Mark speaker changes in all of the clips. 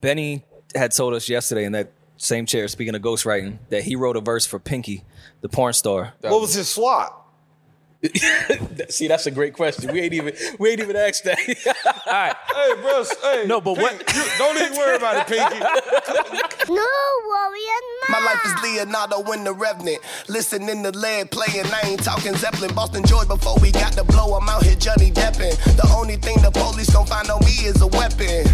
Speaker 1: Benny had told us yesterday in that same chair, speaking of ghostwriting, that he wrote a verse for Pinky, the porn star.
Speaker 2: What was his slot?
Speaker 3: See, that's a great question. We ain't even we ain't even asked that.
Speaker 1: All right.
Speaker 2: Hey, bro. Hey,
Speaker 1: No, but what-
Speaker 2: you- don't even worry about it, Pinky.
Speaker 4: No worry,
Speaker 5: My life is Leonardo in the Revenant. Listening to lead playing, I ain't talking Zeppelin. Boston Joy before we got the blow. I'm out here Johnny Deppin. The only thing the police gon' find on me is a weapon.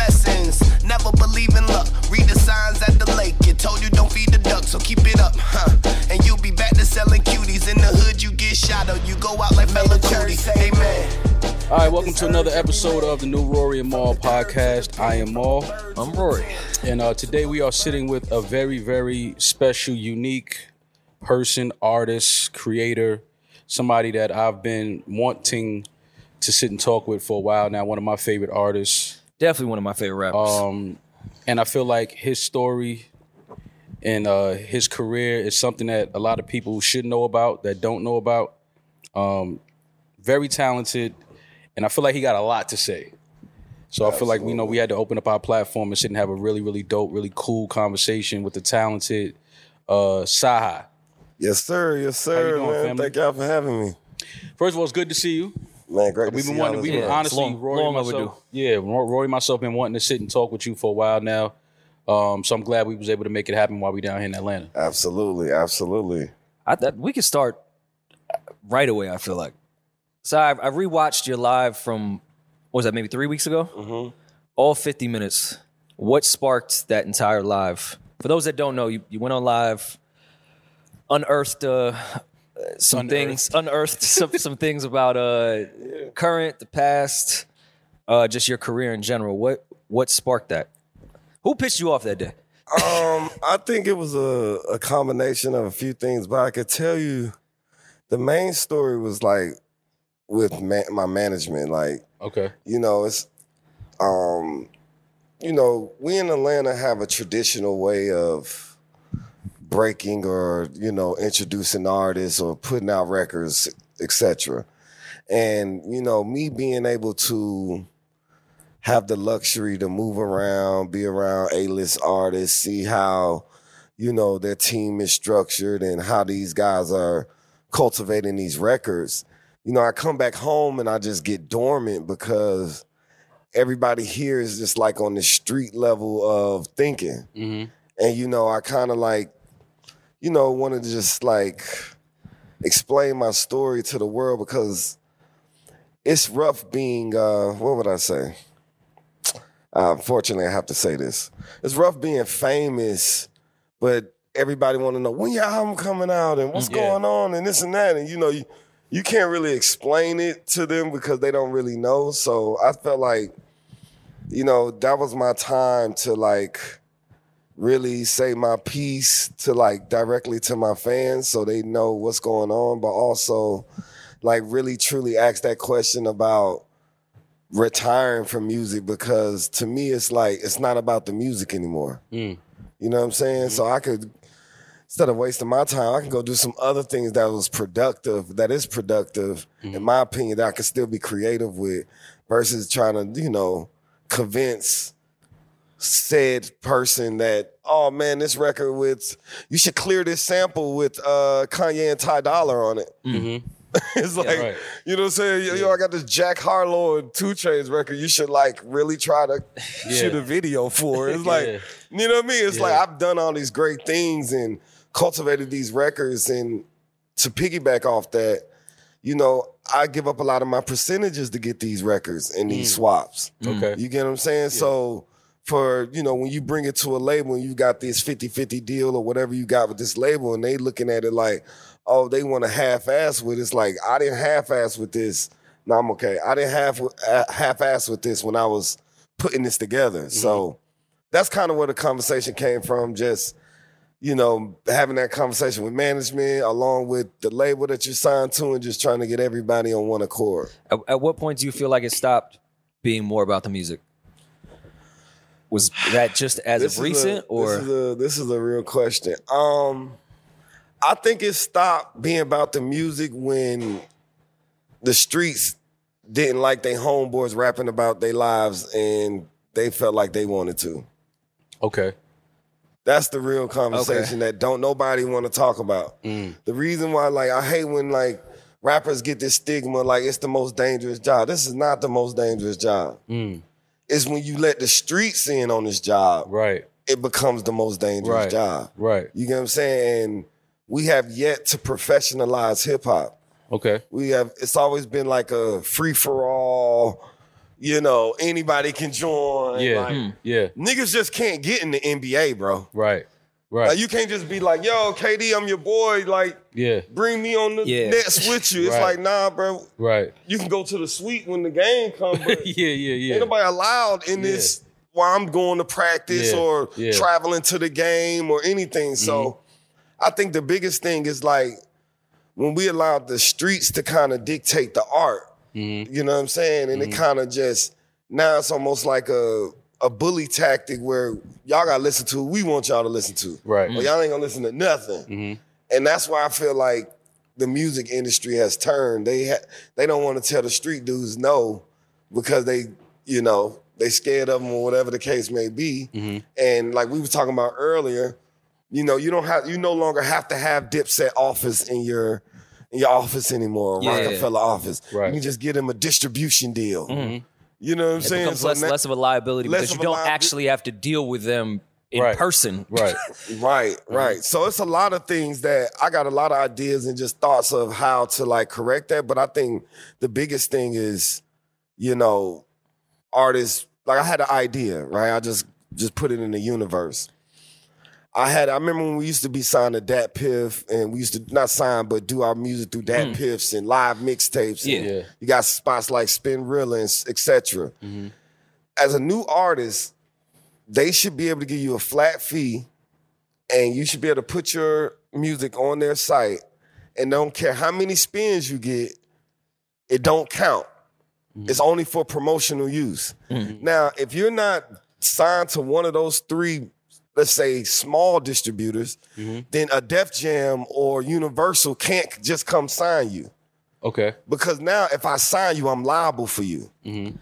Speaker 5: Blessings, never believe in luck. Read the signs at the lake. It told you don't feed the duck, so keep it up, huh? And you'll be back to selling cuties. In the hood, you get shot or you go out like Fela Kuti. Amen.
Speaker 3: All right, welcome to another episode of the new Rory and Mal podcast. I am Mal,
Speaker 1: I'm Rory.
Speaker 3: and uh, today we are sitting with a very, very special, unique person, artist, creator, somebody that I've been wanting to sit and talk with for a while now. One of my favorite artists.
Speaker 1: Definitely one of my favorite rappers.
Speaker 3: Um, and I feel like his story and uh, his career is something that a lot of people should know about that don't know about. Um, very talented, and I feel like he got a lot to say. So I feel like we know we had to open up our platform and sit and have a really, really dope, really cool conversation with the talented uh, Cyhi.
Speaker 2: Yes, sir. Yes, sir.
Speaker 3: doing,
Speaker 2: man.
Speaker 3: family?
Speaker 2: Thank y'all for having me.
Speaker 3: First of all, it's good to see you.
Speaker 2: Man, great
Speaker 3: We've
Speaker 2: to
Speaker 3: been
Speaker 2: see
Speaker 3: wanting,
Speaker 2: y'all
Speaker 3: we've been
Speaker 2: well.
Speaker 3: honestly,
Speaker 1: long-
Speaker 3: Rory
Speaker 1: long
Speaker 3: and myself,
Speaker 1: overdue.
Speaker 3: yeah, Ro- Rory myself been wanting to sit and talk with you for a while now. Um, so I'm glad we was able to make it happen while we down here in Atlanta.
Speaker 2: Absolutely, absolutely.
Speaker 1: I, that, we could start right away, I feel like. So I, I rewatched your live from, what was that, maybe three weeks ago? Mm-hmm. All 50 minutes. What sparked that entire live? For those that don't know, you, you went on live, unearthed uh, some
Speaker 3: Unearthed.
Speaker 1: things, unearthed some, some things about uh, current, the past, uh, just your career in general. What what sparked that? Who pissed you off that day?
Speaker 2: Um, I think it was a, a combination of a few things, but I could tell you the main story was like with ma- my management. Like,
Speaker 3: Okay.
Speaker 2: you know, it's um, you know, we in Atlanta have a traditional way of breaking or you know introducing artists or putting out records, etc. And you know, me being able to have the luxury to move around, be around A-list artists, see how you know their team is structured and how these guys are cultivating these records. You know, I come back home and I just get dormant because everybody here is just like on the street level of thinking.
Speaker 3: hmm
Speaker 2: And you know, I kind of like, you know, wanted to just like explain my story to the world because it's rough being uh what would I say? Uh, unfortunately, I have to say this. It's rough being famous, but everybody want to know when your album coming out and what's
Speaker 3: Mm, Yeah.
Speaker 2: going on and this and that. And you know, you, you can't really explain it to them because they don't really know. So I felt like, you know, that was my time to like really say my piece to like directly to my fans so they know what's going on, but also like really truly ask that question about retiring from music because to me it's like it's not about the music anymore.
Speaker 3: Mm.
Speaker 2: You know what I'm saying? So I could instead of wasting my time, I can go do some other things that was productive, that is productive, in my opinion, that I could still be creative with, versus trying to, you know, convince said person that, oh man, this record with you should clear this sample with uh Kanye and Ty Dolla on it.
Speaker 3: hmm
Speaker 2: it's like
Speaker 3: right.
Speaker 2: you know what I'm saying? Yo, yo, I got this Jack Harlow and 2 Chainz record. You should like really try to shoot a video for it. It's like
Speaker 3: Yeah.
Speaker 2: you know what I mean? It's like I've done all these great things and cultivated these records and to piggyback off that, you know, I give up a lot of my percentages to get these records and these swaps.
Speaker 3: Okay.
Speaker 2: You get what I'm saying? So for, you know, when you bring it to a label and you got this 50-50 deal or whatever you got with this label and they looking at it like, oh, they want to half-ass with it. It's like, I didn't half-ass with this. No, I'm okay. I didn't half uh, half-ass with this when I was putting this together. So that's kind of where the conversation came from. Just, you know, having that conversation with management along with the label that you signed to and just trying to get everybody on one accord.
Speaker 1: At, at what point do you feel like it stopped being more about the music? Was that just as
Speaker 2: This
Speaker 1: of
Speaker 2: is a-
Speaker 1: recent, or
Speaker 2: this is a this is a real question. Um, I think it stopped being about the music when the streets didn't like their homeboys rapping about their lives and they felt like they wanted to.
Speaker 3: Okay.
Speaker 2: That's the real conversation that don't nobody want to talk about.
Speaker 3: Mm.
Speaker 2: The reason why, like, I hate when like rappers get this stigma, like it's the most dangerous job. This is not the most dangerous job.
Speaker 3: Mm.
Speaker 2: It's when you let the streets in on this job,
Speaker 3: Right.
Speaker 2: it becomes the most dangerous
Speaker 3: Right.
Speaker 2: job.
Speaker 3: Right.
Speaker 2: You get what I'm saying? And we have yet to professionalize hip hop.
Speaker 3: Okay.
Speaker 2: We have it's always been like a free for all, you know, anybody can join.
Speaker 3: Yeah.
Speaker 2: Like, hmm.
Speaker 3: Yeah.
Speaker 2: Niggas just can't get in the NBA, bro.
Speaker 3: Right. Right.
Speaker 2: Like you can't just be like, yo, KD, I'm your boy. Like,
Speaker 3: yeah.
Speaker 2: bring me on the
Speaker 1: Yeah.
Speaker 2: Nets with you. It's
Speaker 3: Right.
Speaker 2: like, nah, bro.
Speaker 3: Right.
Speaker 2: You can go to the suite when the game comes, but
Speaker 3: yeah. Yeah. Yeah.
Speaker 2: ain't nobody allowed in this while I'm going to practice
Speaker 3: Yeah.
Speaker 2: or
Speaker 3: Yeah.
Speaker 2: traveling to the game or anything. So I think the biggest thing is like when we allowed the streets to kind of dictate the art.
Speaker 3: Mm-hmm.
Speaker 2: You know what I'm saying? And it kind of just now it's almost like a a bully tactic where y'all gotta listen to who we want y'all to listen to.
Speaker 3: Right.
Speaker 2: But y'all ain't gonna listen to nothing. Mm-hmm. And that's why I feel like the music industry has turned. They ha- they don't want to tell the street dudes no because they, you know, they scared of them or whatever the case may be. Mm-hmm. And like we were talking about earlier, you know, you don't have you no longer have to have Dipset office in your in your office anymore,
Speaker 1: Yeah.
Speaker 2: Rockefeller office.
Speaker 3: Right.
Speaker 2: You can just get them a distribution deal. Mm-hmm. You know what I'm
Speaker 1: It
Speaker 2: saying?
Speaker 1: becomes
Speaker 2: So
Speaker 1: less,
Speaker 2: now-
Speaker 1: less of a liability
Speaker 2: less
Speaker 1: because you don't
Speaker 2: liabi-
Speaker 1: actually have to deal with them in
Speaker 3: Right.
Speaker 1: person.
Speaker 3: Right.
Speaker 2: Right, mhm. right. So it's a lot of things that I got a lot of ideas and just thoughts of how to like correct that. But I think the biggest thing is, you know, artists like I had an idea, right? I just just put it in the universe. I had I remember when we used to be signed to DatPiff and we used to not sign but do our music through Dat hmm. Piffs and live mixtapes.
Speaker 1: Yeah.
Speaker 3: Yeah.
Speaker 2: You got spots like Spinrilla and etc. Mm-hmm. As a new artist, they should be able to give you a flat fee and you should be able to put your music on their site and don't care how many spins you get, it don't count. Mm-hmm. It's only for promotional use. Mm-hmm. Now, if you're not signed to one of those three, let's say small distributors, mm-hmm. then a Def Jam or Universal can't just come sign you.
Speaker 3: Okay.
Speaker 2: Because now if I sign you, I'm liable for you. Mm-hmm.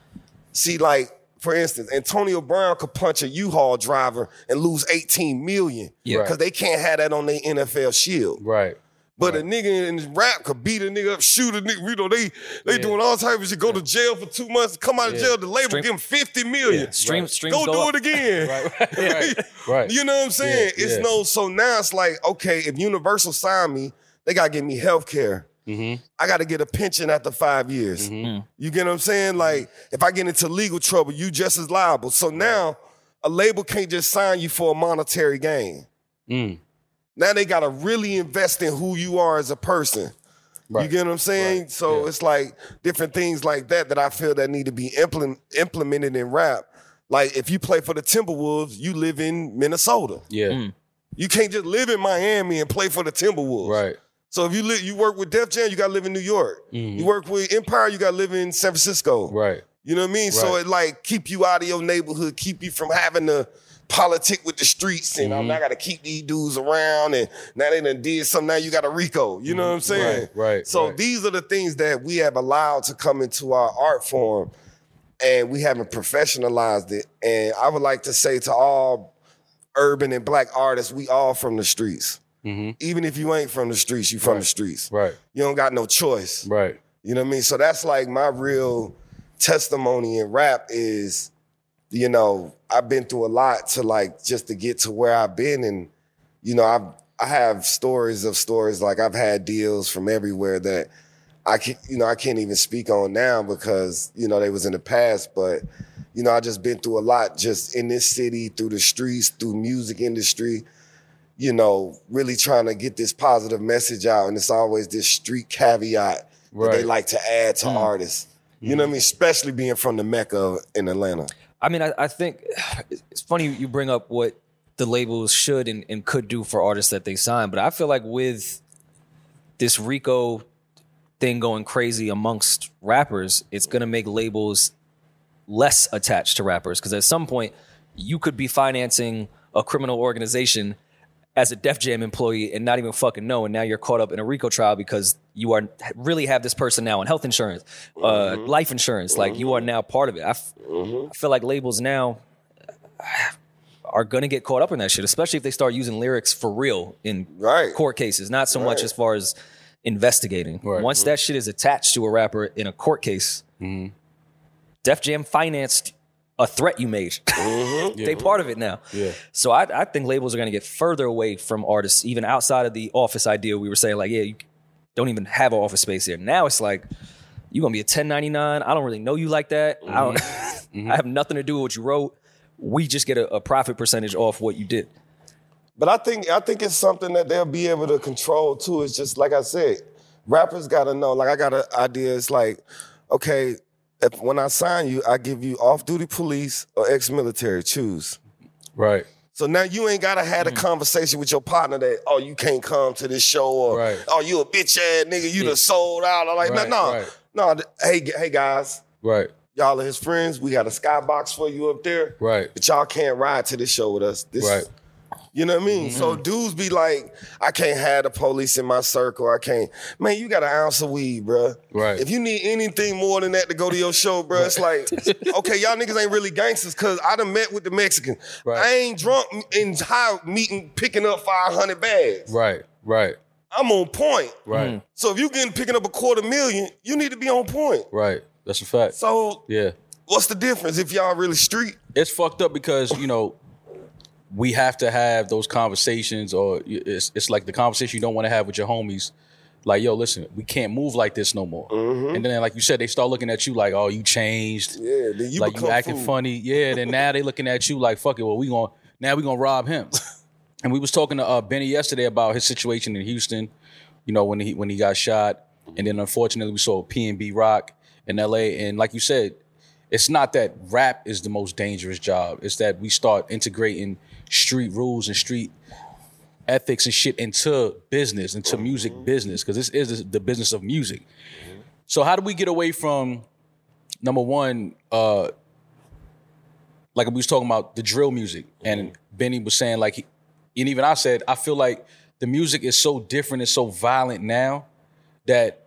Speaker 2: See, like, for instance, Antonio Brown could punch a U-Haul driver and lose 18 million.
Speaker 1: Yeah.
Speaker 2: Because they can't have that on their NFL shield.
Speaker 3: Right.
Speaker 2: But a nigga in rap could beat a nigga up, shoot a nigga. You know, they they
Speaker 3: Yeah.
Speaker 2: doing all types of shit. Go to jail for two months, come out of
Speaker 3: Yeah.
Speaker 2: jail, the label
Speaker 1: Stream-
Speaker 2: give him 50 million.
Speaker 1: Yeah. Stream-
Speaker 3: Right.
Speaker 1: streams
Speaker 2: Go,
Speaker 1: go
Speaker 2: do
Speaker 1: up.
Speaker 2: it again.
Speaker 3: Right. Right. Right. right.
Speaker 2: You know what I'm saying?
Speaker 3: Yeah,
Speaker 2: it's
Speaker 3: yeah.
Speaker 2: no, so now it's like, okay, if Universal sign me, they gotta give me health care.
Speaker 3: Mm-hmm.
Speaker 2: I gotta get a pension after five years. You get what I'm saying? Like, if I get into legal trouble, you just as liable. So now a label can't just sign you for a monetary gain.
Speaker 3: Mm.
Speaker 2: Now they gotta really invest in who you are as a person. You get what I'm saying?
Speaker 3: Right.
Speaker 2: So
Speaker 3: Yeah.
Speaker 2: it's like different things like that that I feel that need to be implement, implemented in rap. Like if you play for the Timberwolves, you live in Minnesota.
Speaker 3: Yeah. Mm.
Speaker 2: You can't just live in Miami and play for the Timberwolves.
Speaker 3: Right.
Speaker 2: So if you live, you work with Def Jam, you gotta live in New York. Mm-hmm. You work with Empire, you gotta live in San Francisco.
Speaker 3: Right.
Speaker 2: You know what I mean? So it like keep you out of your neighborhood, keep you from having to politic with the streets, and
Speaker 3: Mm-hmm.
Speaker 2: I'm not gotta keep these dudes around. And now they done did something. Now you got a Rico. You know what I'm saying?
Speaker 3: Mm-hmm. Right, right,
Speaker 2: So
Speaker 3: right.
Speaker 2: these are the things that we have allowed to come into our art form, and we haven't professionalized it. And I would like to say to all urban and black artists, we all from the streets. Even if you ain't from the streets, you from the streets.
Speaker 3: Mm-hmm. Right.
Speaker 2: You don't got no choice.
Speaker 3: Right.
Speaker 2: You know what I mean? So that's like my real testimony in rap is, you know, I've been through a lot to like just to get to where I've been. And, you know, I've I have stories of stories like I've had deals from everywhere that I can you know, I can't even speak on now because, you know, they was in the past. But, you know, I just been through a lot just in this city, through the streets, through music industry you know, really trying to get this positive message out. And it's always this street caveat that they like to add to mm. artists. You know mm. what I mean? Especially being from the Mecca in Atlanta.
Speaker 1: I mean, I, I think it's funny you bring up what the labels should and, and could do for artists that they sign, but I feel like with this Rico thing going crazy amongst rappers, it's gonna make labels less attached to rappers because at some point you could be financing a criminal organization as a Def Jam employee and not even fucking know, and now you're caught up in a RICO trial because you are really have this person now on health insurance, uh, mm-hmm. life insurance. Like you are mm-hmm. now part of it. Mm-hmm. I feel like labels now are gonna get caught up in that shit, especially if they start using lyrics for real in
Speaker 2: Right.
Speaker 1: court cases, not so much as far as investigating.
Speaker 3: Right.
Speaker 1: Once that shit is attached to a rapper in a court case, Def Jam financed a threat you made. Mm-hmm. they part of it now.
Speaker 3: Yeah.
Speaker 1: So I, I think labels are going to get further away from artists, even outside of the office idea. We were saying like, yeah, you don't even have an office space here. Now it's like you're gonna be a 1099. I don't really know you like that. I don't. Mm-hmm. Mm-hmm. I have nothing to do with what you wrote. We just get a, a profit percentage off what you did.
Speaker 2: But I think I think it's something that they'll be able to control too. It's just like I said, rappers gotta know. Like I got an idea. It's like, okay, if when I sign you, I give you off-duty police or ex-military. Choose.
Speaker 3: Right.
Speaker 2: So now you ain't gotta have a mm. conversation with your partner that oh you can't come to this show or
Speaker 3: Right.
Speaker 2: oh you a bitch ass nigga you done sold out. I'm like
Speaker 3: Right,
Speaker 2: no
Speaker 3: right.
Speaker 2: no no. Hey g- hey guys,
Speaker 3: Right.
Speaker 2: y'all are his friends. We got a skybox for you up there.
Speaker 3: Right.
Speaker 2: But y'all can't ride to this show with us. This
Speaker 3: Right.
Speaker 2: You know what I mean? So
Speaker 3: Mm-hmm.
Speaker 2: dudes be like, I can't have the police in my circle. I can't. Man, you got an ounce of weed, bruh.
Speaker 3: Right.
Speaker 2: If you need anything more than that to go to your show, bruh, it's like, okay, y'all niggas ain't really gangsters because I done met with the Mexicans.
Speaker 3: Right.
Speaker 2: I ain't drunk in high meeting picking up 500 bags.
Speaker 3: Right. Right.
Speaker 2: I'm on point.
Speaker 3: Right.
Speaker 2: So if you getting picking up a quarter million, you need to be on point.
Speaker 3: Right. That's a fact.
Speaker 2: So
Speaker 3: Yeah.
Speaker 2: what's the difference if y'all really street?
Speaker 3: it's fucked up because you know we have to have those conversations or it's, it's like the conversation you don't want to have with your homies. Like yo listen we can't move like this no more. And then like you said they start looking at you like oh you changed.
Speaker 2: Yeah, then you
Speaker 3: like you acting
Speaker 2: food.
Speaker 3: funny. Yeah then now they looking at you like fuck it well we going now we gonna rob him. And we was talking to uh, benny yesterday about his situation in houston you know when he when he got shot. And then unfortunately we saw PnB Rock in la and like you said it's not that rap is the most dangerous job. It's that we start integrating street rules and street ethics and shit into business, into music mm-hmm. business, because this is the business of music. Mm-hmm. So how do we get away from number one, uh, like we was talking about the drill music, and mm-hmm. Benny was saying like, he, and even I said, I feel like the music is so different, it's so violent now that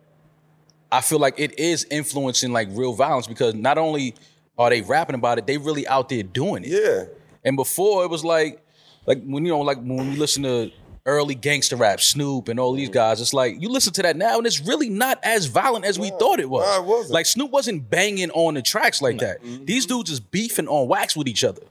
Speaker 3: I feel like it is influencing like real violence because not only are they rapping about it, they really out there doing it.
Speaker 2: Yeah.
Speaker 3: And before it was like, like when you know, like when we listen to early gangster rap, Snoop and all these guys, it's like you listen to that now and it's really not as violent as we thought it was.
Speaker 2: no, it wasn't.
Speaker 3: Like Snoop wasn't banging on the tracks like that. Mm-hmm. These dudes is beefing on wax with each other.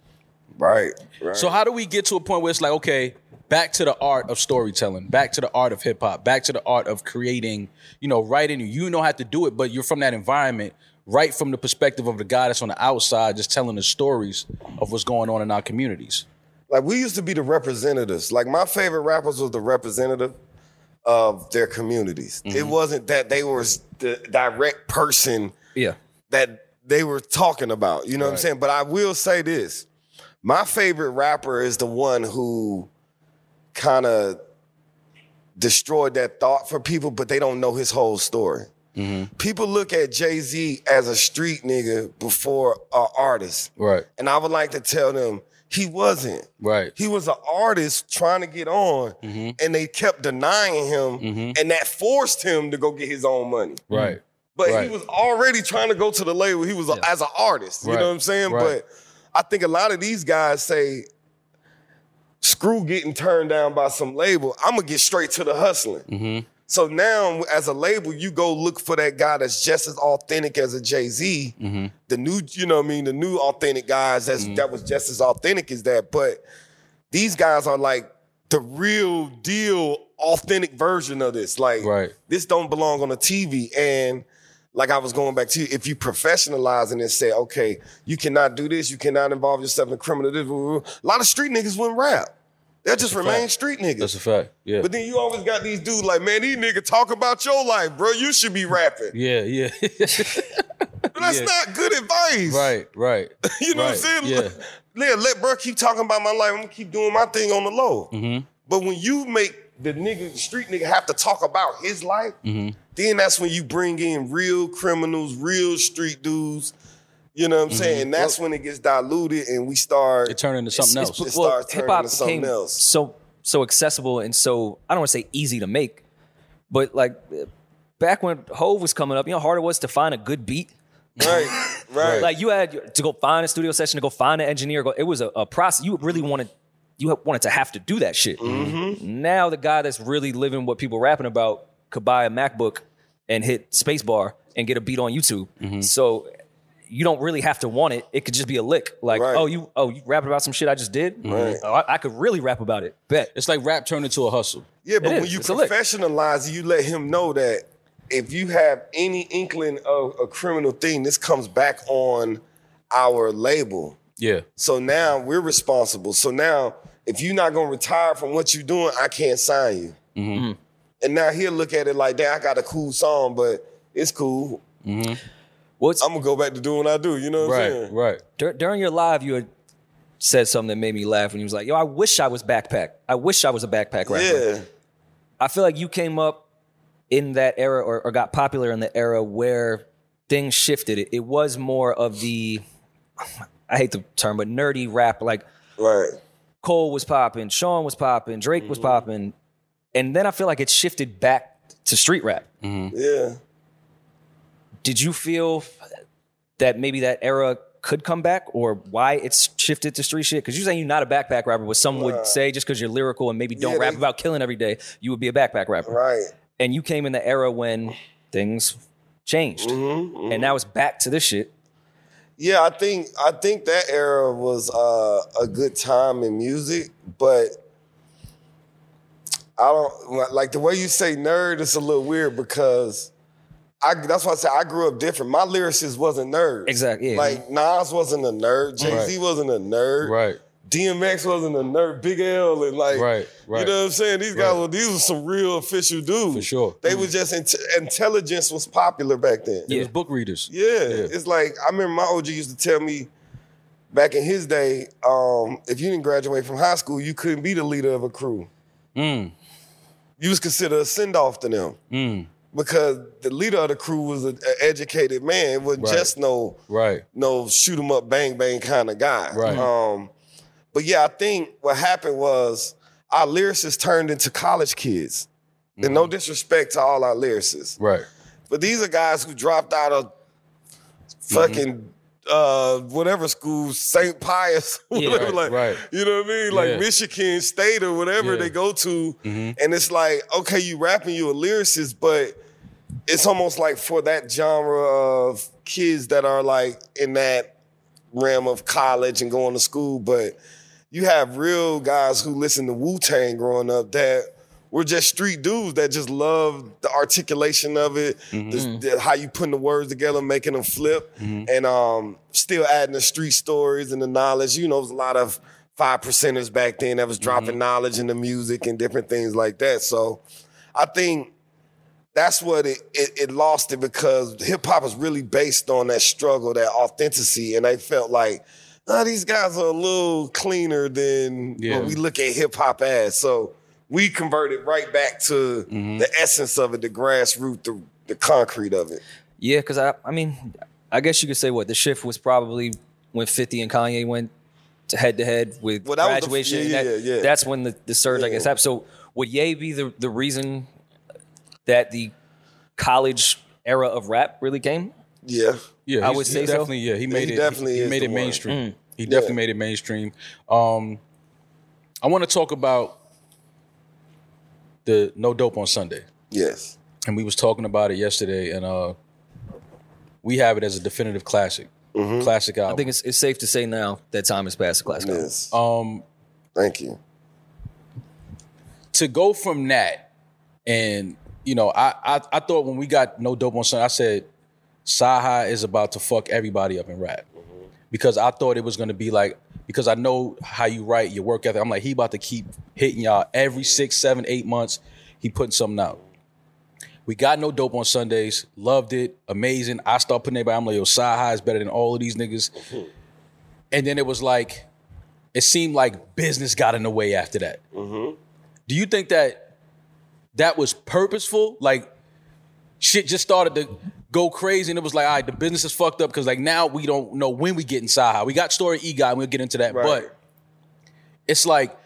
Speaker 2: Right. right.
Speaker 3: So how do we get to a point where it's like, okay, back to the art of storytelling, back to the art of hip hop, back to the art of creating, you know, writing. You know how to do it, but you're from that environment, right from the perspective of the guy that's on the outside, just telling the stories of what's going on in our communities.
Speaker 2: Like we used to be the representatives. Like my favorite rappers was the representative of their communities. It mm-hmm. wasn't that they were the direct person
Speaker 1: Yeah.
Speaker 2: that they were talking about. You know what I'm saying? But I will say this. My favorite rapper is the one who kind of destroyed that thought for people, but they don't know his whole story. Mm-hmm. People look at Jay Z as a street nigga before an artist.
Speaker 3: Right.
Speaker 2: And I would like to tell them he wasn't.
Speaker 3: Right.
Speaker 2: He was an artist trying to get on, mm-hmm. and they kept denying him, mm-hmm. and that forced him to go get his own money.
Speaker 3: Right.
Speaker 2: But he was already trying to go to the label. He was a, as an artist. You
Speaker 3: Right.
Speaker 2: know what I'm saying?
Speaker 3: Right.
Speaker 2: But I think a lot of these guys say, screw getting turned down by some label. I'm gonna get straight to the hustling.
Speaker 3: Mm-hmm.
Speaker 2: So now, as a label, you go look for that guy that's just as authentic as a Jay Z.
Speaker 3: Mm-hmm.
Speaker 2: The new, you know what I mean, the new authentic guys that's that was just as authentic as that. But these guys are like the real deal, authentic version of this. Like,
Speaker 3: Right.
Speaker 2: this don't belong on a TV. And like I was going back to you, if you professionalize and say, okay, you cannot do this, you cannot involve yourself in criminal. This, a lot of street niggas wouldn't rap. They'll just remain
Speaker 3: fact.
Speaker 2: street niggas.
Speaker 3: That's a fact. Yeah.
Speaker 2: But then you always got these dudes like, man, these niggas talk about your life, bro. You should be rapping.
Speaker 3: yeah, yeah.
Speaker 2: But that's
Speaker 3: Yeah.
Speaker 2: not good advice.
Speaker 3: right, right.
Speaker 2: You know
Speaker 3: right.
Speaker 2: what I'm saying?
Speaker 3: Yeah.
Speaker 2: Yeah, let bro keep talking about my life. I'm gonna keep doing my thing on the low.
Speaker 3: Mm-hmm.
Speaker 2: But when you make the nigga, street nigga, have to talk about his life,
Speaker 3: Mm-hmm.
Speaker 2: then that's when you bring in real criminals, real street dudes. You know what I'm saying? And that's when it gets diluted and we start
Speaker 3: Mm-hmm. It turned into something else.
Speaker 2: It starts turning into something
Speaker 1: became
Speaker 2: else.
Speaker 1: so so accessible and so I don't want to say easy to make, but like back when Hove was coming up, you know how hard it was to find a good beat.
Speaker 2: Right, right.
Speaker 1: Like you had to go find a studio session to go find an engineer. Go, it was a, a process. You really wanted you wanted to have to do that shit.
Speaker 2: Mm-hmm.
Speaker 1: Now the guy that's really living what people rapping about could buy a MacBook and hit spacebar and get a beat on YouTube.
Speaker 2: Mm-hmm.
Speaker 1: So you don't really have to want it. It could just be a lick. Like,
Speaker 2: Right.
Speaker 1: oh, you oh you rapping about some shit I just did.
Speaker 2: Right.
Speaker 1: Oh, I, I could really rap about it. Bet.
Speaker 3: It's like rap turned into a hustle.
Speaker 2: Yeah, but
Speaker 1: It
Speaker 2: when
Speaker 1: is.
Speaker 2: you
Speaker 1: It's a lick.
Speaker 2: professionalize it, you let him know that if you have any inkling of a criminal thing, this comes back on our label.
Speaker 3: Yeah.
Speaker 2: So now we're responsible. So now, if you're not gonna retire from what you're doing, I can't sign you.
Speaker 1: Mm-hmm.
Speaker 2: And now he'll look at it like, "Damn, I got a cool song, but it's cool.
Speaker 1: What's
Speaker 2: I'm gonna go back to doing what I do." You know what I'm
Speaker 3: Right.
Speaker 2: saying?
Speaker 3: Right.
Speaker 1: dur- during your live, you had said something that made me laugh when you was like, "Yo, I wish I was backpack. I wish I was a backpack rapper."
Speaker 2: Yeah.
Speaker 1: I feel like you came up in that era or, or got popular in the era where things shifted. It, it was more of the, I hate the term, but nerdy rap. Like
Speaker 2: Right.
Speaker 1: Cole was popping, Sean was popping, Drake was mm-hmm. popping, and then I feel like it shifted back to street rap.
Speaker 2: Yeah.
Speaker 1: Did you feel that maybe that era could come back, or why it's shifted to street shit? Because you're saying you're not a backpack rapper, but some would say just because you're lyrical and maybe don't
Speaker 2: Yeah,
Speaker 1: rap
Speaker 2: they-
Speaker 1: about killing every day, you would be a backpack rapper.
Speaker 2: Right.
Speaker 1: and you came in the era when things changed,
Speaker 2: Mm-hmm,
Speaker 1: and now it's back to this shit.
Speaker 2: Yeah, I think I think that era was uh, a good time in music, but I don't like the way you say nerd. It's a little weird because I that's why I say I grew up different. My lyricist wasn't nerd.
Speaker 1: Exactly, yeah.
Speaker 2: Like Nas wasn't a nerd. Jay Z wasn't a nerd.
Speaker 3: Right.
Speaker 2: DMX wasn't a nerd. Big L and like
Speaker 3: Right, right.
Speaker 2: You know what I'm saying? These guys,
Speaker 3: Right.
Speaker 2: were these were some real official dudes.
Speaker 3: For sure.
Speaker 2: They was just int- intelligence was popular back then.
Speaker 3: It was book readers.
Speaker 2: Yeah, it's like I remember my OG used to tell me back in his day, um, if you didn't graduate from high school, you couldn't be the leader of a crew.
Speaker 3: Mm.
Speaker 2: You was considered a send off to them
Speaker 3: Mm.
Speaker 2: Because the leader of the crew was an educated man. It wasn't
Speaker 3: Right.
Speaker 2: just no
Speaker 3: Right.
Speaker 2: no shoot 'em up, bang bang kind of guy.
Speaker 3: Right.
Speaker 2: Um, but yeah, I think what happened was our lyricists turned into college kids. And no disrespect to all our lyricists.
Speaker 3: Right.
Speaker 2: But these are guys who dropped out of fucking uh whatever school, St. Pius, whatever,
Speaker 3: right,
Speaker 2: like
Speaker 3: right.
Speaker 2: you know what I mean? Like
Speaker 3: Yeah.
Speaker 2: Michigan State or whatever
Speaker 3: Yeah.
Speaker 2: they go to. And it's like, okay, you rapping, you a lyricist, but it's almost like for that genre of kids that are like in that realm of college and going to school, but you have real guys who listen to Wu Tang growing up that were just street dudes that just love the articulation of it, the- the- how you putting the words together, making them flip, and um, still adding the street stories and the knowledge. You know, it was a lot of five percenters back then that was dropping knowledge in the music and different things like that. So I think that's what it, it, it lost it because hip hop is really based on that struggle, that authenticity, and they felt like, ah, these guys are a little cleaner than
Speaker 3: Yeah.
Speaker 2: what we look at hip hop as. So we converted right back to the essence of it, the grassroots, the, the concrete of it.
Speaker 1: Yeah, because I, I mean, I guess you could say what the shift was probably when Fifty and Kanye went to head to head with
Speaker 2: Well, that was the-
Speaker 1: graduation.
Speaker 2: yeah,
Speaker 1: that-
Speaker 2: yeah, yeah.
Speaker 1: That's when the, the surge, I guess, happened. So would Ye be the the reason that the college era of rap really came?
Speaker 2: Yeah.
Speaker 3: Yeah,
Speaker 1: I would
Speaker 3: he
Speaker 1: say so.
Speaker 3: definitely. Yeah, he made
Speaker 2: he
Speaker 3: it.
Speaker 2: definitely
Speaker 3: he,
Speaker 2: is
Speaker 3: made it
Speaker 2: one.
Speaker 3: mainstream. He definitely
Speaker 2: Yeah.
Speaker 3: made it mainstream. Um, I want to talk about the No Dope on Sunday,
Speaker 2: Yes.
Speaker 3: and we was talking about it yesterday, and uh, we have it as a definitive classic, classic album.
Speaker 1: I think it's, it's safe to say now that time has passed. The classic album.
Speaker 2: Yes.
Speaker 3: um,
Speaker 2: Thank you.
Speaker 3: to go from that, and you know, I, I I thought when we got No Dope on Sunday, I said, Cyhi is about to fuck everybody up in rap. Because I thought it was gonna be like, because I know how you write, your work ethic. I'm like, he about to keep hitting y'all every six, seven, eight months. He putting something out. We got no dope on Sundays. Loved it. Amazing. I start putting everybody. I'm like, yo, Cyhi is better than all of these niggas. Mm-hmm. And then it was like, it seemed like business got in the way after that. Mm-hmm. Do you think that that was purposeful? Like shit just started to go crazy and it was like, all right, the business is fucked up because like now we don't know when we get in Cyhi. We got story E guy, and we'll get into that.
Speaker 2: Right.
Speaker 3: But it's like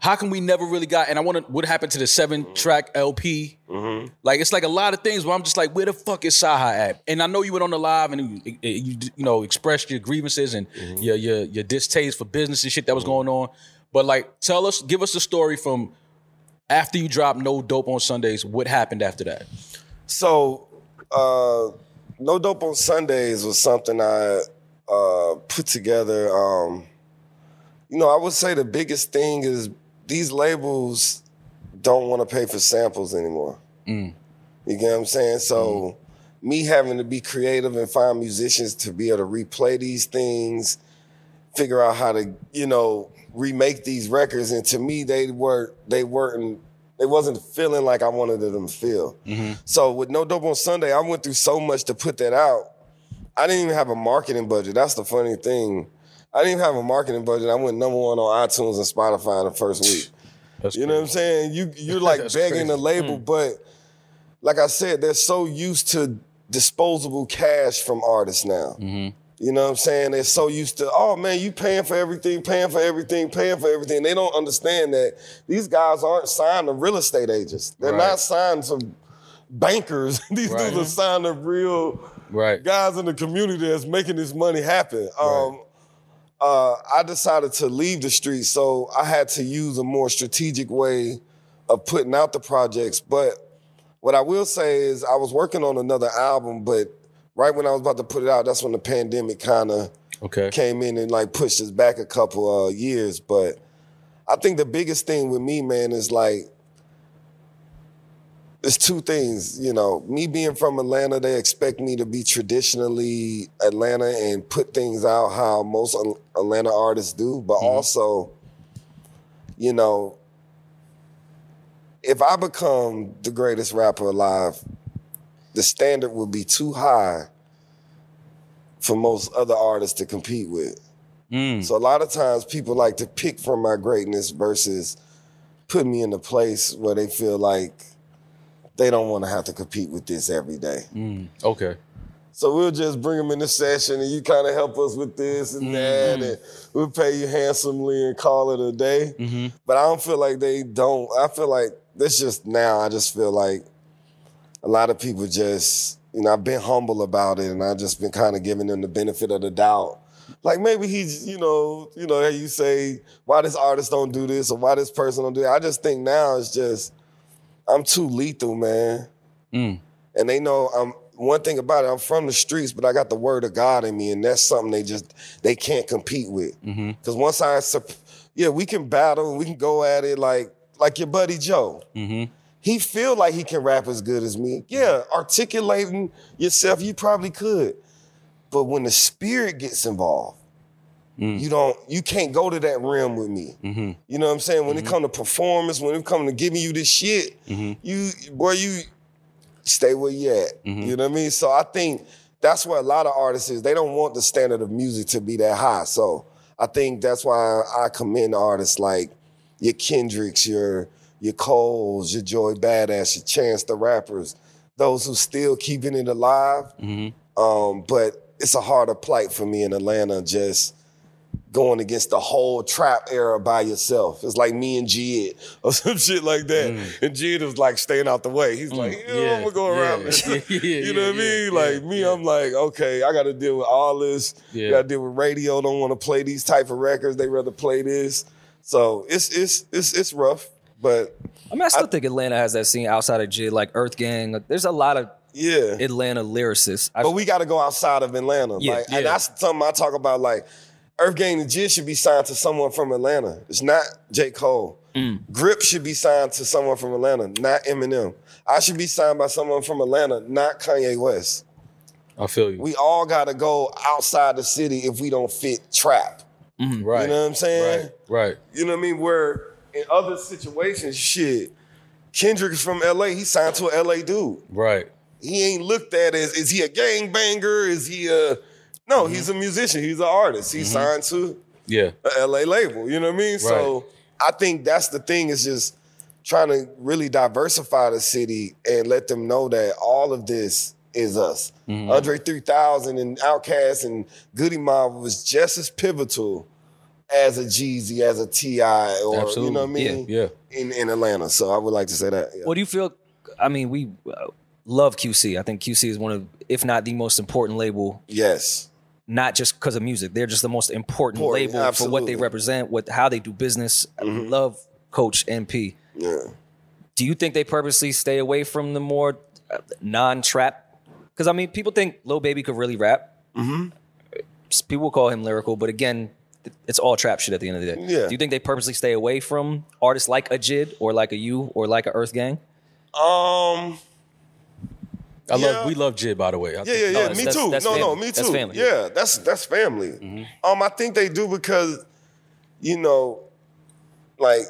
Speaker 3: how come we never really got? And I want to. What happened to the seven mm-hmm. track LP? Mm-hmm. Like it's like a lot of things where I'm just like, where the fuck is Cyhi at? And I know you went on the live and you, you, you know expressed your grievances and mm-hmm. your your your distaste for business and shit that was going on. But like, tell us, give us the story from after you dropped No Dope on Sundays. What happened after that?
Speaker 2: So, uh, No Dope on Sundays was something I uh, put together. Um, you know, I would say the biggest thing is these labels don't want to pay for samples anymore. You get what I'm saying? So, me having to be creative and find musicians to be able to replay these things, figure out how to, you know, remake these records. And to me, they were they weren't they wasn't feeling like I wanted them to feel. So with No Dope on Sunday, I went through so much to put that out. I didn't even have a marketing budget. That's the funny thing. I didn't even have a marketing budget. I went number one on iTunes and Spotify in the first week.
Speaker 3: That's
Speaker 2: You know what I'm saying? You you're like begging the
Speaker 3: crazy.
Speaker 2: label, but like I said, they're so used to disposable cash from artists now.
Speaker 3: Mm-hmm.
Speaker 2: You know what I'm saying? They're so used to, oh man, you paying for everything, paying for everything, paying for everything. They don't understand that these guys aren't signed to real estate agents. They're
Speaker 3: Right.
Speaker 2: not signed to bankers. these
Speaker 3: Right.
Speaker 2: dudes are signed to real
Speaker 3: Right.
Speaker 2: guys in the community that's making this money happen. Um, uh, I decided to leave the street, so I had to use a more strategic way of putting out the projects. But what I will say is, I was working on another album, but right when I was about to put it out, that's when the pandemic kind of
Speaker 3: Okay.
Speaker 2: came in and like pushed us back a couple uh, years. But I think the biggest thing with me, man, is like it's two things. You know, me being from Atlanta, they expect me to be traditionally Atlanta and put things out how most Atlanta artists do. But also, you know, if I become the greatest rapper alive, the standard would be too high for most other artists to compete with.
Speaker 3: Mm.
Speaker 2: So a lot of times people like to pick from my greatness versus put me in a place where they feel like they don't want to have to compete with this every day.
Speaker 3: Mm, okay.
Speaker 2: So we'll just bring them in the session and you kind of help us with this and that mm-hmm. and we'll pay you handsomely and call it a day. Mm-hmm. But I don't feel like they don't. I feel like that's just now, I just feel like a lot of people just, you know, I've been humble about it and I've just been kind of giving them the benefit of the doubt. Like maybe he's, you know, you know, how you say, why this artist don't do this or why this person don't do that. I just think now it's just, I'm too lethal, man. Mm. And they know I'm one thing about it, I'm from the streets, but I got the word of God in me, and that's something they just they can't compete with. Mm-hmm. Because once I, yeah, we can battle, we can go at it like like your buddy Joe. Mm-hmm. He feel like he can rap as good as me. Yeah, articulating yourself, you probably could, but when the spirit gets involved, mm. you don't, you can't go to that realm with me. Mm-hmm. You know what I'm saying? When it mm-hmm. come to performance, when it come to giving you this shit, mm-hmm. you boy, you stay where you at. You know what I mean? So I think that's where a lot of artists is. They don't want the standard of music to be that high. So I think that's why I commend artists like your Kendricks, your your Coles, your Joey Bada$$, your Chance the rappers, those who still keeping it alive. Mm-hmm. Um, but it's a harder plight for me in Atlanta just going against the whole trap era by yourself. It's like me and Jid or some shit like that. Mm. And Jid was like staying out the way. He's mm. like, yeah,
Speaker 3: Yeah,
Speaker 2: I'm gonna go around
Speaker 3: yeah,
Speaker 2: this.
Speaker 3: yeah,
Speaker 2: you know what I mean? like me, I'm like, okay, I gotta deal with all this.
Speaker 3: Yeah.
Speaker 2: Gotta deal with radio, don't wanna play these type of records. They rather play this. So it's it's it's it's rough. But
Speaker 1: I mean, I still think Atlanta has that scene outside of Jid, like Earth Gang. Like, there's a lot of
Speaker 2: yeah.
Speaker 1: Atlanta lyricists. I,
Speaker 2: But we got to go outside of Atlanta.
Speaker 1: Yeah,
Speaker 2: like,
Speaker 3: yeah.
Speaker 2: And that's something I talk about. Like, Earth Gang and Jid should be signed to someone from Atlanta. It's not J. Cole.
Speaker 1: Mm.
Speaker 2: Grip should be signed to someone from Atlanta, not Eminem. I should be signed by someone from Atlanta, not Kanye West.
Speaker 3: I feel you.
Speaker 2: We all got to go outside the city if we don't fit trap.
Speaker 3: right.
Speaker 2: You know what I'm saying?
Speaker 3: Right. Right.
Speaker 2: You know what I mean? Where in other situations, shit, Kendrick is from LA. He signed to a LA dude.
Speaker 3: Right.
Speaker 2: he ain't looked at as is he a gang banger? Is he a no? Mm-hmm. He's a musician. He's an artist. He's mm-hmm. signed to
Speaker 3: Yeah.
Speaker 2: a LA label. You know what I mean? So I think that's the thing is just trying to really diversify the city and let them know that all of this is us. Mm-hmm. Andre 3000 and Outkast and Goodie Mob was just as pivotal as a Jeezy, as a T.I., or
Speaker 3: Absolutely.
Speaker 2: you know what I mean?
Speaker 3: Yeah.
Speaker 2: In in Atlanta. So I would like to say that. yeah.
Speaker 1: What do you feel? I mean, we uh, love QC. I think QC is one of, if not the most important label,
Speaker 2: Yes.
Speaker 1: not just because of music. They're just the most important,
Speaker 2: Important,
Speaker 1: label for what they represent, what how they do business. I love Coach MP.
Speaker 2: Yeah.
Speaker 1: Do you think they purposely stay away from the more uh, non-trap? Because I mean, people think Lil Baby could really rap. Mm-hmm. People call him lyrical, but again, th- it's all trap shit at the end of the day.
Speaker 2: Yeah.
Speaker 1: Do you think they purposely stay away from artists like a Jid or like a You or like a Earth Gang?
Speaker 2: Um.
Speaker 3: I
Speaker 2: Yeah.
Speaker 3: love we love Jid by the way. I
Speaker 2: Yeah,
Speaker 3: think-
Speaker 2: yeah, yeah. me
Speaker 1: that's-
Speaker 2: too.
Speaker 1: that's
Speaker 2: no, no, me too.
Speaker 1: That's family.
Speaker 2: Yeah, that's that's family. Um, I think they do because, you know, like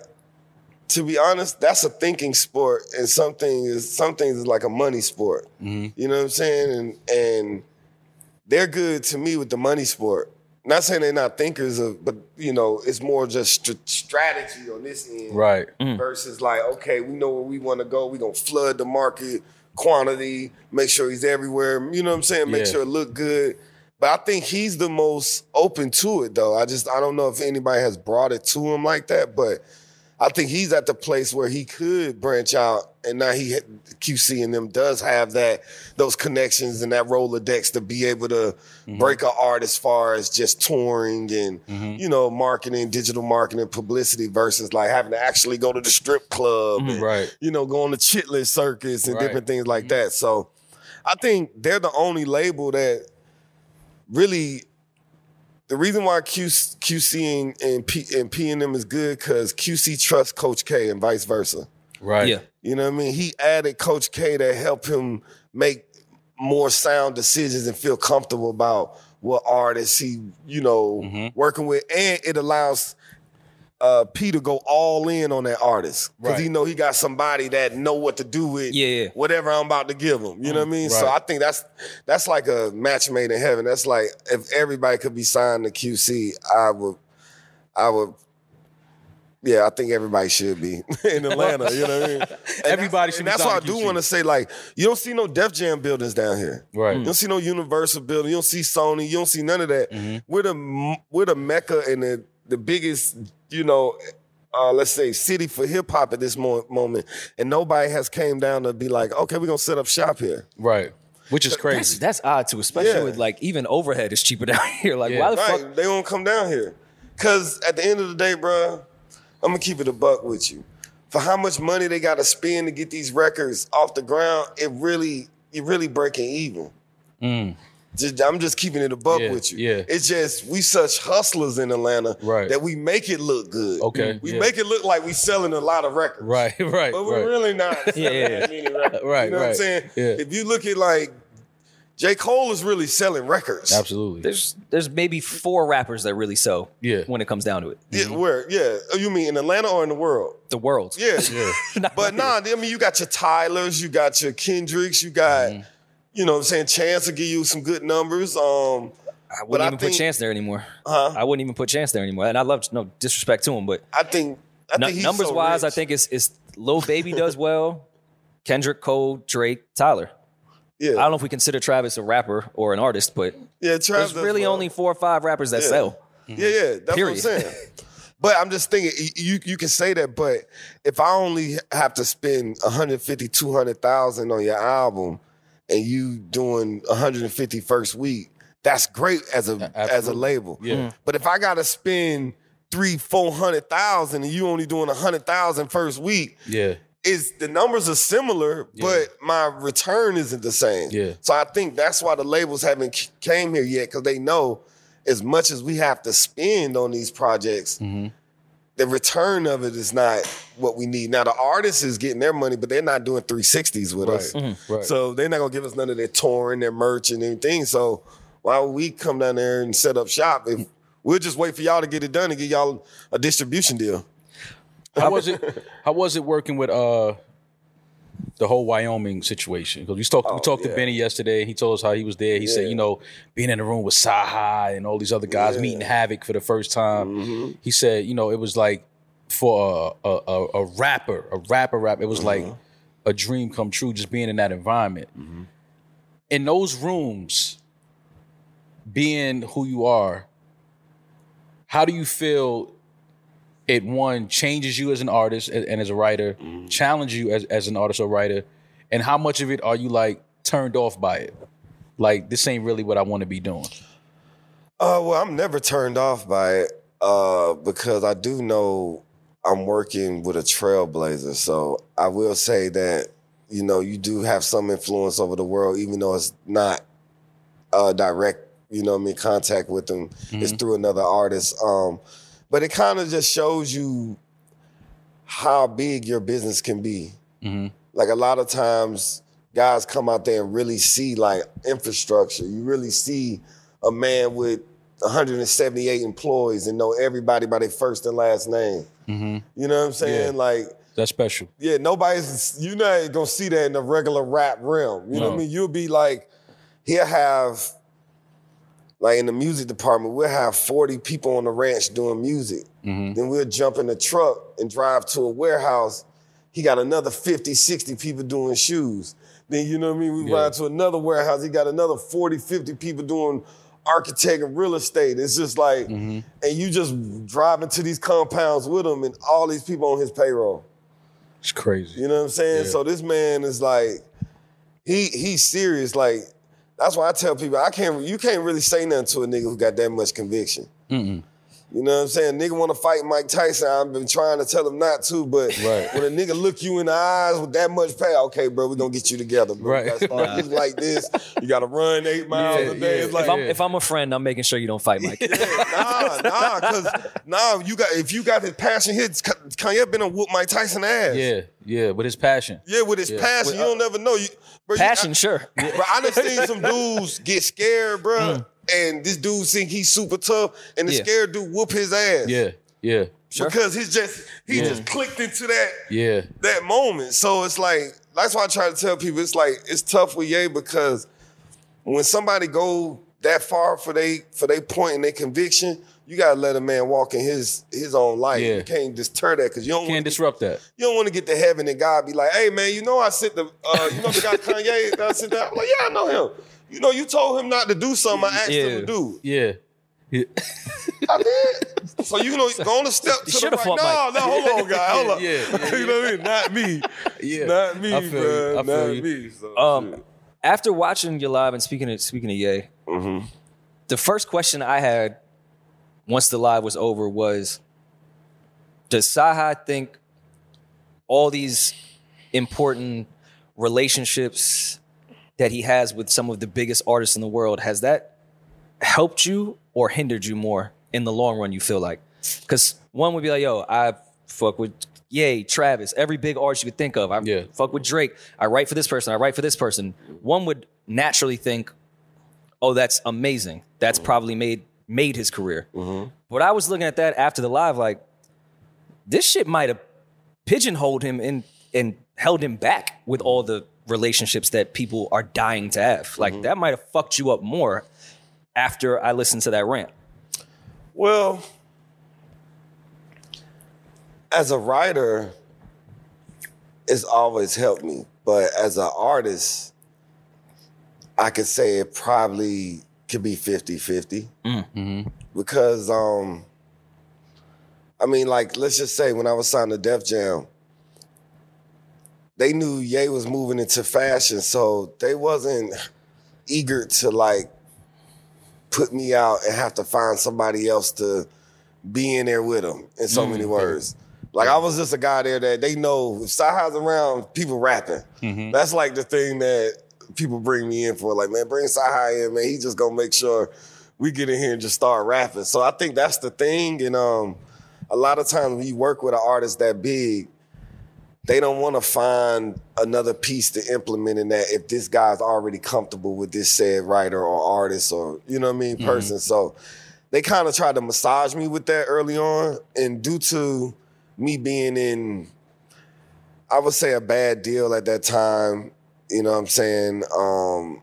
Speaker 2: to be honest, that's a thinking sport, and something is some things is like a money sport. You know what I'm saying? And and they're good to me with the money sport. Not saying they're not thinkers of, but you know, it's more just str- strategy on this end,
Speaker 3: Right. Mm.
Speaker 2: versus like, okay, we know where we want to go. We're gonna flood the market, quantity, make sure he's everywhere. You know what I'm saying? Make
Speaker 3: Yeah.
Speaker 2: sure it look good. But I think he's the most open to it though. I just I don't know if anybody has brought it to him like that, but I think he's at the place where he could branch out, and now he QC and them does have that those connections and that Rolodex to be able to mm-hmm. break a art as far as just touring and mm-hmm. you know marketing, digital marketing, publicity versus like having to actually go to the strip club, mm-hmm. and,
Speaker 3: Right.
Speaker 2: You know, go on the chitlin circuit and
Speaker 3: Right.
Speaker 2: different things like that. So I think they're the only label that really the reason why Q, QC and, and P and P and them is good because QC trusts Coach K and vice versa.
Speaker 3: Right.
Speaker 1: Yeah.
Speaker 2: You know what I mean? He added Coach K to help him make more sound decisions and feel comfortable about what artists he, you know,
Speaker 3: Mm-hmm.
Speaker 2: working with, and it allows uh, P to go all in on that artist because
Speaker 3: Right.
Speaker 2: he know he got somebody that know what to do with
Speaker 1: Yeah,
Speaker 2: whatever I'm about to give him. You know what I mean? So I think that's that's like a match made in heaven. That's like if everybody could be signed to QC, I would, I would. Yeah, I think everybody should be in Atlanta. You know what I mean? And
Speaker 3: Everybody
Speaker 2: that's,
Speaker 3: should
Speaker 2: And
Speaker 3: be
Speaker 2: that's why I do want to say, like, you don't see no Def Jam buildings down here.
Speaker 3: Right.
Speaker 2: You don't see no Universal building. You don't see Sony. You don't see none of that.
Speaker 3: Mm-hmm.
Speaker 2: We're the we're the mecca and the the biggest, you know, uh, let's say city for hip hop at this mo- moment, and nobody has came down to be like, okay, we're gonna set up shop here.
Speaker 3: Right. Which is
Speaker 1: That's,
Speaker 3: crazy.
Speaker 1: that's odd too, especially
Speaker 2: Yeah.
Speaker 1: with like even overhead is cheaper down here. Like,
Speaker 3: Yeah.
Speaker 1: why the
Speaker 2: Right?
Speaker 1: fuck?
Speaker 2: They won't come down here, cause at the end of the day, bruh, I'm gonna keep it a buck with you. For how much money they got to spend to get these records off the ground, it really, it really breaking even. Just- I'm just keeping it a buck
Speaker 3: Mm. Yeah,
Speaker 2: with you.
Speaker 3: yeah.
Speaker 2: It's just we such hustlers in Atlanta
Speaker 3: Right.
Speaker 2: that we make it look good.
Speaker 3: Okay,
Speaker 2: We
Speaker 3: yeah.
Speaker 2: make it look like we selling a lot of records.
Speaker 3: Right, right,
Speaker 2: But we're
Speaker 3: right.
Speaker 2: really not selling
Speaker 1: Yeah, yeah,
Speaker 2: that many records.
Speaker 3: Right,
Speaker 2: You know what. I'm saying?
Speaker 3: Yeah.
Speaker 2: If you look at like J. Cole is really selling records.
Speaker 3: Absolutely.
Speaker 1: There's there's maybe four rappers that really sell.
Speaker 3: Yeah.
Speaker 1: When it comes down to it,
Speaker 2: Yeah, where? Yeah. Oh, you mean in Atlanta or in the world?
Speaker 1: the world.
Speaker 2: Yeah. Yeah. but nah, I mean, you got your Tylers, you got your Kendricks, you got,
Speaker 3: Mm-hmm.
Speaker 2: you know what I'm saying, Chance will give you some good numbers. Um,
Speaker 1: I wouldn't
Speaker 2: I
Speaker 1: even
Speaker 2: think-
Speaker 1: put Chance there anymore.
Speaker 2: Huh?
Speaker 1: I wouldn't even put Chance there anymore. And I love no disrespect to him, but
Speaker 2: I think, I
Speaker 1: nu-
Speaker 2: think he's
Speaker 1: numbers
Speaker 2: so
Speaker 1: wise, I think it's it's Lil Baby does well. Kendrick, Cole, Drake, Tyler.
Speaker 2: Yeah,
Speaker 1: I don't know if we consider Travis a rapper or an artist, but
Speaker 2: yeah, Travis
Speaker 1: there's really only four or five rappers that
Speaker 2: Yeah.
Speaker 1: sell.
Speaker 2: Yeah, yeah, that's
Speaker 1: Period.
Speaker 2: what I'm saying. But I'm just thinking, you you can say that, but if I only have to spend 150, 200,000 on your album, and you doing 150 first week, that's great as a as a label.
Speaker 3: Yeah. Mm-hmm.
Speaker 2: But if I gotta spend three, four hundred thousand, and you only doing a hundred thousand first week,
Speaker 3: Yeah.
Speaker 2: Is the numbers are similar, but my return isn't the same.
Speaker 3: Yeah.
Speaker 2: So I think that's why the labels haven't came here yet because they know as much as we have to spend on these projects,
Speaker 3: Mm-hmm.
Speaker 2: the return of it is not what we need. Now the artist is getting their money, but they're not doing 360s with us.
Speaker 3: Right. Right.
Speaker 2: So they're not gonna give us none of their touring, their merch, and anything. So why would we come down there and set up shop if we'll just wait for y'all to get it done and get y'all a distribution deal?
Speaker 3: How was it? How was it working with uh the whole Wyoming situation? Because we talked we talked
Speaker 2: Oh, yeah.
Speaker 3: to Benny yesterday. He told us how he was there. He said, you know, being in the room with Cyhi and all these other guys
Speaker 2: Yeah.
Speaker 3: meeting Havoc for the first time.
Speaker 2: Mm-hmm.
Speaker 3: He said, you know, it was like for a a, a, a rapper, a rapper rap. It was like
Speaker 2: Mm-hmm.
Speaker 3: a dream come true just being in that environment. In those rooms, being who you are. How do you feel it one changes you as an artist and, as a writer,
Speaker 2: Mm-hmm.
Speaker 3: challenge you as, as an artist or writer, and how much of it are you like turned off by it? Like this ain't really what I want to be doing.
Speaker 2: Uh, well, I'm never turned off by it uh, because I do know I'm working with a trailblazer. So I will say that you know you do have some influence over the world, even though it's not uh, direct. You know, I mean, contact with them. It's through another artist. Um, but it kind of just shows you how big your business can be. Mm-hmm. Like a lot of times, guys come out there and really see like infrastructure. You really see a man with 178 employees and know everybody by their first and last name. Mm-hmm. You know what I'm saying?
Speaker 3: Yeah.
Speaker 2: Like,
Speaker 3: That's special.
Speaker 2: yeah, nobody's you're not gonna see that in the regular rap realm. You know what I mean? You'll be like, he'll have like in the music department, we'll have 40 people on the ranch doing music. Mm-hmm. Then we'll jump in the truck and drive to a warehouse. He got another 50, 60 people doing shoes. Then you know what I mean? We
Speaker 3: Yeah.
Speaker 2: ride to another warehouse. He got another 40, 50 people doing architect and real estate. It's just like, mm-hmm. and you just driving to these compounds with him and all these people on his payroll.
Speaker 3: It's crazy.
Speaker 2: You know what I'm saying?
Speaker 3: Yeah.
Speaker 2: So this man is like, he he's serious. Like that's why I tell people I can't. You can't really say nothing to a nigga who got that much conviction. You know what I'm saying? Nigga want to fight Mike Tyson. I've been trying to tell him not to, but
Speaker 3: Right.
Speaker 2: when a nigga look you in the eyes with that much pay, okay, bro, we gonna get you together, bro.
Speaker 3: Right.
Speaker 2: You gotta start eating like this. You gotta run eight miles
Speaker 3: Yeah,
Speaker 2: a day.
Speaker 3: yeah.
Speaker 2: It's like,
Speaker 1: If I'm, if I'm a friend, I'm making sure you don't fight Mike.
Speaker 2: nah, nah, cause nah, you got if you got his passion hits, Kanye been a whoop Mike Tyson ass.
Speaker 3: Yeah, yeah, with his passion.
Speaker 2: Yeah, with his
Speaker 3: Yeah.
Speaker 2: passion, you don't uh, never know. You, bro, you-
Speaker 1: Passion,
Speaker 2: I,
Speaker 1: sure.
Speaker 2: But I done seen some dudes get scared, bro, and this dude think he's super tough, and the
Speaker 1: Yeah.
Speaker 2: scared dude whoop his ass.
Speaker 3: Yeah, yeah,
Speaker 2: Because he's just he
Speaker 3: Yeah.
Speaker 2: just clicked into that
Speaker 3: yeah.
Speaker 2: that moment. So it's like that's why I try to tell people it's like it's tough with Ye because when somebody go that far for they for they point and their conviction, you gotta let a man walk in his his own life.
Speaker 3: Yeah.
Speaker 2: You can't deter that because you don't
Speaker 3: Can't disrupt that.
Speaker 2: you don't want to get to heaven and God be like, hey man, you know I sent the uh, you know the guy Kanye that I sent that. I'm like, yeah, I know him. You know, you told him not to do something I asked him to do.
Speaker 3: Yeah. yeah.
Speaker 2: I did. So you know, go on a step to the
Speaker 1: should've
Speaker 2: right.
Speaker 1: fought
Speaker 2: No,
Speaker 1: Mike.
Speaker 2: no, hold on, guy. Hold on.
Speaker 3: Yeah, yeah,
Speaker 2: you know what I mean? Not me.
Speaker 3: Yeah.
Speaker 2: Not me,
Speaker 3: I feel you.
Speaker 2: bro.
Speaker 3: I
Speaker 2: Not
Speaker 3: feel you.
Speaker 2: me. So,
Speaker 1: Um, after watching your live and speaking of speaking of Ye, the first question I had once the live was over was, does Cyhi think all these important relationships that he has with some of the biggest artists in the world has that helped you or hindered you more in the long run? You feel like because one would be like, yo, I fuck with. Yay, Travis, every big artist you could think of. I
Speaker 3: Yeah.
Speaker 1: fuck with Drake. I write for this person. I write for this person. One would naturally think, oh, that's amazing. That's mm-hmm. probably made made his career. Mm-hmm. But I was looking at that after the live, like this shit might have pigeonholed him and and held him back with all the relationships that people are dying to have. Like that might have fucked you up more after I listened to that rant.
Speaker 2: Well, as a writer, it's always helped me. But as an artist, I could say it probably could be 50 50. Because, um, I mean, like, let's just say when I was signed to Def Jam, they knew Ye was moving into fashion, so they wasn't eager to like put me out and have to find somebody else to be in there with them in so many words. Like I was just a guy there that they know if Cyhi's around, people rapping. That's like the thing that people bring me in for. Like, man, bring Saha in, man. He just gonna make sure we get in here and just start rapping. So I think that's the thing. And um, a lot of times when you work with an artist that big, they don't want to find another piece to implement in that if this guy's already comfortable with this said writer or artist or you know what I mean person. So they kind of tried to massage me with that early on, and due to me being in, I would say a bad deal at that time. You know what I'm saying? Um,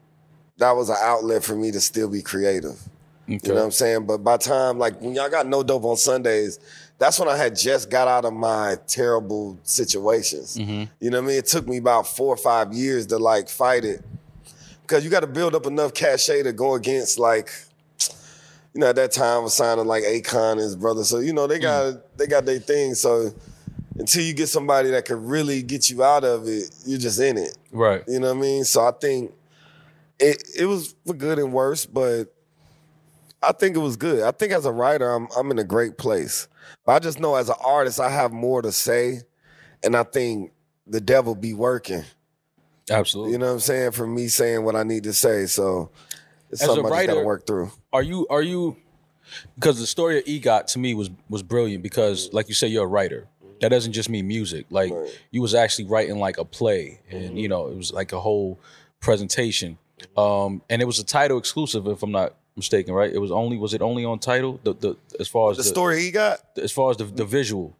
Speaker 2: that was an outlet for me to still be creative. You know what I'm saying? But by time, like when y'all got no dope on Sundays, that's when I had just got out of my terrible situations. Mm-hmm. You know what I mean? It took me about four or five years to like fight it. Because you got to build up enough cachet to go against like, you know, at that time I was signing like Akon and his brother. So, you know, they mm. got they got their thing. So until you get somebody that could really get you out of it, you're just in it.
Speaker 3: Right.
Speaker 2: You know what I mean? So I think it it was for good and worse, but I think it was good. I think as a writer, I'm I'm in a great place. But I just know as an artist, I have more to say, and I think the devil be working.
Speaker 3: Absolutely.
Speaker 2: You know what I'm saying? For me saying what I need to say, so it's
Speaker 3: As a
Speaker 2: something I gotta
Speaker 3: writer-
Speaker 2: work through.
Speaker 3: are you are you because the story of EGOT to me was was brilliant because like you say you're a writer. That doesn't just mean music. Like you was actually writing like a play and you know, it was like a whole presentation. Um and it was a title exclusive if I'm not mistaken, right? It was only was it only on Tidal? The the as far as
Speaker 2: The
Speaker 3: the,
Speaker 2: story he got?
Speaker 3: as far as the, the visual.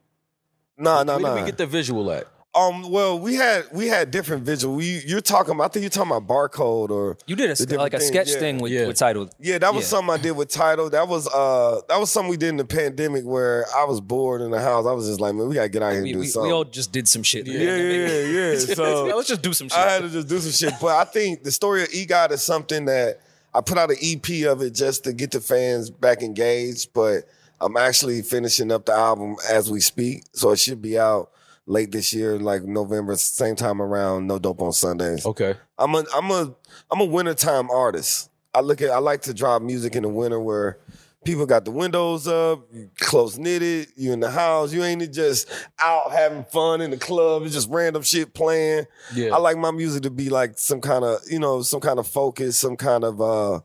Speaker 2: No, no,
Speaker 3: Where did
Speaker 2: no.
Speaker 3: we get the visual at?
Speaker 2: Um, well, we had we had different visual. We, you're talking about. I think you're talking about barcode or
Speaker 1: You did a, like a
Speaker 2: things,
Speaker 1: sketch
Speaker 2: yeah.
Speaker 1: thing with,
Speaker 3: Yeah.
Speaker 1: with Tidal.
Speaker 2: Yeah, that was
Speaker 1: Yeah.
Speaker 2: something I did with Tidal. That was uh that was something we did in the pandemic where I was bored in the house. I was just like, man, we gotta get out here and do
Speaker 1: we,
Speaker 2: something.
Speaker 1: we all just did some shit.
Speaker 2: yeah, yeah, yeah, yeah. So
Speaker 1: let's just do some shit.
Speaker 2: I had to just do some shit. But I think the story of EGOT is something that I put out an EP of it just to get the fans back engaged. But I'm actually finishing up the album as we speak. So it should be out late this year, like November, same time around No Dope on Sundays.
Speaker 3: Okay.
Speaker 2: I'm a I'm a I'm a wintertime artist. I look at I like to drop music in the winter where people got the windows up, you close knitted, you in the house, you ain't just out having fun in the club, it's just random shit playing.
Speaker 3: Yeah.
Speaker 2: I like my music to be like some kind of, you know, some kind of focus, some kind of uh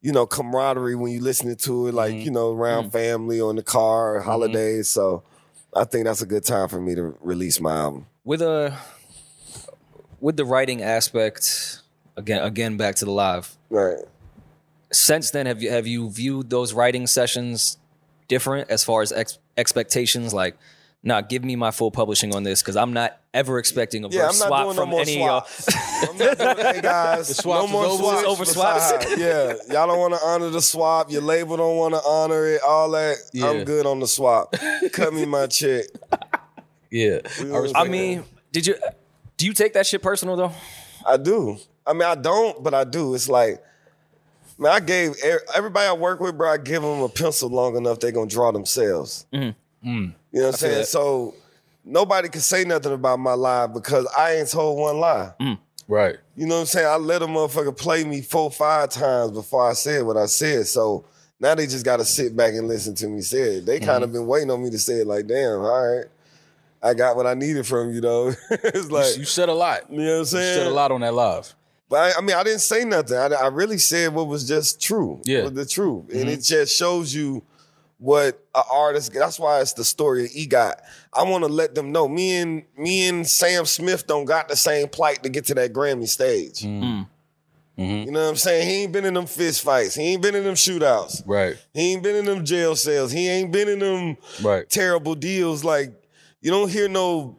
Speaker 2: you know, camaraderie when you listening to it, like, mm-hmm. you know, around mm-hmm. family or in the car or holidays. So I think that's a good time for me to release my album.
Speaker 1: with a with the writing aspect again again back to the live
Speaker 2: Right.
Speaker 1: Since then have you have you viewed those writing sessions different as far as ex- expectations like nah give me my full publishing on this because i'm not ever expecting a
Speaker 2: Yeah,
Speaker 1: verse
Speaker 2: I'm not
Speaker 1: swap
Speaker 2: doing no
Speaker 1: from
Speaker 2: more
Speaker 1: any of y'all.
Speaker 2: I'm not doing, hey guys,
Speaker 3: swaps
Speaker 2: no more
Speaker 3: is over
Speaker 2: swaps.
Speaker 1: Over swaps?
Speaker 2: Yeah, y'all don't want to honor the swap. Your label don't want to honor it. All that.
Speaker 3: Yeah.
Speaker 2: I'm good on the swap. Cut me my check.
Speaker 3: Yeah. I,
Speaker 2: I
Speaker 3: respect
Speaker 1: i mean did you do you take that shit personal though
Speaker 2: I do. I mean, I don't, but I do. It's like, man, I gave er- everybody I work with, bro. I give them a pencil long enough, they gonna draw themselves. Mm-hmm. Mm. You know what I'm saying?
Speaker 3: that.
Speaker 2: So nobody can say nothing about my lie because I ain't told one lie. Mm.
Speaker 3: Right.
Speaker 2: You know what I'm saying? I let a motherfucker play me four, five times before I said what I said. So now they just got to sit back and listen to me say it. They kind of mm-hmm. been waiting on me to say it like, damn, all right. I got what I needed from you, though. it's like,
Speaker 3: You said a lot.
Speaker 2: you know what I'm saying?
Speaker 3: You
Speaker 2: saying?
Speaker 3: said a lot on that live.
Speaker 2: But I, I mean, I didn't say nothing. I, I really said what was just true.
Speaker 3: Yeah.
Speaker 2: The truth. And mm-hmm. it just shows you what an artist, that's why it's the story of EGOT. I want to let them know me and me and Sam Smith don't got the same plight to get to that Grammy stage. Mm. Mm. Mm-hmm. You know what I'm saying? He ain't been in them fist fights. He ain't been in them shootouts.
Speaker 3: Right.
Speaker 2: He ain't been in them jail cells. He ain't been in them
Speaker 3: Right.
Speaker 2: terrible deals. Like you don't hear no,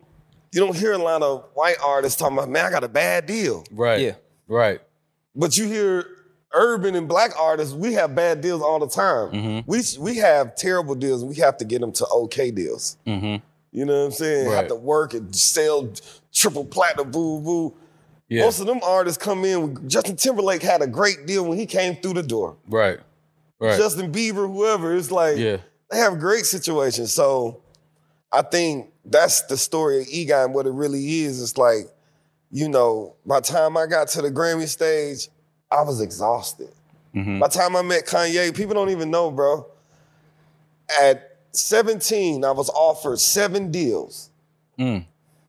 Speaker 2: you don't hear a lot of white artists talking about, man, I got a bad deal.
Speaker 3: Right.
Speaker 1: Yeah.
Speaker 3: Right.
Speaker 2: But you hear urban and black artists, we have bad deals all the time.
Speaker 3: Mm-hmm.
Speaker 2: We we have terrible deals, and we have to get them to okay deals.
Speaker 3: Mm-hmm.
Speaker 2: You know what I'm saying?
Speaker 3: Right.
Speaker 2: Have to work and sell triple platinum, boo boo.
Speaker 3: Yeah.
Speaker 2: Most of them artists come in. Justin Timberlake had a great deal when he came through the door.
Speaker 3: Right. Right.
Speaker 2: Justin Bieber, whoever, it's like
Speaker 3: Yeah.
Speaker 2: they have great situations. So I think that's the story of EGOT and what it really is. It's like, you know, by the time I got to the Grammy stage, I was exhausted.
Speaker 3: Mm-hmm.
Speaker 2: By the time I met Kanye, people don't even know, bro. At 17, I was offered seven deals.
Speaker 3: Mm.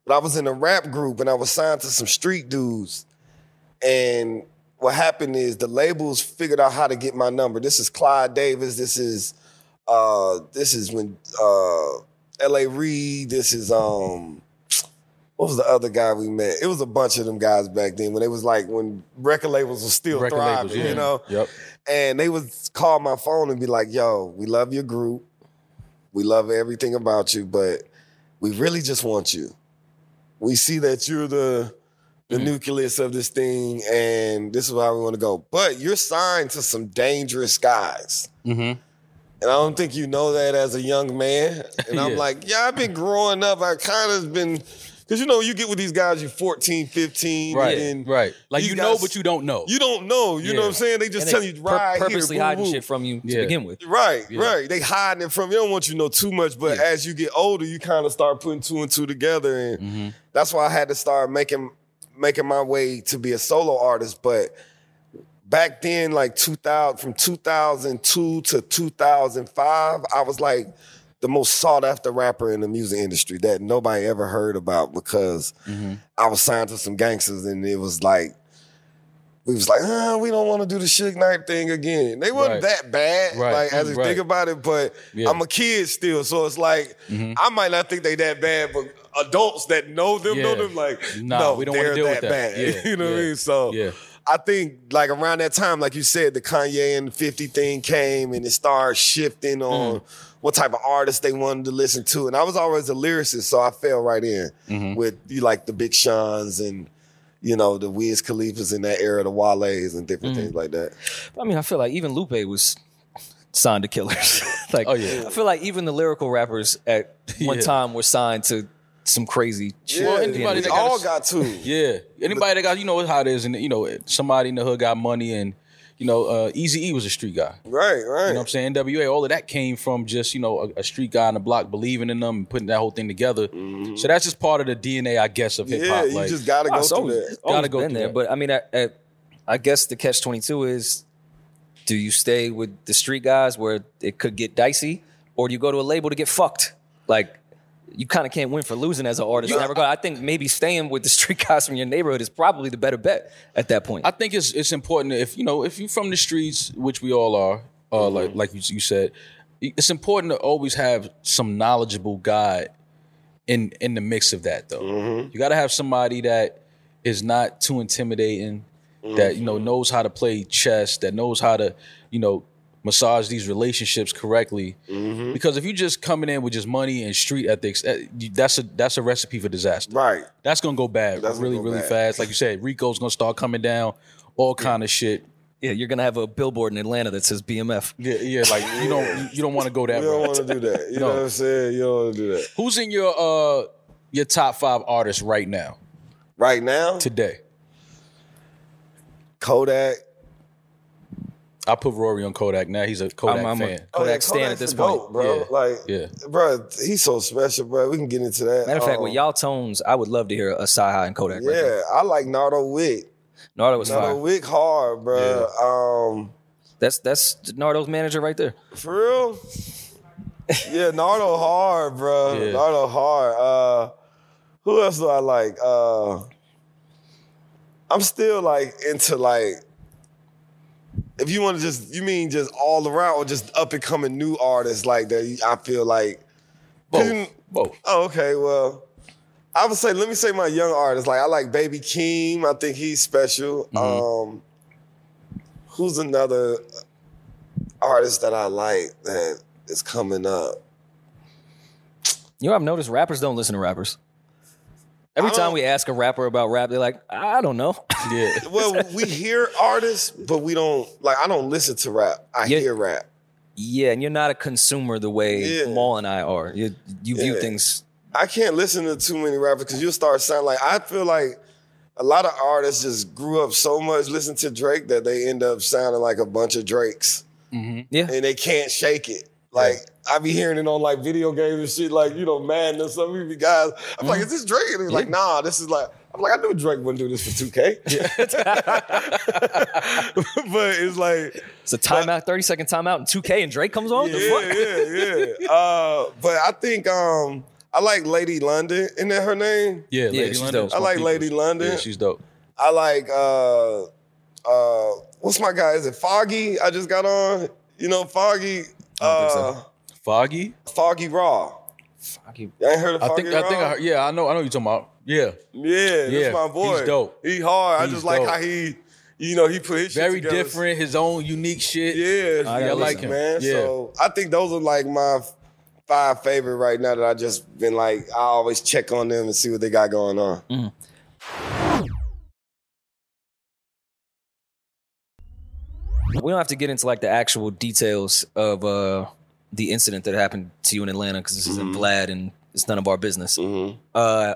Speaker 2: But I was in a rap group and I was signed to some street dudes. And what happened is the labels figured out how to get my number. This is Clive Davis. This is uh this is when uh L.A. Reid. This is um what was the other guy we met? It was a bunch of them guys back then when it was like when record labels were still
Speaker 3: Record
Speaker 2: thriving,
Speaker 3: labels, yeah.
Speaker 2: you know?
Speaker 3: Yep.
Speaker 2: And they would call my phone and be like, yo, we love your group. We love everything about you, but we really just want you. We see that you're the the nucleus of this thing, and this is how we want to go. But you're signed to some dangerous guys.
Speaker 3: Mm-hmm.
Speaker 2: And I don't think you know that as a young man. And I'm like, yeah, I've been growing up. I kind of been Because you know, you get with these guys, you're 14, 15,
Speaker 3: Right,
Speaker 2: and
Speaker 3: right. Like
Speaker 2: these
Speaker 3: you know, but you don't know.
Speaker 2: You don't know. You know what I'm saying? They just
Speaker 1: And
Speaker 2: tell
Speaker 1: they
Speaker 2: you
Speaker 1: pur-
Speaker 2: right
Speaker 1: purposely
Speaker 2: here,
Speaker 1: hiding
Speaker 2: boo, boo.
Speaker 1: shit from you to
Speaker 3: Yeah.
Speaker 1: begin with.
Speaker 2: Right,
Speaker 3: Yeah.
Speaker 2: right. They hiding it from you. Don't want you to know too much, but
Speaker 3: Yeah.
Speaker 2: as you get older, you kind of start putting two and two together, and
Speaker 3: Mm-hmm.
Speaker 2: that's why I had to start making making my way to be a solo artist. But back then, like 2000, from 2002 to 2005, I was like the most sought after rapper in the music industry that nobody ever heard about because
Speaker 3: Mm-hmm.
Speaker 2: I was signed to some gangsters, and it was like. We was like, uh, we don't want to do the Suge Knight thing again. They wasn't
Speaker 3: Right.
Speaker 2: that bad,
Speaker 3: Right.
Speaker 2: like as you
Speaker 3: Right.
Speaker 2: think about it. But
Speaker 3: Yeah.
Speaker 2: I'm a kid still, so it's like
Speaker 3: Mm-hmm.
Speaker 2: I might not think they that bad, but adults that know them know them like,
Speaker 3: Nah,
Speaker 2: no,
Speaker 3: we don't wanna
Speaker 2: they're
Speaker 3: deal
Speaker 2: that
Speaker 3: with that.
Speaker 2: bad.
Speaker 3: Yeah.
Speaker 2: you know what I mean? So
Speaker 3: Yeah.
Speaker 2: I think like around that time, like you said, the Kanye and 50 thing came and it started shifting on
Speaker 3: Mm.
Speaker 2: What type of artists they wanted to listen to. And I was always a lyricist, so I fell right in
Speaker 3: Mm-hmm.
Speaker 2: with you like the Big Sean's and you know the Wiz Khalifa's in that era, the Wale's and different
Speaker 3: Mm.
Speaker 2: things like that.
Speaker 1: I mean, I feel like even Lupe was signed to Killers. like,
Speaker 3: Oh, yeah.
Speaker 1: I feel like even the lyrical rappers at one
Speaker 3: Yeah.
Speaker 1: time were signed to some crazy shit.
Speaker 2: Yeah,
Speaker 3: Well,
Speaker 1: at the end
Speaker 3: anybody
Speaker 1: of
Speaker 2: we
Speaker 1: the
Speaker 3: that got
Speaker 2: all
Speaker 3: a-
Speaker 2: got to.
Speaker 3: Yeah. Anybody that got, you know how it is, and you know, somebody in the hood got money, and you know, uh, Easy E was a street guy.
Speaker 2: Right, right.
Speaker 3: You know what I'm saying? NWA, all of that came from just, you know, a, a street guy on the block believing in them and putting that whole thing together. So that's just part of the DNA, I guess, of hip
Speaker 2: Mm-hmm. yeah,
Speaker 3: hop.
Speaker 2: you
Speaker 3: like,
Speaker 2: just gotta go
Speaker 1: it's
Speaker 2: through
Speaker 1: always,
Speaker 2: that.
Speaker 1: it's always
Speaker 3: Gotta go
Speaker 1: been
Speaker 3: through
Speaker 1: there.
Speaker 3: that.
Speaker 1: But I mean, I, I, I guess the catch twenty two is: do you stay with the street guys where it could get dicey, or do you go to a label to get fucked? Like. You kind of can't win for losing as an artist. in that regard. I think maybe staying with the street guys from your neighborhood is probably the better bet at that point.
Speaker 3: I think it's it's important if you know if you're from the streets, which we all are, uh,
Speaker 2: Mm-hmm.
Speaker 3: like like you, you said, it's important to always have some knowledgeable guy in in the mix of that. Though
Speaker 2: Mm-hmm.
Speaker 3: you got to have somebody that is not too intimidating, that you know knows how to play chess, that knows how to you know massage these relationships correctly.
Speaker 2: Mm-hmm.
Speaker 3: Because if you're just coming in with just money and street ethics, eh, that's a that's a recipe for disaster
Speaker 2: Right.
Speaker 3: that's gonna go bad
Speaker 2: That's
Speaker 3: really
Speaker 2: go
Speaker 3: really
Speaker 2: bad.
Speaker 3: fast. Like you said, Rico's gonna start coming down, all kind of shit.
Speaker 1: yeah, you're gonna have a billboard in Atlanta that says BMF.
Speaker 3: Yeah, yeah. Like you don't you don't want to go that
Speaker 2: You don't want to do that. You
Speaker 3: No.
Speaker 2: know what I'm saying? You don't want to do that.
Speaker 3: Who's in your uh your top five artists right now
Speaker 2: Right now,
Speaker 3: today?
Speaker 2: Kodak.
Speaker 3: I put Rory on Kodak. Now he's a Kodak
Speaker 1: I'm- I'm a-
Speaker 3: fan.
Speaker 1: Kodak
Speaker 2: Oh, yeah,
Speaker 1: stand at this
Speaker 2: the
Speaker 1: point.
Speaker 2: GOAT, bro.
Speaker 3: Yeah.
Speaker 2: Like,
Speaker 3: Yeah.
Speaker 2: bro, he's so special, bro. We can get into that.
Speaker 1: Matter of fact,
Speaker 2: Um,
Speaker 1: with y'all tones, I would love to hear a Cyhi and Kodak.
Speaker 2: yeah,
Speaker 1: right there.
Speaker 2: I like Nardo Wick.
Speaker 1: Nardo was
Speaker 2: Nardo
Speaker 1: fire.
Speaker 2: Wick hard, bro. Um,
Speaker 1: That's that's Nardo's manager right there.
Speaker 2: for real. yeah, Nardo hard, bro.
Speaker 3: Yeah.
Speaker 2: Nardo hard. Uh, who else do I like? Uh, I'm still like into like. If you want to just, you mean just all around or just up and coming new artists like that? I feel like. 'cause you-
Speaker 3: Both. Both.
Speaker 2: Oh, okay. Well, I would say, let me say my young artists. Like I like Baby Keem. I think he's special. Um, who's another artist that I like that is coming up?
Speaker 1: You know, I've noticed rappers don't listen to rappers. Every time we ask a rapper about rap, they're like, I don't know.
Speaker 3: Yeah.
Speaker 2: Well, we hear artists, but we don't like. I don't listen to rap. I
Speaker 1: Yeah.
Speaker 2: hear rap.
Speaker 1: yeah, and you're not a consumer the way
Speaker 2: Yeah.
Speaker 1: Mal and I are. You you view
Speaker 2: Yeah.
Speaker 1: things.
Speaker 2: I can't listen to too many rappers because you'll start sounding like. I feel like a lot of artists just grew up so much listening to Drake that they end up sounding like a bunch of Drakes. Mm-hmm.
Speaker 1: Yeah,
Speaker 2: and they can't shake it. Like I be hearing it on like video games and shit, like you know Madden or some of you guys. I'm like, is this Drake? And he's like, nah, this is like. I'm like, I knew Drake wouldn't do this for 2K. but it's like,
Speaker 1: it's a timeout, thirty second timeout, and 2K and Drake comes on. The
Speaker 2: yeah,
Speaker 1: fuck?
Speaker 2: yeah, yeah. Uh, but I think um, I like Lady London. Isn't that her name?
Speaker 3: Yeah,
Speaker 1: Yeah,
Speaker 3: Lady
Speaker 1: she's
Speaker 3: London.
Speaker 1: dope.
Speaker 2: I like. Lady London.
Speaker 3: Yeah, she's dope.
Speaker 2: I like uh, uh, what's my guy? Is it Foggy? I just got on. You know, Foggy.
Speaker 1: Don't think so.
Speaker 2: Uh,
Speaker 3: Foggy.
Speaker 2: Foggieraw.
Speaker 1: Foggy. you.
Speaker 2: I ain't heard of
Speaker 3: I
Speaker 2: Foggy
Speaker 3: think I think I heard, yeah I know I know what you're talking about. Yeah,
Speaker 2: Yeah,
Speaker 3: Yeah,
Speaker 2: that's my boy.
Speaker 3: he's dope.
Speaker 2: He hard. I
Speaker 3: He's
Speaker 2: just like
Speaker 3: dope.
Speaker 2: how he, you know, he put his shit
Speaker 3: very different. His own unique shit.
Speaker 2: Yeah,
Speaker 1: I
Speaker 2: yeah, I like him, man.
Speaker 3: Yeah.
Speaker 2: So I think those are like my five favorite right now that I just been like. I always check on them and see what they got going on.
Speaker 1: We don't have to get into like the actual details of uh, the incident that happened to you in Atlanta because this isn't Vlad and it's none of our business. Uh,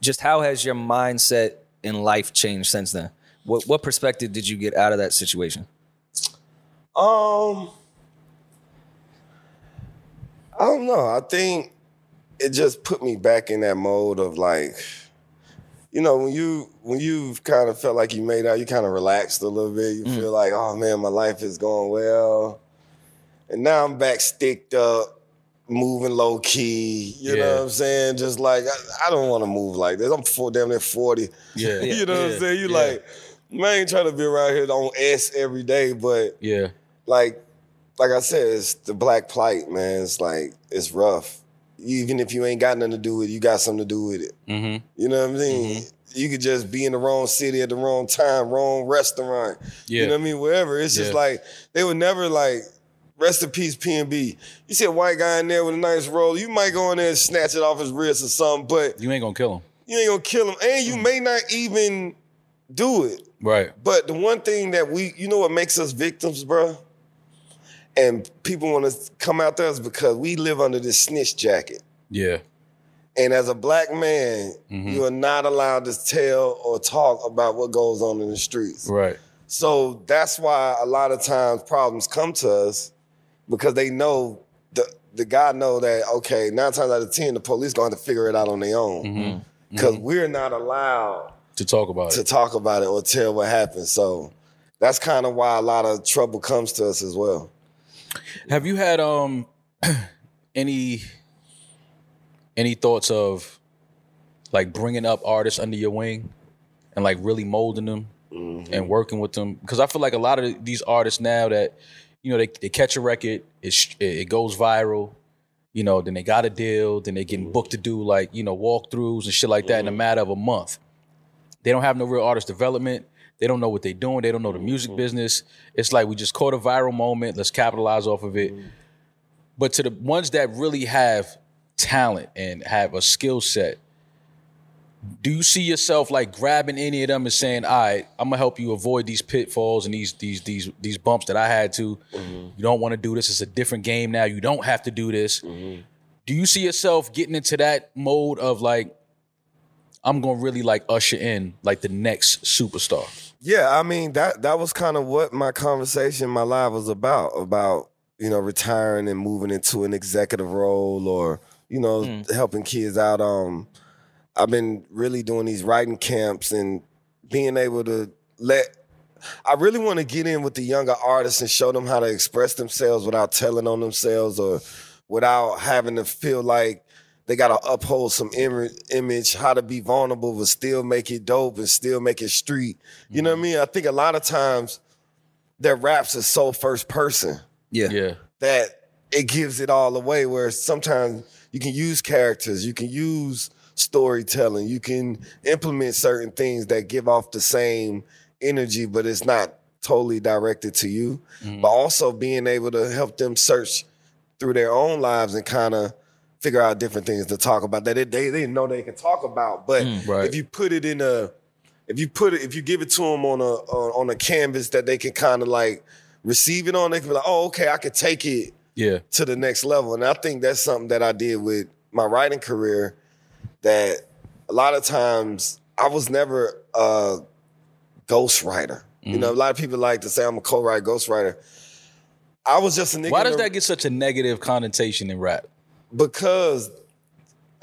Speaker 1: just how has your mindset in life changed since then? What what perspective did you get out of that situation?
Speaker 2: Um, I don't know. I think it just put me back in that mode of like, you know, when you when you've kind of felt like you made out, you kind of relaxed a little bit. You mm. feel like, oh man, my life is going well, and now I'm back sticked up, moving low key. You know what I'm saying? Just like I, I don't want to move like this. I'm four, damn near forty.
Speaker 3: Yeah.
Speaker 2: you know what I'm saying? You
Speaker 3: Yeah.
Speaker 2: like, man, I ain't trying to be around here on S every day, but
Speaker 3: Yeah.
Speaker 2: like like I said, it's the black plight, man. It's like it's rough. Even if you ain't got nothing to do with it, you got something to do with it.
Speaker 3: Mm-hmm.
Speaker 2: You know what I mean? You could just be in the wrong city at the wrong time, wrong restaurant.
Speaker 3: Yeah.
Speaker 2: You know what I mean? Wherever. It's just like they would never like rest in peace PnB. You see a white guy in there with a nice roll, you might go in there and snatch it off his wrist or something, but
Speaker 3: You ain't gonna kill him.
Speaker 2: you ain't gonna kill him. And you may not even do it.
Speaker 3: Right.
Speaker 2: But the one thing that we, you know what makes us victims, bro? And people want to come out to us because we live under this snitch jacket.
Speaker 3: Yeah.
Speaker 2: And as a black man, mm-hmm. you are not allowed to tell or talk about what goes on in the streets.
Speaker 3: Right.
Speaker 2: So that's why a lot of times problems come to us because they know the the guy know that okay, nine times out of ten, the police going to figure it out on their own mm-hmm. mm-hmm. because we're not allowed
Speaker 3: To talk about
Speaker 2: to
Speaker 3: it.
Speaker 2: talk about it or tell what happened. So that's kind of why a lot of trouble comes to us as well.
Speaker 3: Have you had um any any thoughts of like bringing up artists under your wing and like really molding them mm-hmm. and working with them? Because I feel like a lot of these artists now that you know they, they catch a record, it it goes viral. You know, then they got a deal, then they getting mm-hmm. booked to do like you know walkthroughs and shit like that in a mm-hmm. matter of a month. They don't have no real artist development. They don't know what they're doing. They don't know the music mm-hmm. business. It's like we just caught a viral moment. Let's capitalize off of it. Mm-hmm. But to the ones that really have talent and have a skill set, do you see yourself like grabbing any of them and saying, "All right, I'm gonna help you avoid these pitfalls and these these these these bumps that I had to. Mm-hmm. You don't want to do this. It's a different game now. You don't have to do this." Do you see yourself getting into that mode of like, I'm gonna really like usher in like the next superstar?
Speaker 2: Yeah, I mean that that was kind of what my conversation, my live was about. About you know retiring and moving into an executive role, or you know helping kids out. Um, I've been really doing these writing camps and being able to let. I really want to get in with the younger artists and show them how to express themselves without telling on themselves or without having to feel like they got to uphold some im- image, how to be vulnerable but still make it dope and still make it street. You know what I mm-hmm. mean? I think a lot of times their raps are so first person
Speaker 1: Yeah.
Speaker 3: Yeah,
Speaker 2: that it gives it all away. Where sometimes you can use characters, you can use storytelling, you can implement certain things that give off the same energy, but it's not totally directed to you. Mm-hmm. But also being able to help them search through their own lives and kind of figure out different things to talk about that they, they, they didn't know they could talk about. But mm.
Speaker 3: right.
Speaker 2: if you put it in a if you put it, if you give it to them on a on, on a canvas that they can kind of like receive it on, they can be like, oh, okay, I could take it
Speaker 3: yeah,
Speaker 2: to the next level. And I think that's something that I did with my writing career. That a lot of times I was never a ghostwriter. You mm. know, a lot of people like to say I'm a co-write ghostwriter. I was just a nigga.
Speaker 3: Why does that get such a negative connotation in rap?
Speaker 2: Because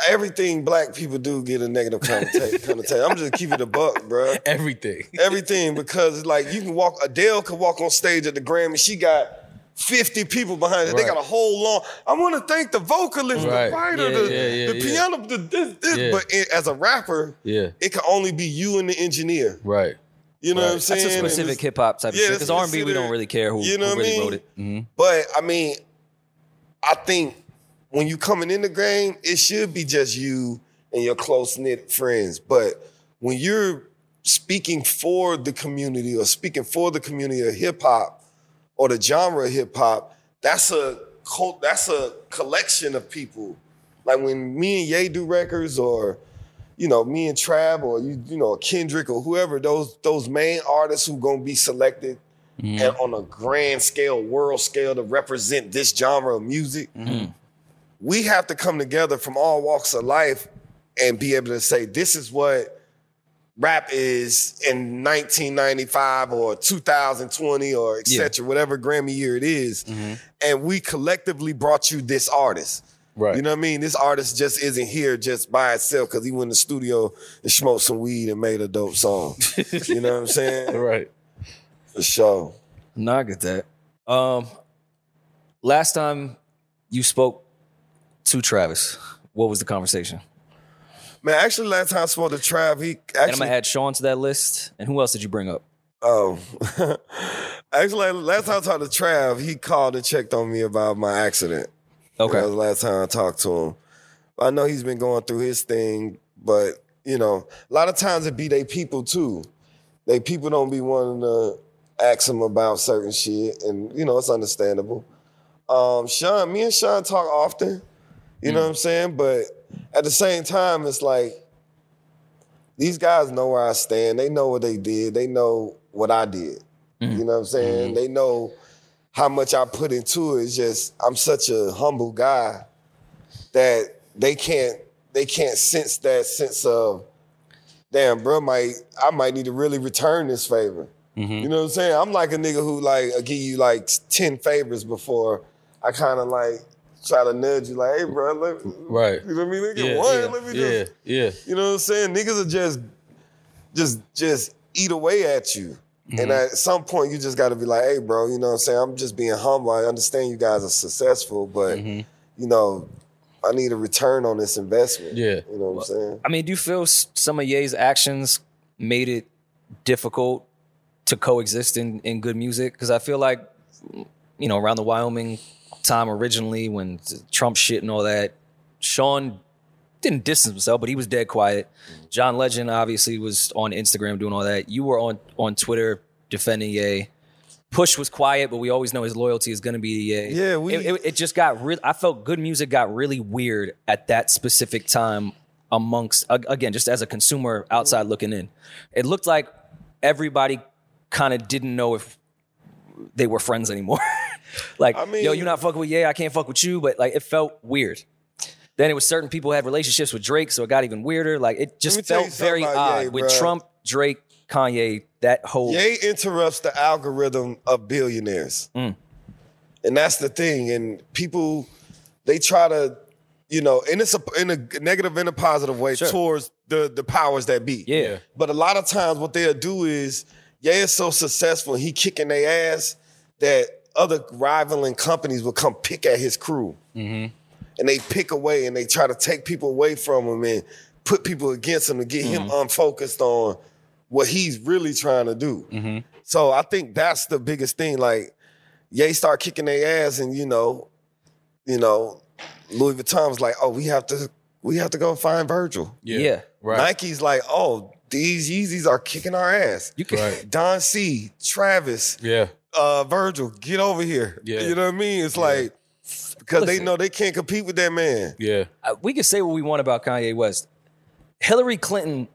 Speaker 2: everything black people do get a negative connota- connotation. I'm just keeping it a buck, bro.
Speaker 3: Everything.
Speaker 2: Everything because like you can walk. Adele could walk on stage at the Grammy. She got 50 people behind her. They got a whole long. I want to thank the vocalist,
Speaker 3: Right.
Speaker 2: the writer,
Speaker 3: Yeah,
Speaker 2: the,
Speaker 3: yeah, yeah,
Speaker 2: the
Speaker 3: yeah.
Speaker 2: piano, the this, this.
Speaker 3: Yeah.
Speaker 2: But it, as a rapper,
Speaker 3: Yeah.
Speaker 2: it can only be you and the engineer.
Speaker 3: Right.
Speaker 2: You know what I'm saying?
Speaker 1: That's a specific hip hop type of shit. Because R and B, we don't really care who,
Speaker 2: you know
Speaker 1: who really
Speaker 2: mean?
Speaker 1: wrote it. Mm-hmm.
Speaker 2: But I mean, I think when you coming in the game, it should be just you and your close knit friends. But when you're speaking for the community or speaking for the community of hip hop or the genre of hip hop, that's a cult, that's a collection of people. Like when me and Ye do records, or you know me and Trav, or you you know Kendrick or whoever those those main artists who gonna be selected mm-hmm. and on a grand scale, world scale to represent this genre of music. Mm-hmm. We have to come together from all walks of life and be able to say this is what rap is in 1995 or 2020 or etc. Whatever Grammy year it is. and we collectively brought you this artist.
Speaker 3: Right.
Speaker 2: You know what I mean? This artist just isn't here just by itself because he went in the studio and smoked some weed and made a dope song. you know what I'm saying?
Speaker 3: Right.
Speaker 2: For sure.
Speaker 1: No, I get that. Um, last time you spoke to Travis, what was the conversation?
Speaker 2: Man, actually, last time I spoke to Trav, he
Speaker 1: And I'm
Speaker 2: actually
Speaker 1: gonna add Sean to that list. And who else did you bring up?
Speaker 2: Oh, actually, last time I talked to Trav, he called and checked on me about my accident.
Speaker 1: Okay.
Speaker 2: That was the last time I talked to him. I know he's been going through his thing, but you know, a lot of times it be they people too. They people don't be wanting to ask him about certain shit, and you know, it's understandable. Um, Sean, me and Sean talk often. You know mm. what I'm saying? But at the same time, it's like these guys know where I stand. They know what they did. They know what I did. Mm. You know what I'm saying? Mm-hmm. They know how much I put into it. It's just I'm such a humble guy that they can't they can't sense that sense of damn, bro, might I might need to really return this favor. Mm-hmm. You know what I'm saying? I'm like a nigga who like I give you like ten favors before I kind of like try to nudge you like, hey, bro, let,
Speaker 3: Right.
Speaker 2: you know what I mean? Let me get
Speaker 3: Yeah,
Speaker 2: one.
Speaker 3: yeah,
Speaker 2: Let me
Speaker 3: yeah,
Speaker 2: just
Speaker 3: yeah.
Speaker 2: you know what I'm saying? Niggas are just, just, just eat away at you. And
Speaker 3: Mm-hmm.
Speaker 2: at some point, you just got to be like, "Hey, bro, you know what I'm saying? I'm just being humble. I understand you guys are successful, but
Speaker 3: Mm-hmm.
Speaker 2: you know, I need a return on this investment."
Speaker 3: Yeah.
Speaker 2: you know what I'm saying?
Speaker 1: I mean, do you feel some of Ye's actions made it difficult to coexist in, in good music? Because I feel like, you know, around the Wyoming time originally, when Trump shit and all that, Sean didn't distance himself, but he was dead quiet. Mm-hmm. John Legend obviously was on Instagram doing all that. You were on on Twitter defending Ye. Push was quiet, but we always know his loyalty is going to be Ye.
Speaker 2: Yeah, we-
Speaker 1: It, it, it just got real. I felt good music got really weird at that specific time amongst again just as a consumer outside looking in. It looked like everybody kind of didn't know if they were friends anymore. like,
Speaker 2: I mean-
Speaker 1: yo, you not fucking with Ye, I can't fuck with you, but like it felt weird. Then it was certain people had relationships with Drake, so it got even weirder. Like it just
Speaker 2: me tell you
Speaker 1: felt very odd
Speaker 2: Ye,
Speaker 1: with
Speaker 2: bruh.
Speaker 1: Trump, Drake, Kanye. That whole
Speaker 2: Ye interrupts the algorithm of billionaires,
Speaker 1: Mm.
Speaker 2: and that's the thing. And people, they try to, you know, and it's a, in a negative and a positive way towards the the powers that be.
Speaker 1: Yeah.
Speaker 2: But a lot of times, what they'll do is, Ye is so successful, he kicking their ass that other rivaling companies will come pick at his crew, mm-hmm. and they pick away and they try to take people away from him and put people against him to get him mm-hmm. unfocused on what he's really trying to do. Mm-hmm. So I think that's the biggest thing. Like, Ye start kicking their ass, and you know, you know, Louis Vuitton's like, oh, we have to, we have to go find Virgil.
Speaker 3: Yeah.
Speaker 1: Yeah.
Speaker 3: Right.
Speaker 2: Nike's like, oh, these Yeezys are kicking our ass.
Speaker 1: You can,
Speaker 3: Right.
Speaker 2: Don C, Travis,
Speaker 3: Yeah.
Speaker 2: Uh, Virgil, get over here.
Speaker 3: Yeah.
Speaker 2: You know what I mean? It's like because they know they can't compete with that man.
Speaker 3: Yeah.
Speaker 1: uh, we can say what we want about Kanye West. Hillary Clinton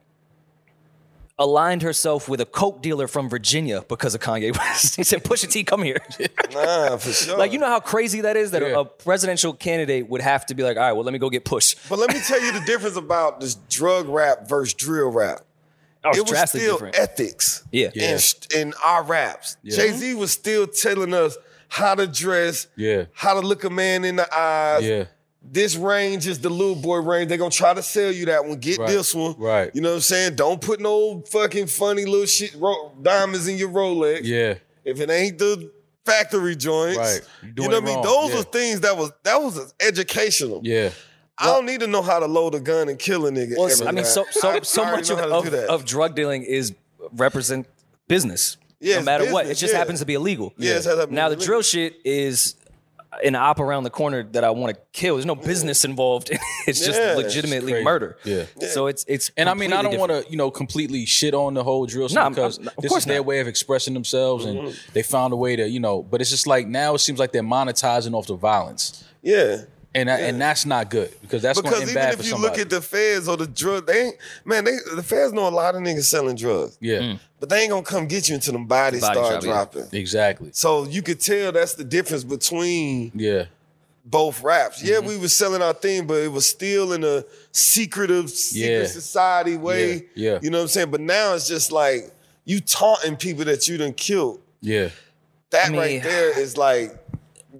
Speaker 1: aligned herself with a coke dealer from Virginia because of Kanye West. he said, "Pusha T, come here."
Speaker 2: Nah, for sure.
Speaker 1: like you know how crazy that is that a-
Speaker 3: Yeah.
Speaker 1: a presidential candidate would have to be like, "All right, well, let me go get Push."
Speaker 2: But let me tell you the difference about this drug rap versus drill rap.
Speaker 1: Oh, it's
Speaker 2: it was still
Speaker 1: different.
Speaker 2: ethics.
Speaker 1: Yeah.
Speaker 3: Yeah.
Speaker 2: In, in our raps. Jay Z was still telling us how to dress,
Speaker 3: Yeah.
Speaker 2: how to look a man in the eyes.
Speaker 3: Yeah.
Speaker 2: This range is the little boy range. They're gonna try to sell you that one. Get
Speaker 3: Right.
Speaker 2: this one.
Speaker 3: Right.
Speaker 2: You know what I'm saying? Don't put no fucking funny little shit ro- diamonds in your Rolex.
Speaker 3: Yeah.
Speaker 2: If it ain't the factory joints.
Speaker 3: Right. You're
Speaker 2: You
Speaker 3: doing
Speaker 2: know what I mean?
Speaker 3: wrong.
Speaker 2: Those
Speaker 3: Yeah.
Speaker 2: are things that was that was educational.
Speaker 3: Yeah.
Speaker 2: I don't need to know how to load a gun and kill a nigga.
Speaker 1: Well,
Speaker 2: every
Speaker 1: I mean,
Speaker 2: time.
Speaker 1: so so
Speaker 2: I
Speaker 1: so much of, of, of drug dealing is represent business.
Speaker 2: Yeah,
Speaker 1: no
Speaker 2: it's
Speaker 1: matter what, it just
Speaker 2: yeah.
Speaker 1: happens to be illegal.
Speaker 2: Yeah, it has to be
Speaker 1: now the
Speaker 2: illegal.
Speaker 1: drill shit is an op around the corner that I want to kill. There's no business involved. it's just
Speaker 2: Yeah.
Speaker 1: legitimately
Speaker 3: crazy.
Speaker 1: murder.
Speaker 3: Yeah.
Speaker 1: So it's it's
Speaker 3: And I mean, I don't want to, you know, completely shit on the whole drill scene
Speaker 1: No, I'm-
Speaker 3: because
Speaker 1: I'm- of
Speaker 3: this
Speaker 1: course
Speaker 3: is their
Speaker 1: not.
Speaker 3: way of expressing themselves, and
Speaker 2: Mm-hmm.
Speaker 3: they found a way to, you know. But it's just like now it seems like they're monetizing off the violence,
Speaker 2: yeah.
Speaker 3: And I, and that's not good because that's going to
Speaker 2: Because even
Speaker 3: bad
Speaker 2: if you
Speaker 3: somebody.
Speaker 2: look at the feds or the drug, they ain't man. They the feds know a lot of niggas selling drugs,
Speaker 3: yeah,
Speaker 2: but they ain't gonna come get you until them bodies
Speaker 1: Body
Speaker 2: start
Speaker 1: shop, yeah.
Speaker 2: dropping.
Speaker 3: exactly.
Speaker 2: So you could tell that's the difference between
Speaker 3: Yeah,
Speaker 2: both raps. Yeah,
Speaker 3: Mm-hmm.
Speaker 2: we was selling our thing, but it was still in a secretive, secret
Speaker 3: Yeah.
Speaker 2: society way.
Speaker 3: Yeah, yeah.
Speaker 2: You know what I'm saying? But now it's just like you taunting people that you done killed.
Speaker 3: Yeah.
Speaker 2: That
Speaker 1: I mean-
Speaker 2: right there is like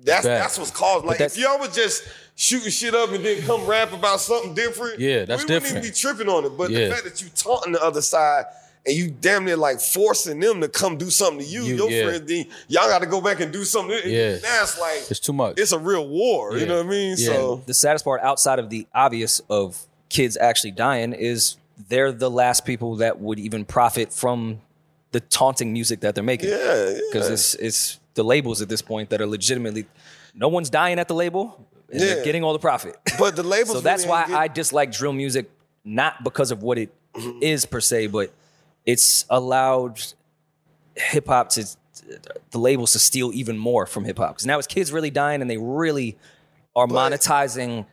Speaker 2: that's
Speaker 3: Bad.
Speaker 2: that's what's caused. Like if y'all was just shooting shit up and then come rap about something different,
Speaker 3: Yeah, that's
Speaker 2: we wouldn't even be tripping on it. But
Speaker 3: Yeah.
Speaker 2: the fact that you taunting the other side and you damn near like forcing them to come do something to you,
Speaker 3: You-
Speaker 2: your
Speaker 3: yeah.
Speaker 2: friends, then y'all got to go back and do something.
Speaker 3: Yeah.
Speaker 2: now it's like
Speaker 3: It's too much.
Speaker 2: it's a real war. You know what I mean?
Speaker 3: Yeah.
Speaker 2: So
Speaker 1: the saddest part outside of the obvious of kids actually dying is they're the last people that would even profit from the taunting music that they're making.
Speaker 2: yeah, yeah.
Speaker 1: Because it's it's the labels at this point that are legitimately no one's dying at the label and
Speaker 2: Yeah.
Speaker 1: they're getting all the profit.
Speaker 2: But the labels.
Speaker 1: so that's
Speaker 2: really
Speaker 1: why
Speaker 2: ain't
Speaker 1: I dislike drill music, not because of what it mm-hmm. is per se, but it's allowed hip hop to the labels to steal even more from hip hop. Because now it's kids really dying and they really are
Speaker 2: But-
Speaker 1: monetizing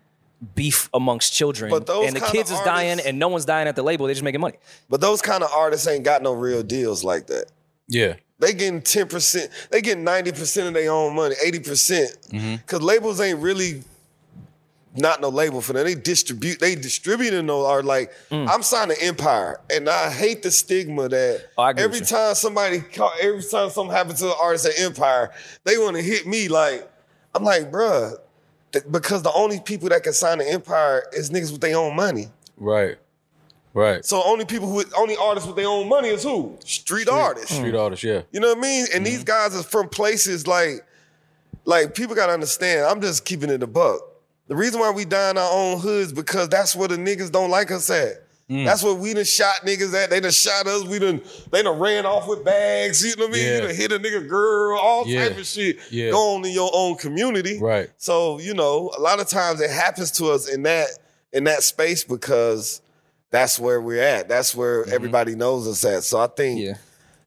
Speaker 1: beef amongst children.
Speaker 2: But those
Speaker 1: and the
Speaker 2: kinda
Speaker 1: kids is dying and no one's dying at the label. They're just making money.
Speaker 2: But those kind of artists ain't got no real deals like that.
Speaker 3: yeah.
Speaker 2: They getting ten percent. They getting ninety percent of their own money, eighty percent.
Speaker 3: Mm-hmm.
Speaker 2: Because labels ain't really not no label for them. They distribute. They distributing those are like
Speaker 3: Mm.
Speaker 2: I'm signing Empire, and I hate the stigma that
Speaker 1: Oh,
Speaker 2: every time somebody call, every time something happens to an artist at Empire, they want to hit me like I'm like, bruh, th- because the only people that can sign the Empire is niggas with their own money.
Speaker 3: Right. Right.
Speaker 2: So only people who only artists with their own money is who street, artists. Mm.
Speaker 3: Street artists, yeah.
Speaker 2: You know what I mean? And these mm-hmm. guys are from places like, like people gotta understand. I'm just keeping it a buck. The reason why we die in our own hoods because that's where the niggas don't like us at. Mm. That's where we done shot niggas at. They done shot us. We done they done ran off with bags. You know what I mean?
Speaker 3: Yeah.
Speaker 2: You done hit a nigga girl. All
Speaker 3: Yeah.
Speaker 2: type of shit.
Speaker 3: Yeah.
Speaker 2: Go on in your own community.
Speaker 3: Right.
Speaker 2: So you know, a lot of times it happens to us in that in that space because that's where we're at. That's where mm-hmm. everybody knows us at. So I think
Speaker 1: Yeah.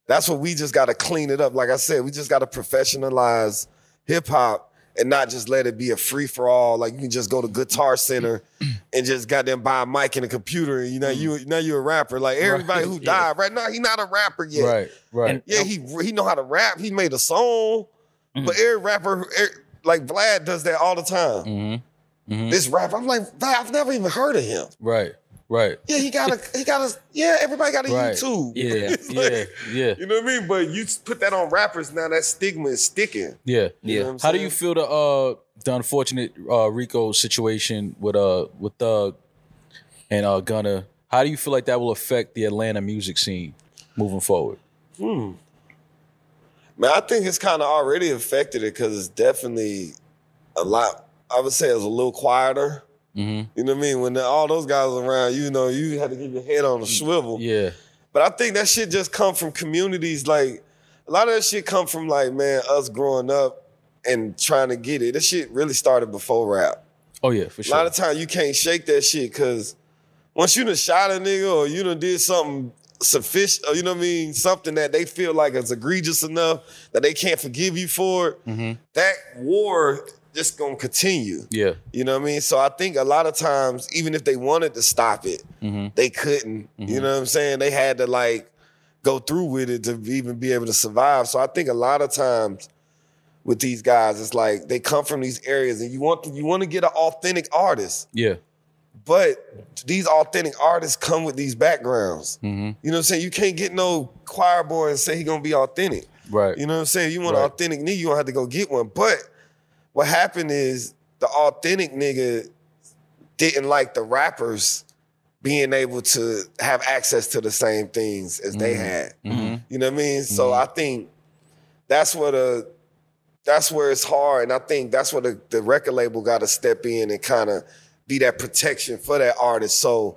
Speaker 2: that's what we just got to clean it up. Like I said, we just got to professionalize hip hop and not just let it be a free for all. Like you can just go to Guitar Center and just goddamn buy a mic and a computer, and you know mm-hmm. you now you're a rapper. Like everybody who
Speaker 1: Yeah.
Speaker 2: died right now, he not a rapper yet.
Speaker 3: Right. Right.
Speaker 1: And-
Speaker 2: Yeah, he he know how to rap. He made a song, mm-hmm. but every rapper every- like Vlad does that all the time. This rapper, I'm like Vlad, I've never even heard of him.
Speaker 3: right. Right.
Speaker 2: Yeah, he got a he got a yeah. Everybody got a
Speaker 3: Right.
Speaker 2: YouTube.
Speaker 1: Yeah.
Speaker 2: It's
Speaker 3: Yeah. Yeah.
Speaker 2: You know what I mean? But you put that on rappers now, that stigma is sticking.
Speaker 3: Yeah.
Speaker 1: Yeah.
Speaker 2: know what I'm
Speaker 3: How do you feel the uh the unfortunate uh Rico situation with uh with Thug and uh Gunna? How do you feel like that will affect the Atlanta music scene moving forward? Hmm.
Speaker 2: Man, I think it's kind of already affected it because it's definitely a lot. I would say it's a little quieter.
Speaker 3: Mm-hmm.
Speaker 2: You know what I mean? When all those guys around, you know, you had to keep your head on a swivel.
Speaker 3: Yeah.
Speaker 2: But I think that shit just come from communities. Like a lot of that shit come from like man, us growing up and trying to get it. This shit really started before rap.
Speaker 3: Oh yeah, for sure.
Speaker 2: A lot of times you can't shake that shit because once you done shot a nigga or you done did something sufficient, you know what I mean, something that they feel like is egregious enough that they can't forgive you for, it. that war just gonna continue.
Speaker 3: yeah.
Speaker 2: You know what I mean? So I think a lot of times, even if they wanted to stop it, they couldn't. You know what I'm saying? They had to like go through with it to even be able to survive. So I think a lot of times with these guys, it's like they come from these areas and you want to, you want to get an authentic artist,
Speaker 3: Yeah.
Speaker 2: but these authentic artists come with these backgrounds.
Speaker 3: Mm-hmm.
Speaker 2: You know what I'm saying? You can't get no choir boy and say he gonna be authentic.
Speaker 3: Right.
Speaker 2: You know what I'm saying? You want
Speaker 3: Right.
Speaker 2: an authentic nigga, you don't have to go get one. But what happened is the authentic nigga didn't like the rappers being able to have access to the same things as they mm-hmm. had. Mm-hmm. You know what I mean? So mm-hmm. I think that's what a that's where it's hard. And I think that's where the, the record label gotta step in and kind of be that protection for that artist. So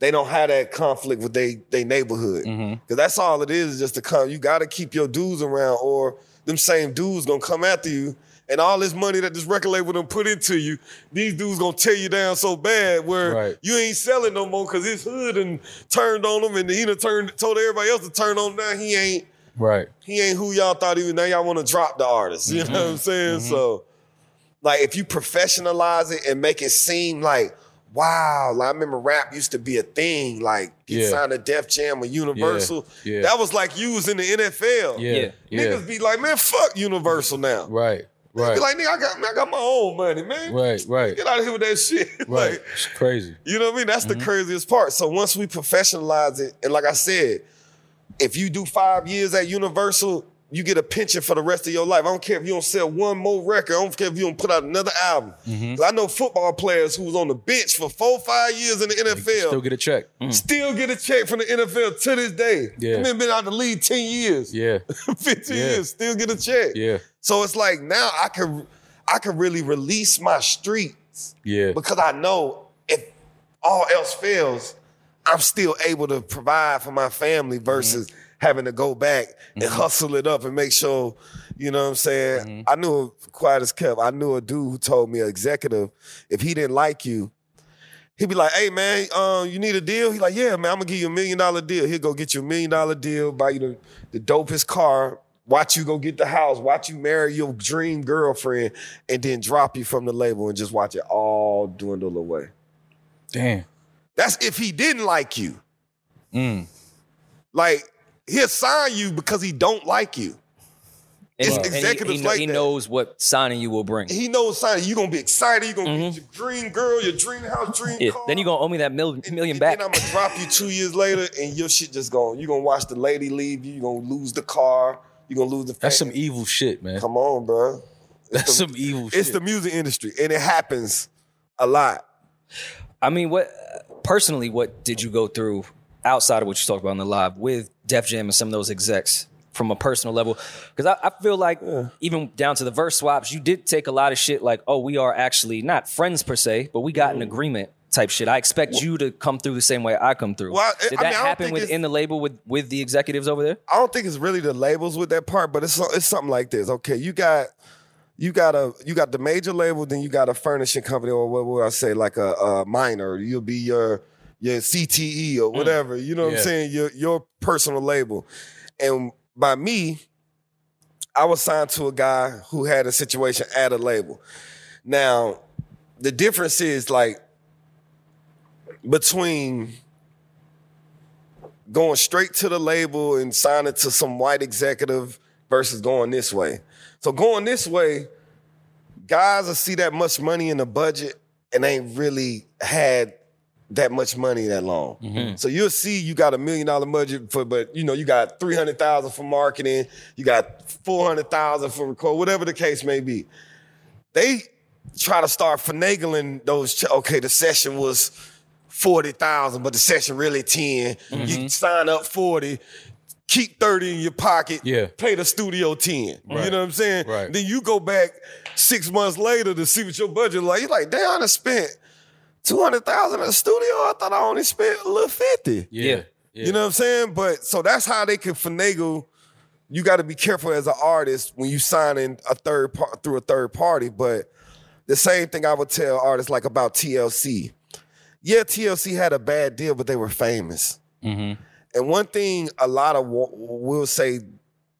Speaker 2: they don't have that conflict with they they neighborhood. Cause that's all it is, is just to come. You gotta keep your dudes around or them same dudes gonna come after you. And all this money that this record label done put into you, these dudes gonna tear you down so bad where
Speaker 3: Right.
Speaker 2: you ain't selling no more because his hood and turned on him and he done turned told everybody else to turn on him. Now he ain't
Speaker 3: Right.
Speaker 2: he ain't who y'all thought he was. Now y'all want to drop the artist. You know what I'm mm-hmm. saying? Mm-hmm. So, like, if you professionalize it and make it seem like, wow, like I remember rap used to be a thing. Like, get
Speaker 3: Yeah.
Speaker 2: signed to Def Jam or Universal.
Speaker 3: Yeah.
Speaker 2: That was like you was in the NFL.
Speaker 3: Yeah.
Speaker 1: Yeah.
Speaker 3: Yeah.
Speaker 2: Niggas be like, man, fuck Universal now.
Speaker 3: Right.
Speaker 2: They
Speaker 3: Right.
Speaker 2: be like, nigga, I got, I got my own money, man.
Speaker 3: Right, right,
Speaker 2: Get out of here with that shit.
Speaker 3: right.
Speaker 2: like,
Speaker 3: It's crazy.
Speaker 2: you know what I mean? That's
Speaker 3: Mm-hmm.
Speaker 2: the craziest part. So once we professionalize it, and like I said, if you do five years at Universal, you get a pension for the rest of your life. I don't care if you don't sell one more record. I don't care if you don't put out another album.
Speaker 3: Mm-hmm.
Speaker 2: 'Cause I know football players who was on the bench for four, five years in the NFL.
Speaker 3: Still get a check.
Speaker 2: Still get a check from the NFL to this day.
Speaker 3: Yeah.
Speaker 2: They been out the league 10 years.
Speaker 3: Yeah,
Speaker 2: 15
Speaker 3: Yeah.
Speaker 2: years, still get a check.
Speaker 3: yeah,
Speaker 2: So it's like now I can I can really release my streets
Speaker 3: yeah.
Speaker 2: because I know if all else fails, I'm still able to provide for my family mm-hmm. versus having to go back and mm-hmm. hustle it up and make sure, you know what I'm saying? Mm-hmm. I knew quiet as kept. I knew a dude who told me, an executive, if he didn't like you, he'd be like, hey man, um, you need a deal? He's like, yeah, man, I'm gonna give you a million dollar deal. He'll go get you a million dollar deal, buy you the, the dopest car, watch you go get the house, watch you marry your dream girlfriend, and then drop you from the label and just watch it all dwindle away.
Speaker 3: Damn.
Speaker 2: That's if he didn't like you.
Speaker 3: Mm.
Speaker 2: Like he'll sign you because he don't like you.
Speaker 1: And,
Speaker 2: It's
Speaker 1: he-
Speaker 2: executives
Speaker 1: he, kno-
Speaker 2: like
Speaker 1: he
Speaker 2: that.
Speaker 1: knows what signing you will bring.
Speaker 2: He knows signing you gonna be excited. You gonna get your dream girl, your dream house, dream
Speaker 1: Mm-hmm. Yeah.
Speaker 2: car.
Speaker 1: Then you are gonna owe me that mil- million
Speaker 2: and
Speaker 1: back.
Speaker 2: Then I'm gonna drop you two years later, and your shit just gone. You are gonna watch the lady leave you. You gonna lose the car. You gonna lose the.
Speaker 3: That's some evil shit, man.
Speaker 2: Come on, bro.
Speaker 3: That's some evil shit.
Speaker 2: It's the music industry, and it happens a lot.
Speaker 1: I mean, what personally, what did you go through outside of what you talked about in the live with Def Jam and some of those execs from a personal level? Because I, I feel like even down to the verse swaps, you did take a lot of shit like, oh, we are actually not friends per se, but we got an mm-hmm. agreement type shit. I expect you to come through the same way I come through.
Speaker 2: Well,
Speaker 1: did
Speaker 2: I
Speaker 1: that
Speaker 2: mean,
Speaker 1: happen within the label with with the executives over there?
Speaker 2: I don't think it's really the labels with that part, but it's it's something like this. Okay, you got you got a you got the major label, then you got a furnishing company, or what would I say, like a, a minor. You'll be your your CTE or mm. whatever. You know what
Speaker 3: Yeah.
Speaker 2: I'm saying? Your your personal label. And by me, I was signed to a guy who had a situation at a label. Now, the difference is like between going straight to the label and signing to some white executive versus going this way. So going this way, guys will see that much money in the budget and ain't really had that much money that long. Mm-hmm. So you'll see you got a million dollar budget for, but you know, you got 300,000 for marketing, you got 400,000 for record, whatever the case may be. They try to start finagling those, okay, the session was 40,000, but the session really 10. You mm-hmm. sign up 40, keep 30 in your pocket,
Speaker 3: Yeah.
Speaker 2: pay the studio 10. You know what I'm saying?
Speaker 3: Right.
Speaker 2: Then you go back six months later to see what your budget like. You're like, damn, I spent 200,000 in the studio. I thought I only spent a little 50.
Speaker 3: yeah. yeah.
Speaker 2: You know what I'm saying? But so that's how they can finagle. You got to be careful as an artist when you signing a third part through a third party. But the same thing I would tell artists like about TLC. Yeah, TLC had a bad deal, but they were famous. Mm-hmm. And one thing a lot of will say,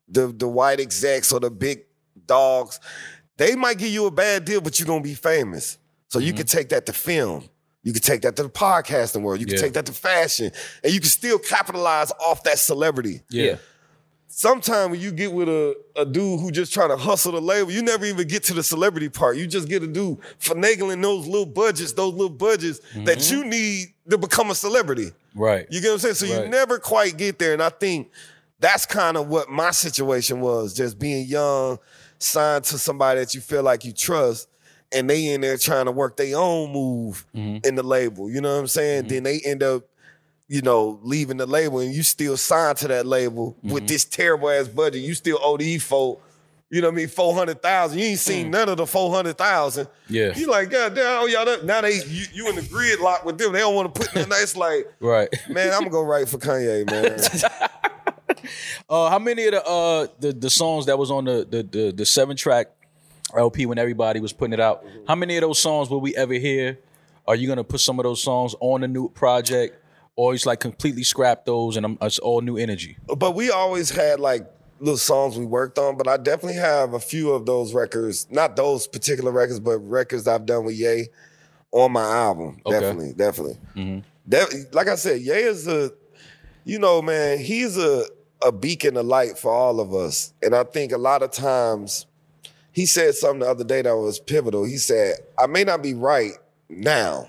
Speaker 2: the the white execs or the big dogs, they might give you a bad deal, but you're gonna be famous. So you mm-hmm. can take that to film. You can take that to the podcasting world. You can
Speaker 3: Yeah.
Speaker 2: take that to fashion, and you can still capitalize off that celebrity.
Speaker 3: yeah.
Speaker 2: Sometimes when you get with a, a dude who just trying to hustle the label, you never even get to the celebrity part. You just get a dude finagling those little budgets, those little budgets that mm-hmm. you need to become a celebrity.
Speaker 3: Right.
Speaker 2: You get what I'm saying? So you never quite get there. And I think that's kind of what my situation was, just being young, signed to somebody that you feel like you trust, and they in there trying to work their own move mm-hmm. in the label. You know what I'm saying? Mm-hmm. Then they end up, you know, leaving the label and you still signed to that label with this terrible ass budget. You still owe these folk, you know what I mean, 400,000. You ain't seen none of the 400,000.
Speaker 3: Yeah.
Speaker 2: You like, God damn, oh, y'all, that- now they, you, you in the gridlock with them. They don't want to put in nice, like,
Speaker 3: Right.
Speaker 2: Man, I'm gonna go right for Kanye, man.
Speaker 3: Uh, how many of the uh the, the songs that was on the the the, the seven track LP when everybody was putting it out? How many of those songs will we ever hear? Are you gonna put some of those songs on the new project, or it's like completely scrap those and um, it's all new energy?
Speaker 2: but we always had like little songs we worked on. But I definitely have a few of those records, not those particular records, but records I've done with Ye on my album.
Speaker 3: Okay.
Speaker 2: Definitely, definitely. De- like I said, Ye is a, you know, man, he's a a beacon of light for all of us. And I think a lot of times, he said something the other day that was pivotal. He said, I may not be right now.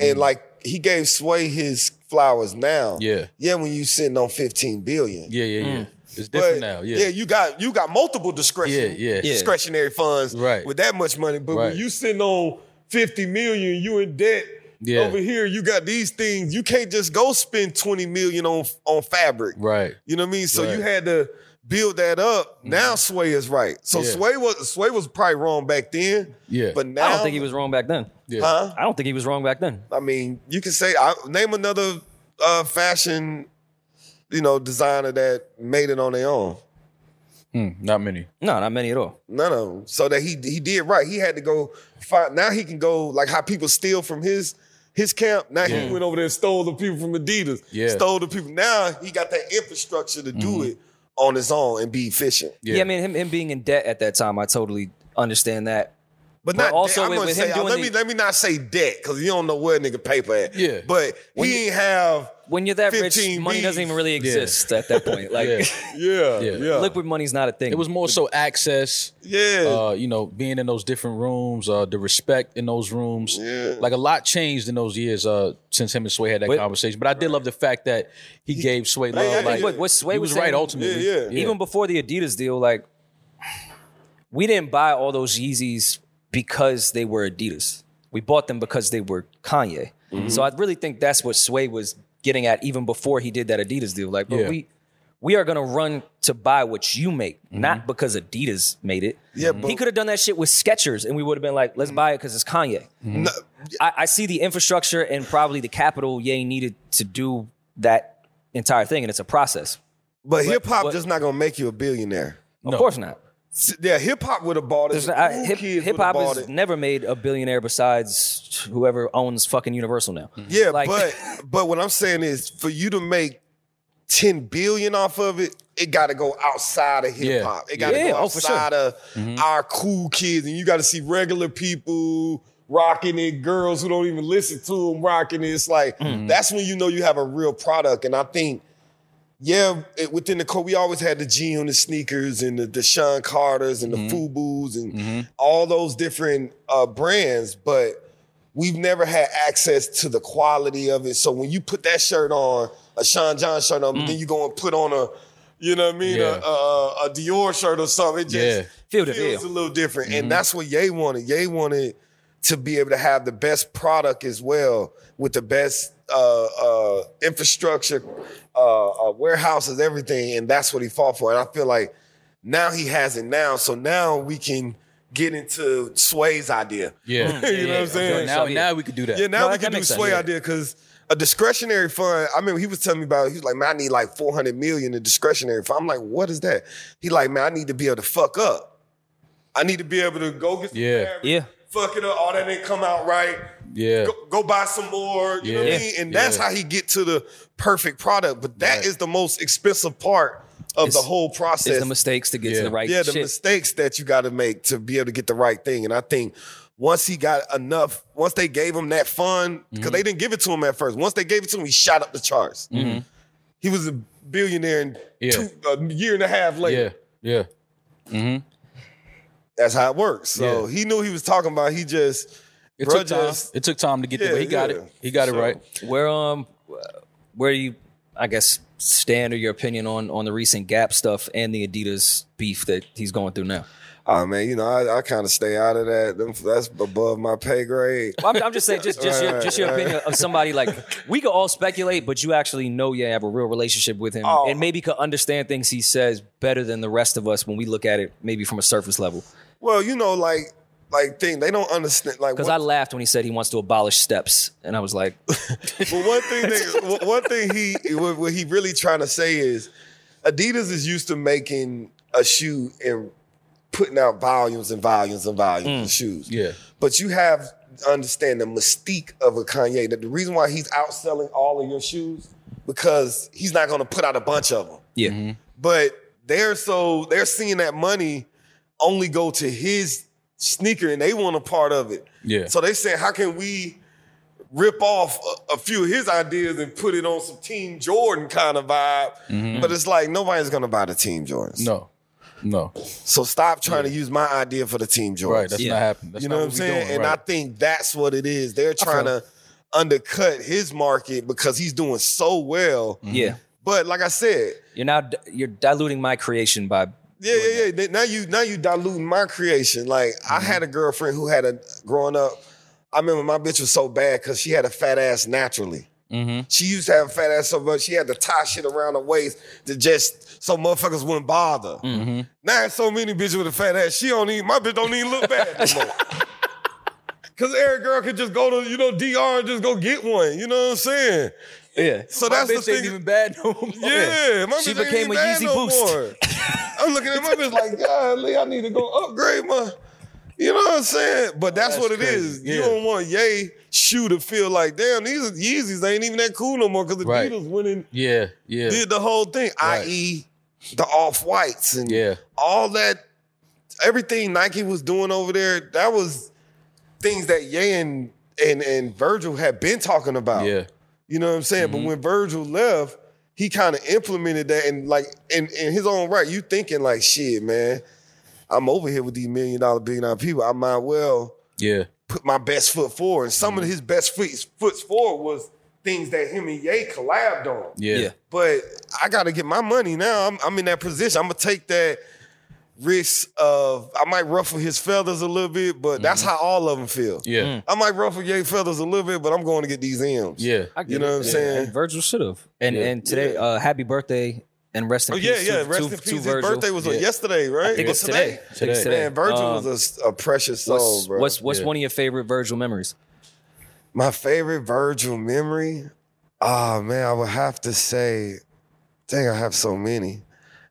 Speaker 3: Mm.
Speaker 2: And like he gave Sway his flowers now.
Speaker 3: Yeah.
Speaker 2: Yeah, when you sitting on 15 billion.
Speaker 3: Yeah, yeah, yeah.
Speaker 1: Mm.
Speaker 3: It's different
Speaker 2: But,
Speaker 3: now. Yeah.
Speaker 2: Yeah, you got you got multiple discretion,
Speaker 3: Yeah, yeah. Yeah.
Speaker 2: discretionary funds
Speaker 3: Right.
Speaker 2: with that much money. But
Speaker 3: Right.
Speaker 2: when you sitting on 50 million, you in debt.
Speaker 3: Yeah.
Speaker 2: Over here, you got these things. You can't just go spend 20 million on on fabric.
Speaker 3: Right.
Speaker 2: You know what I mean? So
Speaker 3: Right.
Speaker 2: You had to build that up. Now Sway is right. So
Speaker 3: Yeah.
Speaker 2: Sway was Sway was probably wrong back then.
Speaker 3: Yeah.
Speaker 2: But now
Speaker 1: I don't think he was wrong back then.
Speaker 3: Yeah.
Speaker 2: Huh?
Speaker 1: I don't think he was wrong back then.
Speaker 2: I mean, you can say I, name another uh, fashion, you know, designer that made it on their own.
Speaker 3: Hmm, not many.
Speaker 1: No, not many at all.
Speaker 2: None of them. So that he he did right. He had to go find. Now he can go like how people steal from his his camp. Now he went over there and stole the people from Adidas.
Speaker 3: Yeah.
Speaker 2: Stole the people. Now he got that infrastructure to do it on his own and be efficient.
Speaker 1: Yeah, I mean him him being in debt at that time, I totally understand that.
Speaker 2: But
Speaker 1: But
Speaker 2: not
Speaker 1: also
Speaker 2: debt. I'm
Speaker 1: with- with
Speaker 2: say,
Speaker 1: him doing
Speaker 2: let me
Speaker 1: the-
Speaker 2: let me not say debt because you don't know where nigga paper at.
Speaker 3: Yeah.
Speaker 2: But he ain't have
Speaker 1: When you're that rich,
Speaker 2: 15
Speaker 1: money doesn't even really exist at that point. Like
Speaker 3: Yeah.
Speaker 2: yeah
Speaker 3: Yeah.
Speaker 2: yeah
Speaker 1: liquid money's not a thing.
Speaker 3: It was more so access.
Speaker 2: yeah.
Speaker 3: Uh, you know, being in those different rooms, uh, the respect in those rooms.
Speaker 2: Yeah.
Speaker 3: Like a lot changed in those years uh, since him and Sway had that
Speaker 1: But-
Speaker 3: conversation. But I did love the fact that he, gave Sway love.
Speaker 2: I think
Speaker 3: like,
Speaker 1: what- what Sway
Speaker 3: he
Speaker 1: was
Speaker 3: was right
Speaker 1: saying-
Speaker 3: ultimately.
Speaker 2: Yeah, yeah.
Speaker 1: even before the Adidas deal, like we didn't buy all those Yeezys because they were Adidas. We bought them because they were Kanye.
Speaker 3: Mm-hmm.
Speaker 1: So I really think that's what Sway was getting at even before he did that Adidas deal. Like, bro,
Speaker 3: Yeah.
Speaker 1: we we are gonna run to buy what you make, mm-hmm. not because Adidas made it.
Speaker 2: Yeah, but-
Speaker 1: he could have done that shit with Skechers, and we would have been like, let's mm-hmm. buy it because it's Kanye. Mm-hmm.
Speaker 2: No,
Speaker 1: I, I see the infrastructure and probably the capital Ye needed to do that entire thing, and it's a process.
Speaker 2: but hip hop just not gonna make you a billionaire.
Speaker 1: Of course not.
Speaker 2: S- Yeah, hip hop would have bought it.
Speaker 1: There's
Speaker 2: the
Speaker 1: not- I- hip, hip hop
Speaker 2: bought
Speaker 1: has
Speaker 2: it.
Speaker 1: never made a billionaire besides whoever owns fucking Universal now. Mm-hmm.
Speaker 2: Yeah,
Speaker 1: Like-
Speaker 2: but but what I'm saying is for you to make 10 billion off of it, it got to go outside of hip hop. It got to
Speaker 1: Yeah,
Speaker 2: go
Speaker 1: oh, for sure.
Speaker 2: outside of mm-hmm. our cool kids, and you got to see regular people rocking it, girls who don't even listen to them rocking it. It's like mm-hmm. that's when you know you have a real product. And I think, yeah, it, within the code, we always had the G on the sneakers and the, the Sean Carters and the Fubu's and all those different uh, brands, but we've never had access to the quality of it. So when you put that shirt on, a Sean John shirt on, but then you go and put on a, you know what I mean,
Speaker 3: Yeah.
Speaker 2: a, a, a Dior shirt or something, it just
Speaker 3: Yeah.
Speaker 1: Feel the
Speaker 2: feels
Speaker 1: feel.
Speaker 2: a little different. And that's what Ye wanted. Ye wanted to be able to have the best product as well with the best uh, uh, infrastructure, uh, uh, warehouses, everything. And that's what he fought for. And I feel like now he has it now. So now we can get into Sway's idea.
Speaker 3: Yeah.
Speaker 2: you know what I'm saying?
Speaker 3: Now, now we could do that.
Speaker 2: Yeah, now
Speaker 1: No,
Speaker 2: we can do
Speaker 1: makes sense,
Speaker 2: Sway idea because a discretionary fund. I mean, he was telling me about. He was like, "Man, I need like 400 million in discretionary fund." I'm like, "What is that?" He like, "Man, I need to be able to fuck up. I need to be able to go get some
Speaker 3: Yeah.
Speaker 2: fabric,
Speaker 1: Yeah.
Speaker 2: Fuck it up. All that didn't come out right.
Speaker 3: Yeah.
Speaker 2: Go, go buy some more. You know what I
Speaker 3: Yeah.
Speaker 2: mean? And that's
Speaker 3: Yeah.
Speaker 2: how he get to the perfect product. But that is
Speaker 3: Right.
Speaker 2: the most expensive part of the whole process.
Speaker 1: It's the mistakes to get
Speaker 3: Yeah.
Speaker 1: to the right
Speaker 2: Yeah, the
Speaker 1: shit.
Speaker 2: mistakes that you got to make to be able to get the right thing. And I think once he got enough, once they gave him that fund, because mm-hmm. they didn't give it to him at first. Once they gave it to him, he shot up the charts. Mm-hmm. Mm-hmm. He was a billionaire in
Speaker 3: Yeah.
Speaker 2: two, a year and a half later.
Speaker 3: Yeah. Yeah.
Speaker 2: That's how it works. So
Speaker 3: Yeah.
Speaker 2: he knew he was talking about. He just,
Speaker 3: It
Speaker 2: bruh
Speaker 3: took time.
Speaker 2: just-
Speaker 3: It took time to get
Speaker 2: Yeah,
Speaker 3: there, but he got
Speaker 2: yeah.
Speaker 3: it. He got it right.
Speaker 1: where um where do you I guess stand or your opinion on on the recent Gap stuff and the Adidas beef that he's going through now?
Speaker 2: Oh man, you know, I, I kind of stay out of that. That's above my pay grade.
Speaker 1: Well, I'm, I'm just saying, just just your just your
Speaker 2: right.
Speaker 1: opinion of somebody like we could all speculate, but you actually know you have a real relationship with him,
Speaker 2: Oh.
Speaker 1: and maybe could understand things he says better than the rest of us when we look at it, maybe from a surface level.
Speaker 2: Well, you know, like, like thing they don't understand. Like,
Speaker 1: Because I laughed when he said he wants to abolish steps, and I was like,
Speaker 2: But one thing, that, one thing he what, what he really trying to say is, Adidas is used to making a shoe and putting out volumes and volumes and volumes of mm. shoes.
Speaker 3: Yeah.
Speaker 2: But you have to understand the mystique of a Kanye. That the reason why he's outselling all of your shoes because he's not going to put out a bunch of them.
Speaker 1: yeah, mm-hmm.
Speaker 2: But they're so they're seeing that money only go to his sneaker and they want a part of it.
Speaker 3: Yeah.
Speaker 2: So they saying, how can we rip off a, a few of his ideas and put it on some Team Jordan kind of vibe? Mm-hmm. But it's like nobody's gonna buy the Team Jordans.
Speaker 3: No. No,
Speaker 2: So stop trying to use my idea for the team, George.
Speaker 3: right. That's
Speaker 1: Yeah.
Speaker 3: not happening. That's
Speaker 2: you
Speaker 3: not
Speaker 2: know what I'm saying?
Speaker 3: doing,
Speaker 2: and I think that's what it is. They're trying to undercut his market because he's doing so well.
Speaker 1: Yeah.
Speaker 2: But like I said,
Speaker 1: You're now you're diluting my creation by
Speaker 2: yeah, yeah, yeah. Now you now you diluting my creation. Like I
Speaker 3: Mm-hmm.
Speaker 2: had a girlfriend who had a growing up. I remember my bitch was so bad because she had a fat ass naturally.
Speaker 3: Mm-hmm.
Speaker 2: She used to have a fat ass so much she had to tie shit around her waist to just so motherfuckers wouldn't bother.
Speaker 3: Mm-hmm.
Speaker 2: Now there's so many bitches with a fat ass. She don't even my bitch don't even look bad no more. Cause every girl could just go to you know DR and just go get one. You know what I'm saying?
Speaker 1: yeah.
Speaker 2: So
Speaker 3: My
Speaker 2: that's the
Speaker 3: bitch
Speaker 2: thing.
Speaker 3: ain't even bad no more.
Speaker 2: Yeah, my
Speaker 1: She
Speaker 2: bitch ain't
Speaker 1: became
Speaker 2: even
Speaker 1: a
Speaker 2: bad
Speaker 1: Yeezy
Speaker 2: no
Speaker 1: Boost.
Speaker 2: more. I'm looking at my bitch like, golly, I need to go upgrade my. You know what I'm saying? But that's,
Speaker 3: That's
Speaker 2: what it
Speaker 3: crazy.
Speaker 2: is. You don't want Ye shoe to feel like, damn, these Yeezys ain't even that cool no more because the
Speaker 3: Right.
Speaker 2: Beatles went and
Speaker 3: Yeah, yeah,
Speaker 2: did the whole thing,
Speaker 3: Right.
Speaker 2: i.e., the off whites and
Speaker 3: Yeah.
Speaker 2: all that. Everything Nike was doing over there, that was things that Ye and and, and Virgil had been talking about.
Speaker 3: yeah.
Speaker 2: You know what I'm saying? But mm-hmm. when Virgil left, he kind of implemented that and like in, in his own right, you thinking like, shit, man, I'm over here with these million dollar, billion dollar people. I might well
Speaker 3: Yeah,
Speaker 2: put my best foot forward. And some of mm-hmm. his best foot, foots forward was things that him and Ye collabed on.
Speaker 3: yeah,
Speaker 1: Yeah.
Speaker 2: But I gotta get my money now. I'm, I'm in that position. I'm gonna take that risk of I might ruffle his feathers a little bit, but that's how all of them feel.
Speaker 3: yeah,
Speaker 2: I might ruffle Ye feathers a little bit, but I'm going to get these M's.
Speaker 3: yeah.
Speaker 1: I get
Speaker 2: You know
Speaker 1: it.
Speaker 2: what I'm
Speaker 1: Yeah.
Speaker 2: saying?
Speaker 1: And Virgil should have. And
Speaker 3: Yeah.
Speaker 1: and today, uh, happy birthday and rest in
Speaker 2: Oh
Speaker 1: peace.
Speaker 2: yeah, yeah.
Speaker 1: to,
Speaker 2: Rest
Speaker 1: to,
Speaker 2: in
Speaker 1: to
Speaker 2: peace. His
Speaker 1: Virgil.
Speaker 2: birthday was
Speaker 3: Yeah.
Speaker 2: yesterday, right?
Speaker 1: I think
Speaker 2: Or
Speaker 1: it's today. I think it's
Speaker 3: Today.
Speaker 1: today.
Speaker 2: Man, Virgil
Speaker 1: Um,
Speaker 2: was a, a precious soul,
Speaker 1: what's
Speaker 2: bro.
Speaker 1: what's what's
Speaker 3: Yeah.
Speaker 1: one of your favorite Virgil memories?
Speaker 2: My favorite Virgil memory? Oh man, I would have to say, dang, I have so many.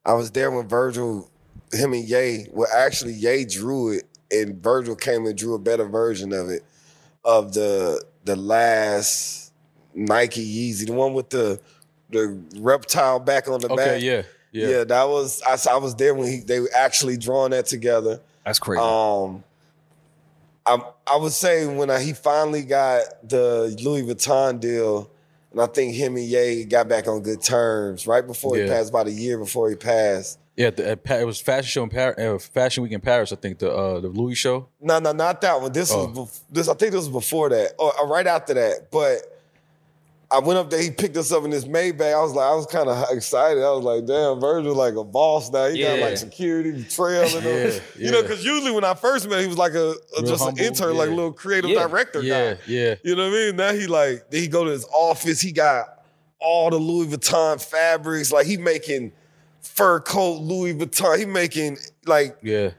Speaker 2: I was there when Virgil, him and Ye, well, actually Ye drew it, and Virgil came and drew a better version of it, of the the last Nike Yeezy, the one with the the reptile back on the
Speaker 3: Okay,
Speaker 2: back.
Speaker 3: yeah,
Speaker 2: yeah,
Speaker 3: yeah,
Speaker 2: that was I, I was there when he, they were actually drawing that together.
Speaker 1: That's crazy.
Speaker 2: Um, I I would say when I, he finally got the Louis Vuitton deal, and I think him and Ye got back on good terms right before he passed, about a year before he passed.
Speaker 3: yeah. The, it was fashion show in Paris, uh, fashion week in Paris. I think the uh, the Louis show.
Speaker 2: No, no, not that one. This
Speaker 3: Oh.
Speaker 2: was bef- this. I think this was before that, or, or right after that. But I went up there. He picked us up in this Maybach. I was like, I was kind of excited. I was like, damn, Virgil like a boss now. He got like security trailing him.
Speaker 3: Yeah,
Speaker 2: You know, because usually when I first met, him, he was like a, a- just
Speaker 3: humble,
Speaker 2: an intern, like a little creative
Speaker 1: Yeah.
Speaker 2: director guy.
Speaker 3: Yeah, yeah,
Speaker 2: You know what I mean? Now he like, then he go to his office. He got all the Louis Vuitton fabrics. Like he making fur coat Louis Vuitton. He making like
Speaker 3: yeah,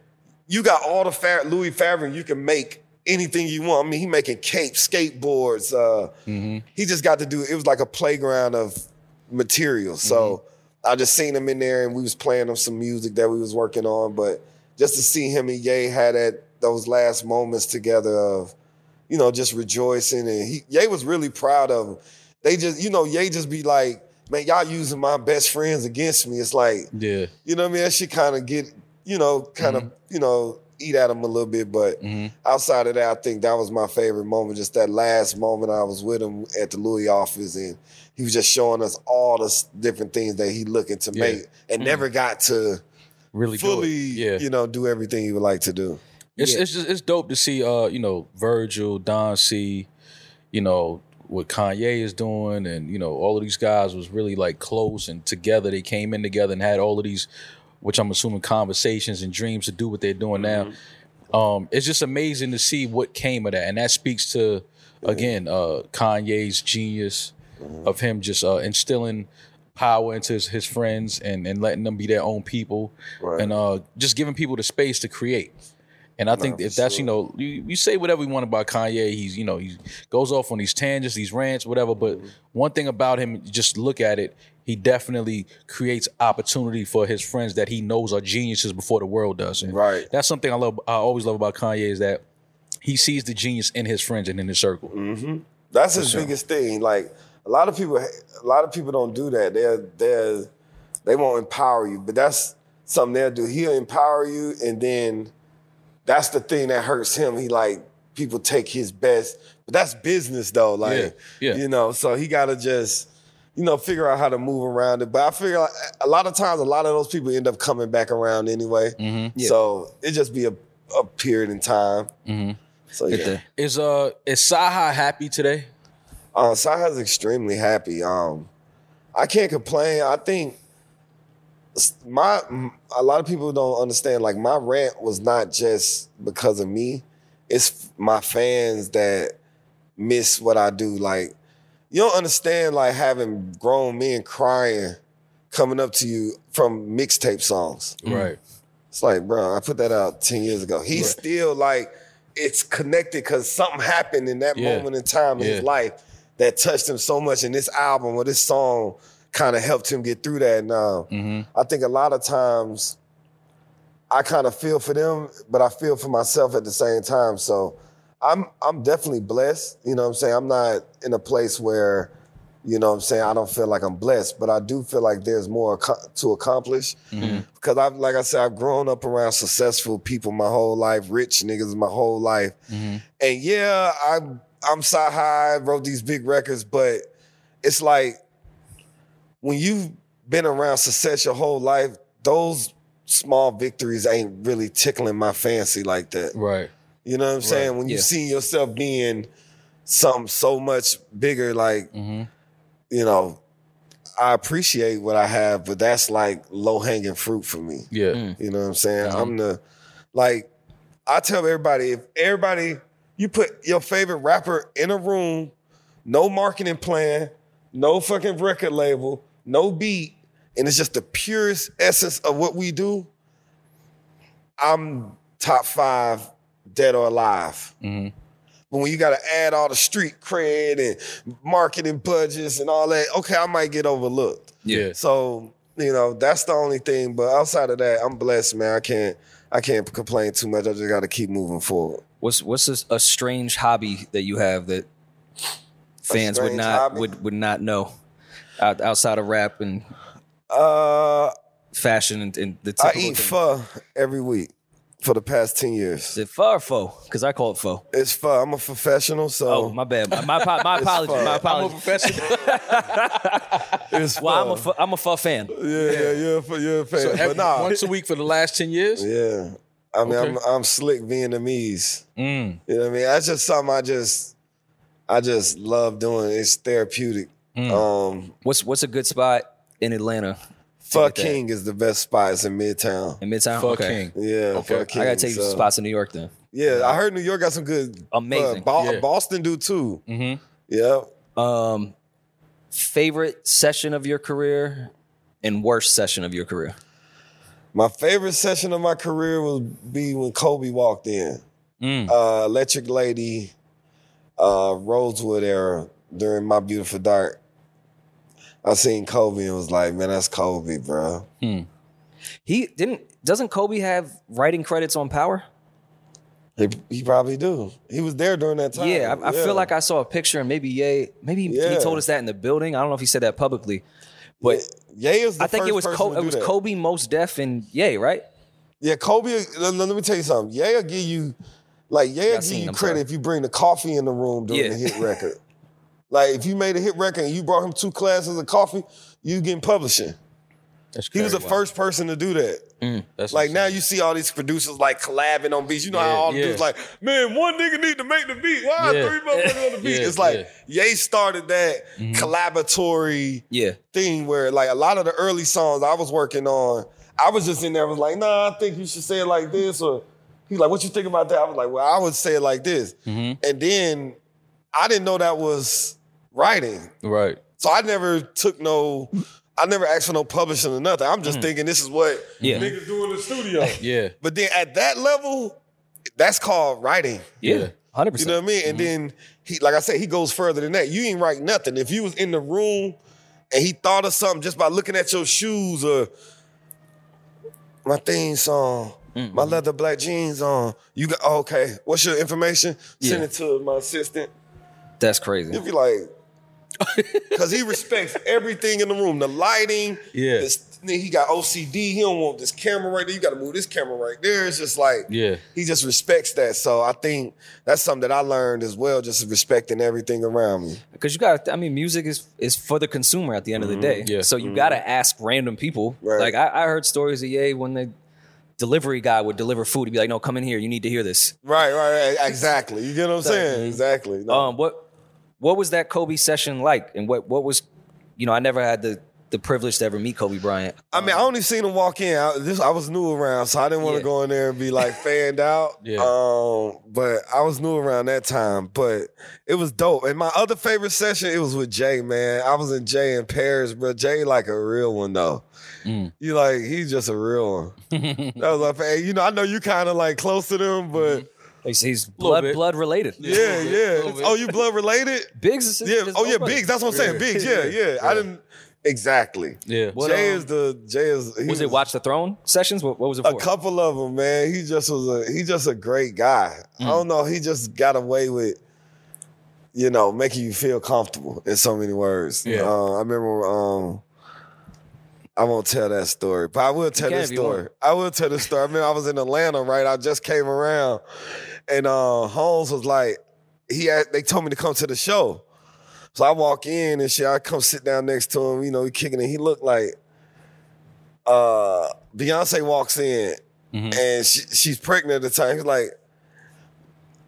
Speaker 2: you got all the fa- Louis fabric. You can make anything you want. I mean, he making capes, skateboards. Uh, mm-hmm. He just got to do. It was like a playground of material. So mm-hmm. I just seen him in there, and we was playing him some music that we was working on. But just to see him and Ye had that those last moments together of, you know, just rejoicing, and he Ye was really proud of him. They just, you know, Ye just be like, man, y'all using my best friends against me. It's like,
Speaker 3: yeah.
Speaker 2: you know what I mean? That shit kind of get, you know, kind of, mm-hmm. you know, eat at him a little bit. But outside of that, I think that was my favorite moment. Just that last moment I was with him at the Louis office and he was just showing us all the different things that he looking to
Speaker 3: Yeah.
Speaker 2: make and never got to
Speaker 3: Really
Speaker 2: fully,
Speaker 3: Yeah,
Speaker 2: you know, do everything he would like to do.
Speaker 3: It's
Speaker 1: Yeah.
Speaker 3: it's just it's dope to see uh you know Virgil, Don C, you know what Kanye is doing, and you know all of these guys was really like close and together. They came in together and had all of these, which I'm assuming conversations and dreams to do what they're doing now. Um, it's just amazing to see what came of that, and that speaks to again uh Kanye's genius of him just uh, instilling power into his, his friends and and letting them be their own people,
Speaker 2: Right.
Speaker 3: and uh just giving people the space to create. And I think
Speaker 2: for
Speaker 3: if that's
Speaker 2: sure.
Speaker 3: you know you, you say whatever you want about Kanye, he's you know he goes off on these tangents, these rants, whatever. But
Speaker 2: Mm-hmm.
Speaker 3: one thing about him, just look at it, he definitely creates opportunity for his friends that he knows are geniuses before the world does. And
Speaker 2: Right.
Speaker 3: That's something I love. I always love about Kanye is that he sees the genius in his friends and in his circle.
Speaker 2: Mm-hmm. That's his
Speaker 3: sure.
Speaker 2: biggest thing. Like a lot of people, a lot of people don't do that. They're they're they won't empower you, but that's something they'll do. He'll empower you, and then that's the thing that hurts him. He like people take his best, but that's business though. Like
Speaker 3: Yeah, yeah.
Speaker 2: you know, so he gotta just you know, figure out how to move around it. But I figure like, a lot of times, a lot of those people end up coming back around anyway.
Speaker 3: Mm-hmm.
Speaker 1: Yeah.
Speaker 2: So it just be a, a period in time.
Speaker 3: Mm-hmm.
Speaker 2: So yeah,
Speaker 1: there.
Speaker 3: Is uh is Cyhi happy today?
Speaker 2: uh, Cyhi's extremely happy. Um, I can't complain. I think my a lot of people don't understand. Like my rant was not just because of me. It's my fans that miss what I do. Like you don't understand. Like having grown men crying coming up to you from mixtape songs.
Speaker 3: Right.
Speaker 2: It's like, bro, I put that out 10 years ago. He's still like, it's connected because something happened in that
Speaker 3: Yeah.
Speaker 2: moment in time in his life that touched him so much. And this album or this song kind of helped him get through that. Now,
Speaker 3: Mm-hmm.
Speaker 2: I think a lot of times I kind of feel for them, but I feel for myself at the same time. So I'm I'm definitely blessed. You know what I'm saying? I'm not in a place where, you know what I'm saying, I don't feel like I'm blessed, but I do feel like there's more ac- to accomplish. Mm-hmm. Because I've like I said, I've grown up around successful people my whole life, rich niggas my whole life. Mm-hmm. And yeah, I'm I'm Cyhi, wrote these big records, but it's like when you've been around success your whole life, those small victories ain't really tickling my fancy like that.
Speaker 3: Right.
Speaker 2: You know what I'm saying? When you
Speaker 1: yeah.
Speaker 2: see yourself being something so much bigger, like,
Speaker 3: Mm-hmm.
Speaker 2: you know, I appreciate what I have, but that's like low hanging fruit for me.
Speaker 3: Yeah.
Speaker 2: You know what I'm saying? I'm the like I tell everybody if everybody you put your favorite rapper in a room, no marketing plan, no fucking record label, no beat, and it's just the purest essence of what we do. I'm top five, dead or alive. But when you got to add all the street cred and marketing budgets and all that, okay, I might get overlooked.
Speaker 3: Yeah.
Speaker 2: So you know that's the only thing. But outside of that, I'm blessed, man. I can't I can't complain too much. I just got to keep moving forward.
Speaker 1: What's what's a, a strange hobby that you have that fans would not
Speaker 2: hobby?
Speaker 1: would would not know out, outside of rap and
Speaker 2: Uh,
Speaker 1: fashion and, and the
Speaker 2: I eat
Speaker 1: thing?
Speaker 2: pho every week for the past ten years.
Speaker 1: Is it pho or pho? Because I call it pho.
Speaker 2: It's pho. I'm a professional, so
Speaker 1: Oh, my bad. My my, apo- my apologies.
Speaker 2: fun.
Speaker 1: My
Speaker 2: I'm a
Speaker 1: apologies.
Speaker 3: professional.
Speaker 2: it's
Speaker 1: Well, I'm
Speaker 2: pho.
Speaker 1: a pho, I'm a pho fan.
Speaker 2: yeah, yeah, you're a, pho- you're a fan.
Speaker 3: so
Speaker 2: but
Speaker 3: every-
Speaker 2: nah,
Speaker 3: once a week for the last 10 years?
Speaker 2: yeah. I mean,
Speaker 3: Okay.
Speaker 2: I'm I'm slick Vietnamese.
Speaker 3: Mm.
Speaker 2: You know what I mean? That's just something I just I just love doing. It's therapeutic.
Speaker 1: Mm.
Speaker 2: Um,
Speaker 1: What's what's a good spot in Atlanta?
Speaker 2: Fuck. King is the best spots in Midtown.
Speaker 1: In Midtown?
Speaker 3: Fuck
Speaker 1: okay.
Speaker 3: King.
Speaker 2: Yeah,
Speaker 3: Okay.
Speaker 2: Fuck King.
Speaker 1: I gotta take you to
Speaker 2: so-
Speaker 1: spots in New York then.
Speaker 2: Yeah, I heard New York got some good.
Speaker 1: Amazing.
Speaker 2: uh, Bo-
Speaker 3: Yeah.
Speaker 2: Boston do too.
Speaker 3: Mhm.
Speaker 2: Yeah.
Speaker 1: Um, favorite session of your career and worst session of your career.
Speaker 2: My favorite session of my career would be when Kobe walked in.
Speaker 3: Mm.
Speaker 2: Uh, Electric Lady, uh, Rosewood era during My Beautiful Dark. I seen Kobe and was like, man, that's Kobe, bro. Hmm.
Speaker 1: He didn't. Doesn't Kobe have writing credits on Power?
Speaker 2: He, he probably do. He was there during that time.
Speaker 1: Yeah, I, I feel like I saw a picture, and maybe Ye, maybe he told us that in the building. I don't know if he said that publicly, but
Speaker 2: Ye is the
Speaker 1: I think
Speaker 2: first
Speaker 1: it was
Speaker 2: person
Speaker 1: Co-
Speaker 2: to
Speaker 1: it was
Speaker 2: that.
Speaker 1: Kobe, Mos Def, and Ye, right?
Speaker 2: Yeah, Kobe. Let, let me tell you something. Ye will give you, like, Ye will give you credit
Speaker 1: sorry.
Speaker 2: if you bring the coffee in the room during
Speaker 1: Yeah.
Speaker 2: the hit record. Like, if you made a hit record and you brought him two glasses of coffee, you getting publishing.
Speaker 3: That's
Speaker 2: He was the
Speaker 3: crazy.
Speaker 2: first person to do that.
Speaker 3: That's
Speaker 2: Like now you see all these producers like collabing on beats. You know
Speaker 3: Yeah,
Speaker 2: how all the
Speaker 3: yeah.
Speaker 2: dudes like, man, one nigga need to make the beat. Why
Speaker 3: Yeah.
Speaker 2: three motherfuckers on the beat?
Speaker 3: Yeah,
Speaker 2: it's like
Speaker 3: yeah. Mm-hmm.
Speaker 2: Ye started that collaboratory
Speaker 1: Yeah,
Speaker 2: thing where like a lot of the early songs I was working on, I was just in there was like, nah, I think you should say it like this. Or he's like, what you think about that? I was like, well, I would say it like this.
Speaker 3: Mm-hmm.
Speaker 2: And then I didn't know that was writing.
Speaker 3: Right.
Speaker 2: So I never took no, I never asked for no publishing or nothing. I'm just thinking this is what
Speaker 1: Yeah.
Speaker 2: niggas do in the studio.
Speaker 3: Yeah.
Speaker 2: But then at that level, that's called writing.
Speaker 1: yeah, hundred percent.
Speaker 2: You
Speaker 1: percent.
Speaker 2: know what I mean? And then he, like I said, he goes further than that. You ain't write nothing. If you was in the room and he thought of something just by looking at your shoes or my theme song,
Speaker 1: Mm-hmm.
Speaker 2: my leather black jeans on, you got okay. What's your information? Send
Speaker 1: Yeah.
Speaker 2: it to my assistant.
Speaker 1: That's crazy.
Speaker 2: You'll be like, because he respects everything in the room, the lighting,
Speaker 3: Yeah.
Speaker 2: the, then he got OCD. He don't want this camera right there. You got to move this camera right there. It's just like
Speaker 3: Yeah.
Speaker 2: he just respects that. So I think that's something that I learned as well, just respecting everything around me.
Speaker 1: because you got. I mean, music is is for the consumer at the end of the day.
Speaker 3: Yeah.
Speaker 1: So you got to ask random people.
Speaker 2: Right.
Speaker 1: Like I, I heard stories of Ye when the delivery guy would deliver food. He'd be like, "No, come in here. You need to hear this."
Speaker 2: Right, right, right. Exactly. You get what I'm saying? Exactly. No.
Speaker 1: Um, what what was that Kobe session like, and what what was, you know, I never had the the privilege to ever meet Kobe Bryant.
Speaker 2: I mean, I only seen him walk in. I, this, I was new around, so I didn't want to
Speaker 1: Yeah.
Speaker 2: go in there and be like fanned out.
Speaker 3: Yeah.
Speaker 2: Um, but I was new around that time. But it was dope. And my other favorite session, it was with Jay. Man, I was in Jay in Paris, bro. Jay like a real one though.
Speaker 3: Mm.
Speaker 2: You like he's just a real one. that was like, hey, you know, I know you kind of like close to them, but
Speaker 1: He's, he's blood
Speaker 3: bit.
Speaker 1: blood related.
Speaker 2: yeah, yeah. Oh, you blood related?
Speaker 1: Biggs is
Speaker 2: Yeah.
Speaker 1: is
Speaker 2: Oh, yeah,
Speaker 1: nobody.
Speaker 2: Biggs. That's what I'm saying. Biggs. Yeah, yeah. I didn't exactly.
Speaker 3: Yeah.
Speaker 1: What,
Speaker 2: Jay
Speaker 1: um,
Speaker 2: is the Jay is. he
Speaker 1: Was it Watch the Throne sessions? What, what was it
Speaker 2: A couple of them, man. He just was a he just a great guy. I don't know. He just got away with, you know, making you feel comfortable in so many words.
Speaker 3: Yeah.
Speaker 2: Uh, I remember. Um, I won't tell that story, but I will tell
Speaker 1: can
Speaker 2: this story. I will tell this story. I mean, I was in Atlanta, right? I just came around, and uh, Holmes was like, he had, they told me to come to the show. So I walk in and shit. I come sit down next to him. You know, he kicking it. He looked like uh, Beyonce walks in and she, she's pregnant at the time. He's like,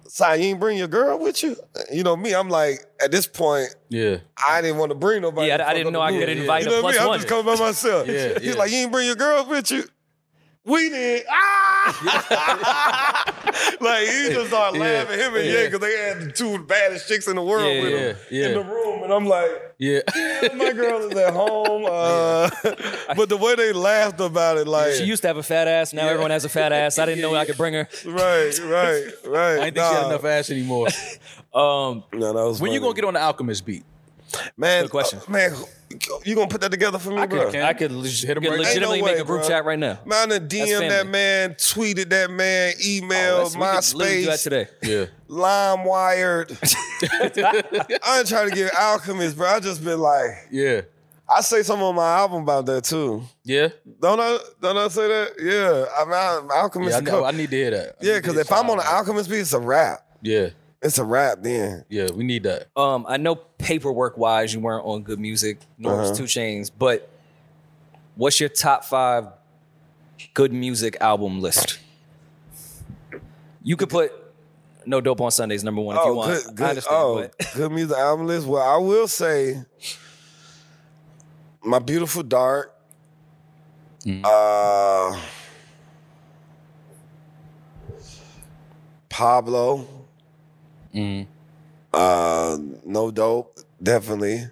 Speaker 2: Si, you ain't bring your girl with you? You know me, I'm like, at this point,
Speaker 3: Yeah.
Speaker 2: I didn't want to bring nobody.
Speaker 1: Yeah, I- I didn't know I could invite
Speaker 2: you
Speaker 1: a
Speaker 2: know what I
Speaker 1: plus
Speaker 2: mean?
Speaker 1: one.
Speaker 2: I'm just coming by myself.
Speaker 3: Yeah,
Speaker 2: He's
Speaker 3: yeah.
Speaker 2: like, you ain't bring your girl with you? We did. Ah! like he just started
Speaker 3: Yeah,
Speaker 2: laughing, him and
Speaker 3: yeah.
Speaker 2: yeah, because they had the two baddest chicks in the world
Speaker 1: Yeah,
Speaker 2: with
Speaker 3: yeah,
Speaker 2: him
Speaker 3: yeah.
Speaker 2: in the room, and I'm like,
Speaker 3: Yeah.
Speaker 2: my girl is at home. Uh, but the way they laughed about it, like
Speaker 1: She used to have a fat ass. Now everyone has a fat ass. I didn't know I could bring her.
Speaker 2: right, right, right.
Speaker 3: I ain't think she had enough ass anymore.
Speaker 1: Um,
Speaker 2: No, that was
Speaker 3: when you gonna get on the Alchemist beat?
Speaker 2: man?
Speaker 1: Good question.
Speaker 2: uh, man, you gonna put that together for me,
Speaker 3: I
Speaker 2: bro?
Speaker 3: can.
Speaker 1: I could,
Speaker 3: Just
Speaker 1: leg-
Speaker 3: hit 'em
Speaker 1: could
Speaker 3: right- Ain't
Speaker 1: legitimately
Speaker 2: no
Speaker 1: make
Speaker 2: way,
Speaker 1: a group
Speaker 2: bro.
Speaker 1: chat right now.
Speaker 2: Man, I DM that
Speaker 1: family.
Speaker 2: man, tweeted that man,
Speaker 1: Oh,
Speaker 2: emailed,
Speaker 1: let's- we could literally do that
Speaker 2: MySpace,
Speaker 1: today.
Speaker 3: Yeah.
Speaker 2: Lime wired. I ain't trying to get Alchemist, bro. I just been like,
Speaker 3: Yeah.
Speaker 2: I say something on my album about that too.
Speaker 3: Yeah.
Speaker 2: Don't I? Don't I say that? Yeah, I mean, I- Alchemist.
Speaker 3: Yeah. I,
Speaker 2: is
Speaker 3: know,
Speaker 2: co-
Speaker 3: I need to hear that. I
Speaker 2: yeah,
Speaker 3: need to
Speaker 2: because
Speaker 3: hear
Speaker 2: if I'm on
Speaker 3: Sean.
Speaker 2: an Alchemist beat, it's a rap.
Speaker 3: Yeah.
Speaker 2: It's a rap then.
Speaker 3: Yeah. We need that.
Speaker 1: Um, I know paperwork wise, you weren't on G.O.O.D. Music, nor was
Speaker 2: Uh-huh.
Speaker 1: 2 Chainz, but what's your top five good music album list? You could put No Dope on Sundays number one if you want.
Speaker 2: good,
Speaker 1: I
Speaker 2: good.
Speaker 1: understand,
Speaker 2: oh,
Speaker 1: but
Speaker 2: good music album list. Well, I will say, my beautiful dark. Uh, Pablo. Uh, no dope, definitely.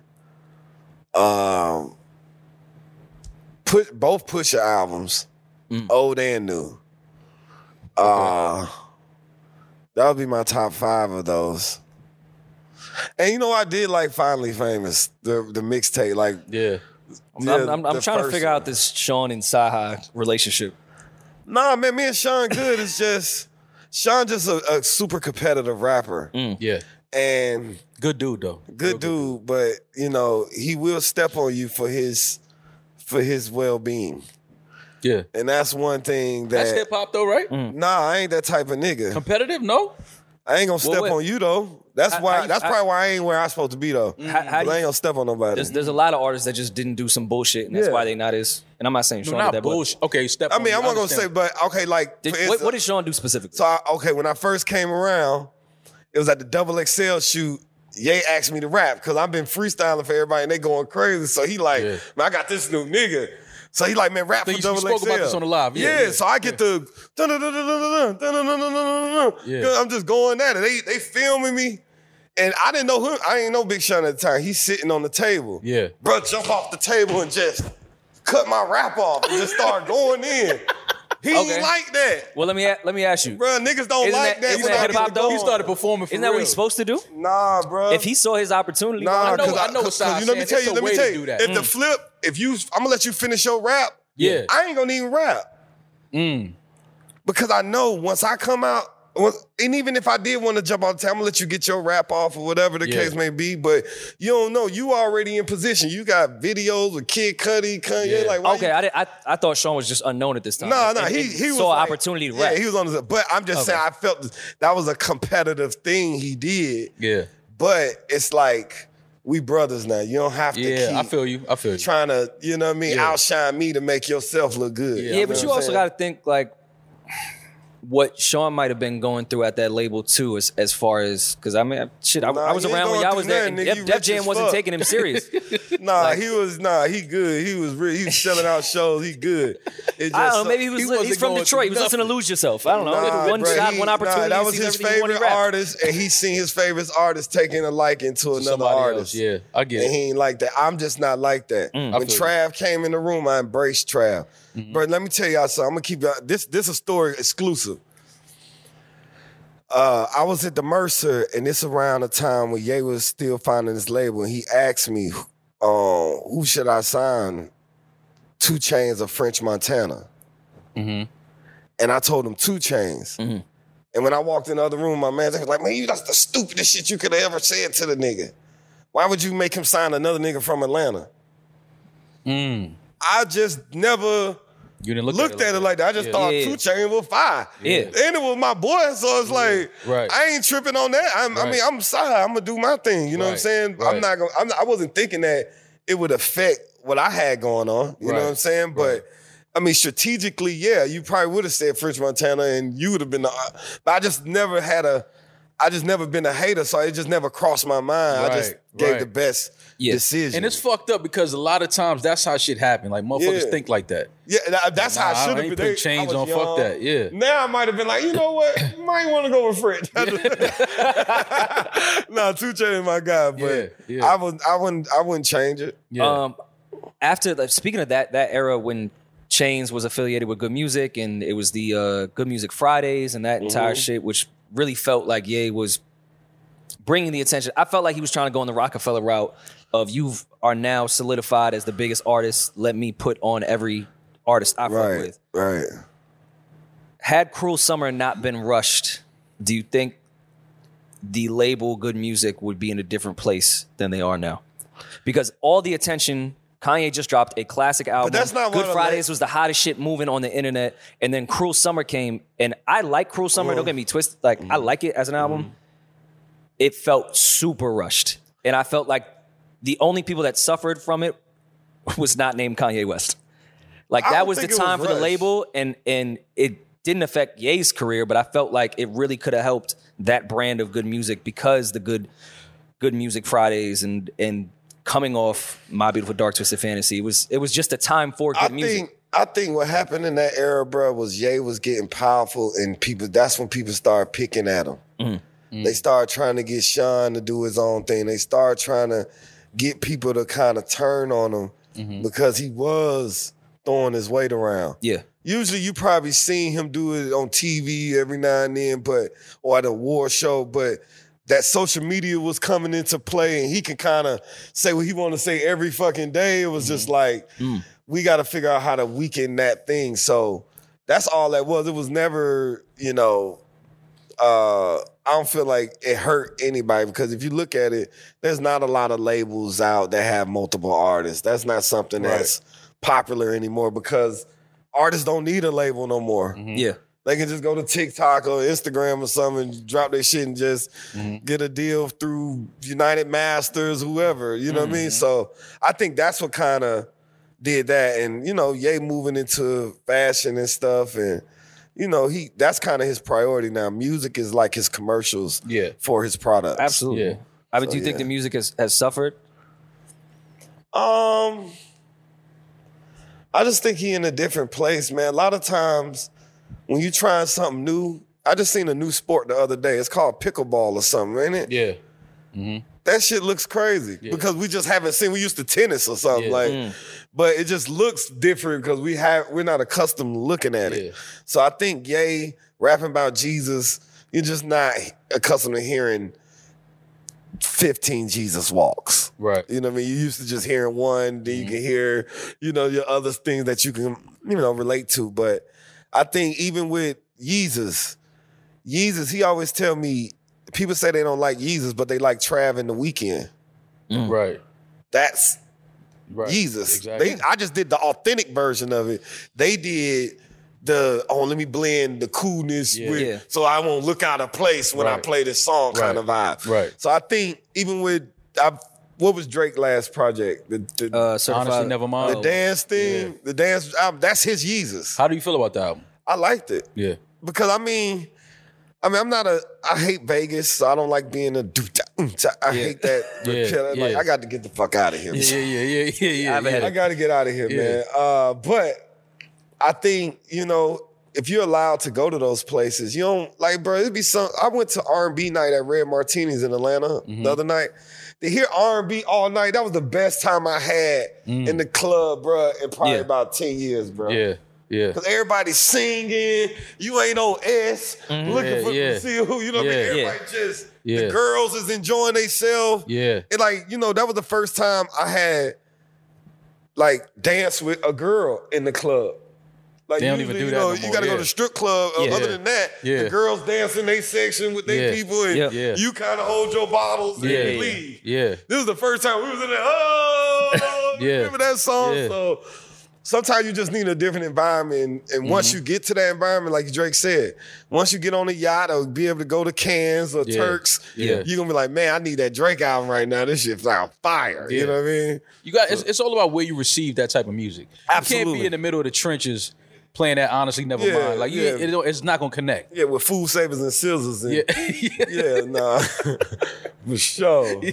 Speaker 2: Um, put both Pusha albums, old and new. Uh, that would be my top five of those. And you know, I did like Finally Famous, the the mixtape. Like,
Speaker 3: Yeah.
Speaker 1: I'm,
Speaker 2: yeah,
Speaker 1: I'm, I'm, I'm trying to figure
Speaker 2: one.
Speaker 1: out this Sean and Cyhi relationship.
Speaker 2: nah, man, me and Sean Good is just Sean just a, a super competitive rapper mm.
Speaker 3: Yeah.
Speaker 2: and
Speaker 3: Good dude though.
Speaker 2: good dude, but you know he will step on you for his for his well being,
Speaker 3: Yeah.
Speaker 2: and that's one thing that
Speaker 3: That's
Speaker 2: that.
Speaker 3: hip hop though, right? Mm.
Speaker 2: Nah, I ain't that type of nigga.
Speaker 3: Competitive? No.
Speaker 2: I ain't gonna step
Speaker 1: wait.
Speaker 2: on you though. That's
Speaker 1: How-
Speaker 2: why.
Speaker 1: how you-
Speaker 2: that's
Speaker 1: how-
Speaker 2: probably why I ain't where I'm supposed to be though.
Speaker 1: How- how
Speaker 2: 'Cause
Speaker 1: you-
Speaker 2: I ain't gonna step on nobody.
Speaker 1: There's, there's a lot of artists that just didn't do some bullshit, and that's
Speaker 2: Yeah.
Speaker 1: why they not as. And I'm not saying
Speaker 3: No,
Speaker 1: Sean
Speaker 3: not
Speaker 1: did that, but
Speaker 3: bullshit. Okay, step.
Speaker 2: I mean,
Speaker 3: me.
Speaker 2: I'm not gonna say, but okay, like
Speaker 1: did,
Speaker 2: for
Speaker 1: what, what did Sean do specifically?
Speaker 2: So I, okay, when I first came around, it was at the double XL shoot. Ye asked me to rap because I've been freestyling for everybody and they going crazy. So he like,
Speaker 3: Yeah.
Speaker 2: man, I got this new nigga. So he like, man, rap for Double
Speaker 3: XL. spoke about this on the live. Yeah,
Speaker 2: yeah,
Speaker 3: yeah
Speaker 2: so I get
Speaker 3: yeah. the.
Speaker 2: I'm just going at it. They they filming me. And I didn't know who. I ain't know Big Sean at the time. He's sitting on the table.
Speaker 3: Yeah.
Speaker 2: Bro, jump off the table and just cut my rap off and just start going in. He
Speaker 1: Okay.
Speaker 2: ain't like that.
Speaker 1: well, let me a- let me ask you.
Speaker 2: Bro, niggas don't
Speaker 1: Isn't
Speaker 2: like
Speaker 1: that-
Speaker 2: that.
Speaker 1: isn't that hip-hop though?
Speaker 3: He started performing for
Speaker 1: Isn't that what he's supposed to do?
Speaker 2: Nah, bro.
Speaker 1: If he saw his opportunity,
Speaker 2: Nah,
Speaker 1: why not?
Speaker 3: know-
Speaker 2: 'cause
Speaker 3: I know what
Speaker 2: 'cause
Speaker 3: Sai's
Speaker 2: you let me tell you, let me tell you.
Speaker 3: do that.
Speaker 2: If the flip, if you, I'm gonna let you finish your rap.
Speaker 3: Yeah.
Speaker 2: I ain't gonna even rap. Mm. Because I know once I come out, well, and even if I did want to jump on time, I'm gonna let you get your rap off or whatever the
Speaker 3: Yeah.
Speaker 2: case may be. But you don't know. You already in position. You got videos with Kid Cudi, Kanye.
Speaker 3: Yeah.
Speaker 2: Like,
Speaker 1: Okay,
Speaker 2: you-
Speaker 1: I, did, I I thought Sean was just unknown at this time.
Speaker 2: no, no,
Speaker 1: And-
Speaker 2: he
Speaker 1: and
Speaker 2: he was
Speaker 1: saw an
Speaker 2: like-
Speaker 1: opportunity to
Speaker 2: yeah, he was on the. But I'm just saying, I felt that was a competitive thing he did.
Speaker 3: Yeah.
Speaker 2: But it's like we brothers now. You don't have to
Speaker 3: Yeah,
Speaker 2: keep
Speaker 3: I feel you. I feel you.
Speaker 2: trying to, you know what I mean,
Speaker 3: Yeah.
Speaker 2: outshine me to make yourself look good.
Speaker 3: Yeah,
Speaker 1: yeah,
Speaker 3: I
Speaker 1: but you also got to think like what Sean might have been going through at that label too, as as far as because I mean, shit, I,
Speaker 2: Nah,
Speaker 1: I was around when y'all was there,
Speaker 2: nothing,
Speaker 1: and. Def, Def Jam wasn't
Speaker 2: fuck.
Speaker 1: taking him serious.
Speaker 2: Nah,
Speaker 1: Like-
Speaker 2: he was nah, he good. He was re- he was selling out shows. He good. It just
Speaker 1: I don't know. Maybe he was.
Speaker 3: he
Speaker 1: he's from Detroit. He was listening to. Lose Yourself. I don't know.
Speaker 2: Nah,
Speaker 1: one
Speaker 2: bruh,
Speaker 1: shot,
Speaker 2: he-
Speaker 1: one
Speaker 2: nah,
Speaker 1: opportunity.
Speaker 2: that was his
Speaker 1: everything he wanted
Speaker 2: favorite artist, and he seen his favorite artist taking a liking to another
Speaker 3: Somebody
Speaker 2: artist.
Speaker 3: else. Yeah, I get
Speaker 2: And
Speaker 3: it.
Speaker 2: he ain't like that. I'm just not like that.
Speaker 3: Mm, I
Speaker 2: when. Trav came in the room, I embraced Trav.
Speaker 3: Mm-hmm.
Speaker 2: But let me tell y'all something. I'm gonna keep y'all this. This is a story exclusive. Uh, I was at the Mercer, and it's around the time when Ye was still finding his label, and he asked me, uh, "Who should I sign?" 2 Chainz of French Montana,
Speaker 3: Mm-hmm.
Speaker 2: and I told him 2 Chainz. And when I walked in the other room, my man was like, "Man, you that's the stupidest shit you could have ever said to the nigga. Why would you make him sign another nigga from Atlanta?"
Speaker 3: Mm.
Speaker 2: I just never
Speaker 3: You didn't look
Speaker 2: looked at it like that. I just
Speaker 3: Yeah.
Speaker 2: thought
Speaker 1: Yeah.
Speaker 2: Two Chain was fire.
Speaker 1: Yeah.
Speaker 2: And it was my boy, so it's like
Speaker 3: Right.
Speaker 2: I ain't tripping on that. I'm, I mean, I'm sorry. I'm gonna do my thing. You know what I'm
Speaker 3: Right.
Speaker 2: saying? I'm not gonna. I'm, I wasn't thinking that it would affect what I had going on. You know what I'm saying? But.
Speaker 3: Right.
Speaker 2: I mean, strategically, yeah, you probably would have said French Montana, and you would have been. The, uh, but I just never had a. I just never been a hater, so it just never crossed my mind. I just gave
Speaker 3: right.
Speaker 2: the best
Speaker 1: Yeah.
Speaker 2: decision.
Speaker 3: And it's fucked up because a lot of times that's how shit happen. Like motherfuckers
Speaker 2: Yeah.
Speaker 3: think like that.
Speaker 2: Yeah, that- that's
Speaker 3: Nah,
Speaker 2: how
Speaker 3: I
Speaker 2: I should have
Speaker 3: ain't
Speaker 2: been.
Speaker 3: put
Speaker 2: They-
Speaker 3: chains
Speaker 2: I was
Speaker 3: on, fuck
Speaker 2: young.
Speaker 3: that, yeah.
Speaker 2: Now I might have been like, you know what? might want to go with French. nah, 2 Chainz my guy, but
Speaker 3: Yeah, yeah.
Speaker 2: I would, I wouldn't, I wouldn't change it.
Speaker 3: Yeah.
Speaker 1: Um, after like, speaking of that that era when Chainz was affiliated with G.O.O.D. Music and it was the uh, G.O.O.D. Music Fridays and that entire shit, which really felt like Ye was bringing the attention. I felt like he was trying to go on the Rockefeller route of you are now solidified as the biggest artist. Let me put on every artist I fuck
Speaker 2: Right,
Speaker 1: with.
Speaker 2: right.
Speaker 1: Had Cruel Summer not been rushed, do you think the label G.O.O.D. Music would be in a different place than they are now? Because all the attention, Kanye just dropped a classic album.
Speaker 2: that's not
Speaker 1: Good Fridays
Speaker 2: la-
Speaker 1: was the hottest shit moving on the internet, and then Cruel Summer came, and I like Cruel Summer.
Speaker 2: Mm.
Speaker 1: Don't get me twisted. Like I like it as an album. It felt super rushed, and I felt like the only people that suffered from it was not named Kanye West. Like that was the
Speaker 2: it was
Speaker 1: time for the label, and and it didn't affect Ye's career, but I felt like it really could have helped that brand of good music because the good good music Fridays and and coming off My Beautiful Dark Twisted Fantasy it was it was just a time for good
Speaker 2: I
Speaker 1: music.
Speaker 2: think, I think what happened in that era, bro, was Ye was getting powerful, and people. That's when people started picking at him.
Speaker 1: Mm-hmm.
Speaker 2: They mm. started trying to get Sean to do his own thing. They started trying to get people to kind of turn on him
Speaker 1: Mm-hmm.
Speaker 2: because he was throwing his weight around.
Speaker 1: yeah.
Speaker 2: Usually you probably seen him do it on TV every now and then, but or at a war show, but that social media was coming into play and he can kind of say what he want to say every fucking day. It was just mm-hmm. like mm. we got to figure out how to weaken that thing. So that's all that was. It was never, you know, uh, I don't feel like it hurt anybody because if you look at it, there's not a lot of labels out that have multiple artists. That's not something
Speaker 3: Right.
Speaker 2: that's popular anymore because artists don't need a label no more. Mm-hmm.
Speaker 1: Yeah.
Speaker 2: They can just go to TikTok or Instagram or something, and drop their shit and just mm-hmm. get a deal through United Masters, whoever. You know what I mean? Mm-hmm. So I think that's what kind of did that. And, you know, Ye moving into fashion and stuff. And, you know, he that's kind of his priority now. Music is like his commercials
Speaker 3: Yeah.
Speaker 2: for his products.
Speaker 1: Absolutely.
Speaker 3: Yeah.
Speaker 1: I mean,
Speaker 2: So,
Speaker 1: do you think the music has, has suffered?
Speaker 2: Um, I just think he in a different place, man. A lot of times when you trying something new, I just seen a new sport the other day. It's called pickleball or something, ain't it?
Speaker 3: Yeah.
Speaker 2: That shit looks crazy because we just haven't seen. We used to tennis or something
Speaker 3: Yeah.
Speaker 2: like, mm. but it just looks different because we have we're not accustomed to looking at
Speaker 3: Yeah.
Speaker 2: it. So I think Ye rapping about Jesus, you're just not accustomed to hearing 15 Jesus walks.
Speaker 3: Right.
Speaker 2: You know what I mean? You used to just hearing one, then you mm-hmm. can hear, you know, your other things that you can, you know, relate to. But I think even with Jesus, Jesus, he always tell me people say they don't like Yeezus, but they like Trav in the Weeknd.
Speaker 3: Right.
Speaker 2: That's
Speaker 3: Right.
Speaker 2: Yeezus.
Speaker 3: Exactly.
Speaker 2: They I just did the authentic version of it. They did the oh let me blend the coolness
Speaker 3: Yeah.
Speaker 2: with
Speaker 1: Yeah.
Speaker 2: so I won't look out of place when I play this song kind of vibe.
Speaker 3: Right.
Speaker 2: So I think even with I, what was Drake last project? The, the,
Speaker 1: Uh, certified,
Speaker 3: Honestly, never mind.
Speaker 2: the dance thing, the dance album, that's his Yeezus.
Speaker 3: How do you feel about the album?
Speaker 2: I liked it.
Speaker 3: Yeah.
Speaker 2: because I mean, I mean, I'm not a. I hate Vegas, so I don't like being a. doo-ta. I hate that.
Speaker 3: Yeah,
Speaker 2: Like,
Speaker 3: yeah.
Speaker 2: I got to get the fuck out of here.
Speaker 3: Yeah, yeah, yeah, yeah, yeah.
Speaker 1: I've
Speaker 3: yeah.
Speaker 1: had
Speaker 2: I got to get out of here,
Speaker 3: Yeah.
Speaker 2: man. Uh, but I think you know if you're allowed to go to those places, you don't like, bro. It'd be some. I went to R&B night at Red Martinis in Atlanta
Speaker 3: Mm-hmm.
Speaker 2: the other night. To hear R&B all night, that was the best time I had in the club, bro, in probably
Speaker 1: Yeah.
Speaker 2: about ten years, bro.
Speaker 3: Mm. Yeah, yeah.
Speaker 2: Cause everybody's singing, you ain't no S, looking
Speaker 3: Yeah,
Speaker 2: for
Speaker 3: yeah.
Speaker 2: to see who, you know what I
Speaker 3: Yeah.
Speaker 2: mean? Everybody just
Speaker 3: Yeah.
Speaker 2: the girls is enjoying themselves.
Speaker 3: Yeah.
Speaker 2: And like, you know, that was the first time I had like dance with a girl in the club. Like
Speaker 3: They don't even do
Speaker 2: you
Speaker 3: that no
Speaker 2: you gotta go to strip club. Uh,
Speaker 1: Yeah.
Speaker 2: Other than that,
Speaker 3: Yeah.
Speaker 2: the girls dance in their section with their
Speaker 3: Yeah.
Speaker 2: people and
Speaker 1: Yeah.
Speaker 3: Yeah.
Speaker 2: you kind of hold your bottles
Speaker 3: Yeah,
Speaker 2: and
Speaker 3: yeah.
Speaker 2: leave.
Speaker 3: Yeah.
Speaker 2: This was the first time we was in there. Oh,
Speaker 3: Yeah.
Speaker 2: remember that song?
Speaker 3: Yeah.
Speaker 2: So sometimes you just need a different environment. And once
Speaker 3: Mm-hmm.
Speaker 2: you get to that environment, like Drake said, once you get on a yacht or be able to go to Cannes or
Speaker 3: Yeah.
Speaker 2: Turks,
Speaker 3: Yeah.
Speaker 2: you're gonna be like, man, I need that Drake album right now. This shit's like fire.
Speaker 3: Yeah.
Speaker 2: You know what I mean?
Speaker 3: You got it's, it's all about where you receive that type of music. Absolutely. You can't be in the middle of the trenches playing that honestly never mind. Like you,
Speaker 2: yeah.
Speaker 3: it, it's not gonna connect.
Speaker 2: Yeah, with food savers and scissors. And,
Speaker 3: Yeah.
Speaker 2: yeah. yeah, nah. For sure.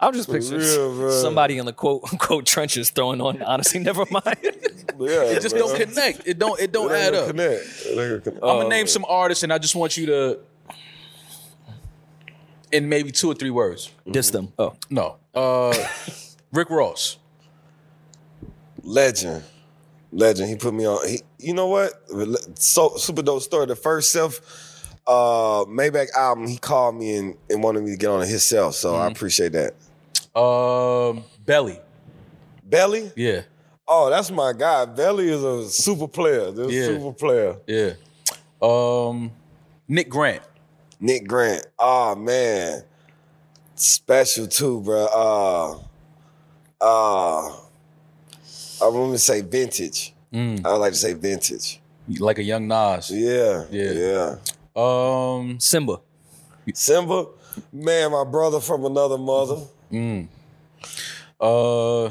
Speaker 1: I'm just picturing
Speaker 2: real,
Speaker 1: somebody in the quote unquote trenches throwing on. Honestly, never mind.
Speaker 2: Yeah,
Speaker 3: it just
Speaker 2: bro.
Speaker 3: don't connect. It don't it don't
Speaker 2: It
Speaker 3: add up.
Speaker 2: Connect. It gonna.
Speaker 3: I'm gonna name some artists and I just want you to in maybe two or three words.
Speaker 1: Diss them. Oh,
Speaker 3: No. Uh Rick Ross.
Speaker 2: Legend. Legend. He put me on. He, you know what? So super dope story. The first self uh Maybach album, he called me and, and wanted me to get on it himself. So I appreciate that.
Speaker 3: Um Belly.
Speaker 2: Belly?
Speaker 3: Yeah.
Speaker 2: Oh, that's my guy. Belly is a super player. This
Speaker 3: Yeah.
Speaker 2: super player.
Speaker 3: Yeah. Um Nick Grant.
Speaker 2: Nick Grant. Oh man. Special too, bro. Uh uh I want to say vintage. I would like to say vintage.
Speaker 3: Like a young Nas.
Speaker 2: Yeah.
Speaker 3: Yeah.
Speaker 2: Yeah.
Speaker 3: Um
Speaker 1: Symba.
Speaker 2: Symba, man, my brother from another mother.
Speaker 3: uh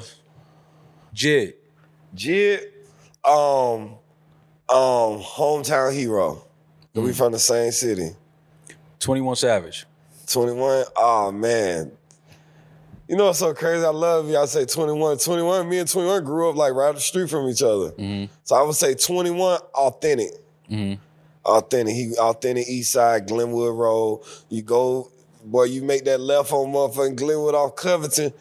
Speaker 3: Jid.
Speaker 2: Jid, um, um, hometown hero. We from the same city.
Speaker 3: 21 Savage.
Speaker 2: 21. Oh man. You know what's so crazy? I love y'all say 21. 21, me and 21 grew up like right up the street from each other. So I would say 21 authentic. Authentic. He authentic east side, Glenwood Road. You go, boy, you make that left on motherfucking Glenwood off Covington.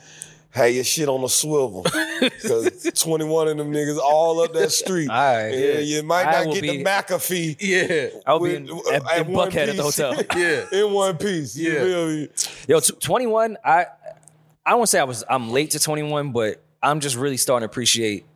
Speaker 2: Have your shit on a swivel. Cause 21 of them niggas all up that street.
Speaker 1: All right,
Speaker 2: yeah,
Speaker 1: yeah.
Speaker 2: you might
Speaker 1: I
Speaker 2: not get
Speaker 1: be-
Speaker 2: the McAfee.
Speaker 3: Yeah.
Speaker 1: I'll be in,
Speaker 2: with-
Speaker 1: at,
Speaker 2: at
Speaker 1: in Buckhead at the hotel.
Speaker 3: Yeah.
Speaker 2: In one piece. You
Speaker 3: Yeah.
Speaker 2: feel me?
Speaker 1: Yo, t- 21. I I don't want to say I was I'm late to 21, but I'm just really starting to appreciate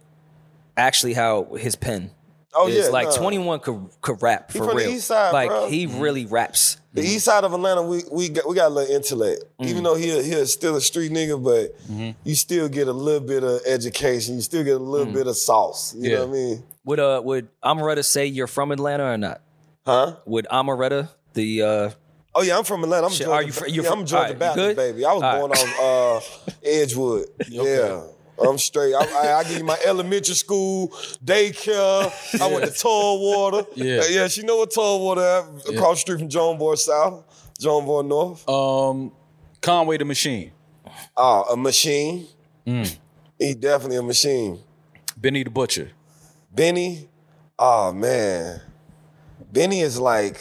Speaker 1: actually how his pen.
Speaker 2: Oh,
Speaker 1: is.
Speaker 2: yeah,
Speaker 1: like
Speaker 2: nah.
Speaker 1: 21 could could rap for
Speaker 2: from the
Speaker 1: real.
Speaker 2: east side,
Speaker 1: like
Speaker 2: bro.
Speaker 1: he really raps.
Speaker 2: The east side of Atlanta, we we got, we got a little intellect.
Speaker 1: Mm.
Speaker 2: Even though he he's still a street nigga, but
Speaker 1: Mm-hmm.
Speaker 2: you still get a little bit of education. You still get a little
Speaker 1: Mm.
Speaker 2: bit of sauce. You
Speaker 3: Yeah.
Speaker 2: know what I mean?
Speaker 1: Would uh would Amaretta say you're from Atlanta or not?
Speaker 2: Huh?
Speaker 1: Would Amaretta the uh
Speaker 2: Oh yeah, I'm from Atlanta. I'm
Speaker 1: Shit,
Speaker 2: Georgia.
Speaker 1: are you fr- you're
Speaker 2: yeah,
Speaker 1: from-
Speaker 2: I'm Georgia
Speaker 1: alright, you
Speaker 2: Baptist,
Speaker 1: good?
Speaker 2: baby. I was
Speaker 1: Alright.
Speaker 2: born on uh, Edgewood. Yeah. I'm straight. I, I, I give you my elementary school, daycare. I went to Toll Water.
Speaker 3: Yeah.
Speaker 2: Uh, yeah, she know what Toll Water at, across the street from John Boy South, John Boy North.
Speaker 3: Um Conway the Machine.
Speaker 2: Oh, a machine.
Speaker 1: Mm.
Speaker 2: He definitely a machine.
Speaker 3: Benny the Butcher.
Speaker 2: Benny, oh man. Benny is like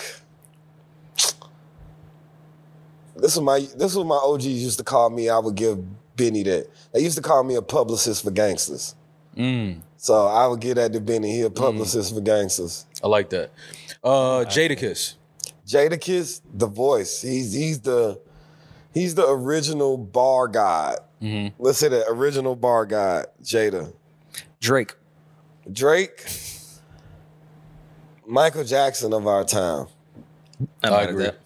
Speaker 2: this is my this is what my OGs used to call me. I would give Benny that. They used to call me a publicist for gangsters. Mm. So I would get at the Benny. He a mm. publicist for gangsters.
Speaker 3: I like that. Uh Jadakiss.
Speaker 2: Jadakiss, the voice. He's he's the he's the original bar god. Mm-hmm. Let's say the original bar god, Jada.
Speaker 1: Drake?
Speaker 2: Drake. Michael Jackson of our time.
Speaker 1: I'm
Speaker 3: I agree.
Speaker 1: that.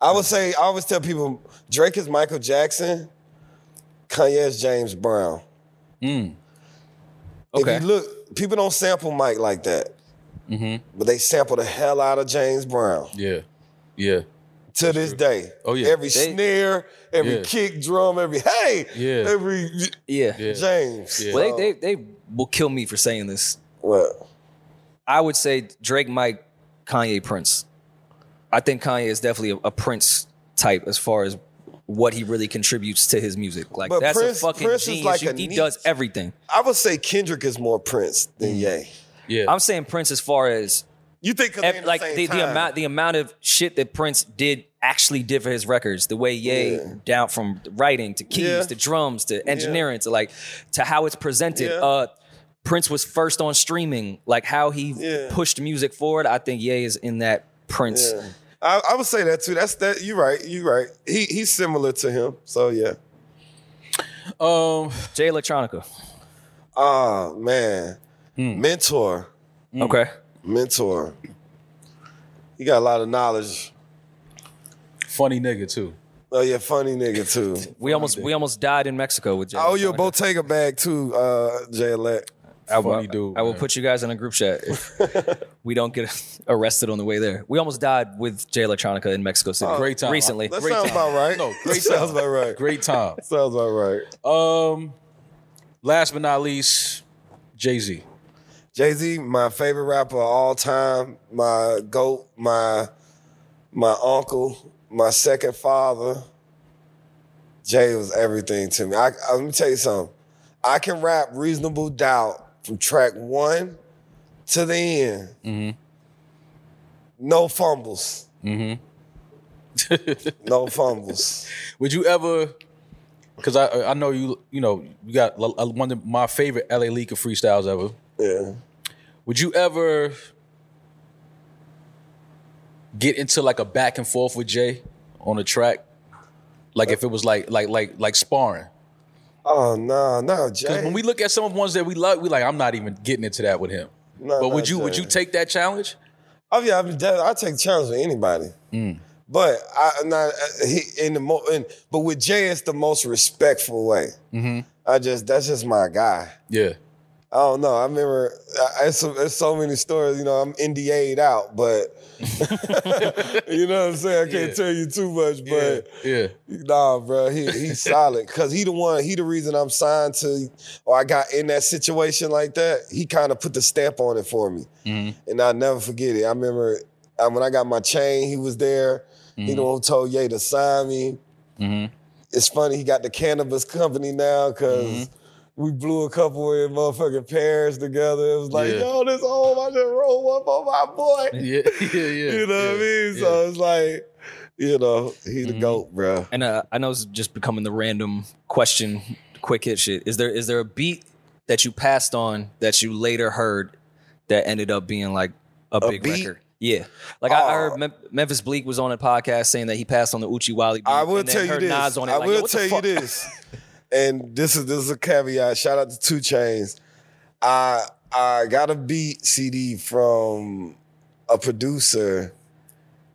Speaker 2: I would say I always tell people Drake is Michael Jackson, Kanye is James Brown.
Speaker 1: Okay.
Speaker 2: If you look, people don't sample Mike like that,
Speaker 3: Mm-hmm.
Speaker 2: but they sample the hell out of James Brown
Speaker 3: Yeah. Yeah.
Speaker 2: to this day.
Speaker 3: Oh, yeah.
Speaker 2: every
Speaker 1: They-
Speaker 2: snare, every
Speaker 3: Yeah.
Speaker 2: kick drum, every hey,
Speaker 3: Yeah.
Speaker 2: every
Speaker 1: yeah.
Speaker 3: Yeah.
Speaker 2: James.
Speaker 3: Yeah.
Speaker 1: Well, they, they they will kill me for saying this.
Speaker 2: what?
Speaker 1: I would say Drake, Mike, Kanye, Prince. I think Kanye is definitely a, a Prince type as far as what he really contributes to his music. Like
Speaker 2: But
Speaker 1: that's
Speaker 2: Prince-
Speaker 1: a fucking
Speaker 2: Prince
Speaker 1: genius.
Speaker 2: like
Speaker 1: You-
Speaker 2: a
Speaker 1: he
Speaker 2: niche-
Speaker 1: does everything.
Speaker 2: I would say Kendrick is more Prince than Ye.
Speaker 3: Yeah.
Speaker 1: I'm saying Prince as far as
Speaker 2: You think they in
Speaker 1: ev- like
Speaker 2: same
Speaker 1: the, the amount the amount of shit that Prince did actually did for his records. The way Ye
Speaker 2: Yeah.
Speaker 1: down from writing to keys
Speaker 2: Yeah.
Speaker 1: to drums to engineering to like to how it's presented.
Speaker 2: Yeah.
Speaker 1: Uh Prince was first on streaming, like how he
Speaker 2: Yeah.
Speaker 1: pushed music forward. I think Ye is in that Prince.
Speaker 2: Yeah. I, I would say that too. That's that. You're right. You're right. He he's similar to him. So yeah.
Speaker 3: um.
Speaker 1: Jay Electronica.
Speaker 2: Oh man, mentor,
Speaker 1: Okay.
Speaker 2: mentor. He got a lot of knowledge.
Speaker 3: Funny nigga too.
Speaker 2: Oh yeah, funny nigga too.
Speaker 1: We almost we almost died in Mexico with Jay.
Speaker 2: I owe you a
Speaker 1: Electronica.
Speaker 2: Bottega bag too, uh, Jay Elect.
Speaker 1: I will,
Speaker 3: funny dude,
Speaker 1: I will put you guys in a group chat if we don't get arrested on the way there. We almost died with Jay Electronica in Mexico City.
Speaker 3: Great time.
Speaker 1: Recently.
Speaker 2: That
Speaker 3: Great
Speaker 2: sounds
Speaker 3: time.
Speaker 2: about right.
Speaker 3: No, great
Speaker 2: sounds about right.
Speaker 3: Great time.
Speaker 2: Sounds about right.
Speaker 3: Um. Last but not least, Jay Z.
Speaker 2: Jay Z, my favorite rapper of all time, my goat, my my uncle, my second father. Jay was everything to me. I, I- let me tell you something. I can rap reasonable doubt from track one to the end. Mm-hmm. No fumbles. Mm-hmm. no fumbles.
Speaker 3: Would you ever? Because I I know you you know you got one of my favorite LA Leaker freestyles ever.
Speaker 2: Yeah.
Speaker 3: Would you ever get into like a back and forth with Jay on a track? Like if it was like like like like sparring.
Speaker 2: Oh no, no, Jay.
Speaker 3: Because when we look at some of the ones that we love, we like I'm not even getting into that with him.
Speaker 2: No,
Speaker 3: but would you would you take that challenge?
Speaker 2: Oh yeah, I mean, I take challenge with anybody. Mm. But I not he in the mo in, but with Jay, it's the most respectful way. Mm-hmm. I just that's just my guy.
Speaker 3: Yeah.
Speaker 2: I don't know. I remember I, it's, it's so many stories. You know, I'm NDA'd out, but you know what I'm saying. I can't
Speaker 3: Yeah.
Speaker 2: tell you too much, but
Speaker 3: Yeah.
Speaker 2: Nah, bro, he he's solid because he the one. He the reason I'm signed to, or I got in that situation like that. He kind of put the stamp on it for me, mm-hmm. and I'll never forget it. I remember when I got my chain, he was there. He the mm-hmm. one who told Ye to sign me. Mm-hmm. It's funny he got the cannabis company now because. We blew a couple in motherfucking Paris together. It was like,
Speaker 3: Yeah.
Speaker 2: yo, this home, I just rolled one for my boy.
Speaker 3: Yeah. Yeah. Yeah.
Speaker 2: You know what I mean? So it's like, you know, he the goat, bro.
Speaker 1: And uh, I know it's just becoming the random question, quick hit shit. Is there is there a beat that you passed on that you later heard that ended up being like a, big
Speaker 2: beat?
Speaker 1: record? Yeah, like I, I
Speaker 2: Oh.
Speaker 1: heard Mem- Memphis Bleek was on a podcast saying that he passed on the Oochie Wally beat.
Speaker 2: I will
Speaker 1: and then
Speaker 2: tell you this.
Speaker 1: Nas on it,
Speaker 2: I
Speaker 1: like,
Speaker 2: will
Speaker 1: yo, what the
Speaker 2: tell you this. And this is this is a caveat. Shout out to 2 Chainz. I I got a beat CD from a producer,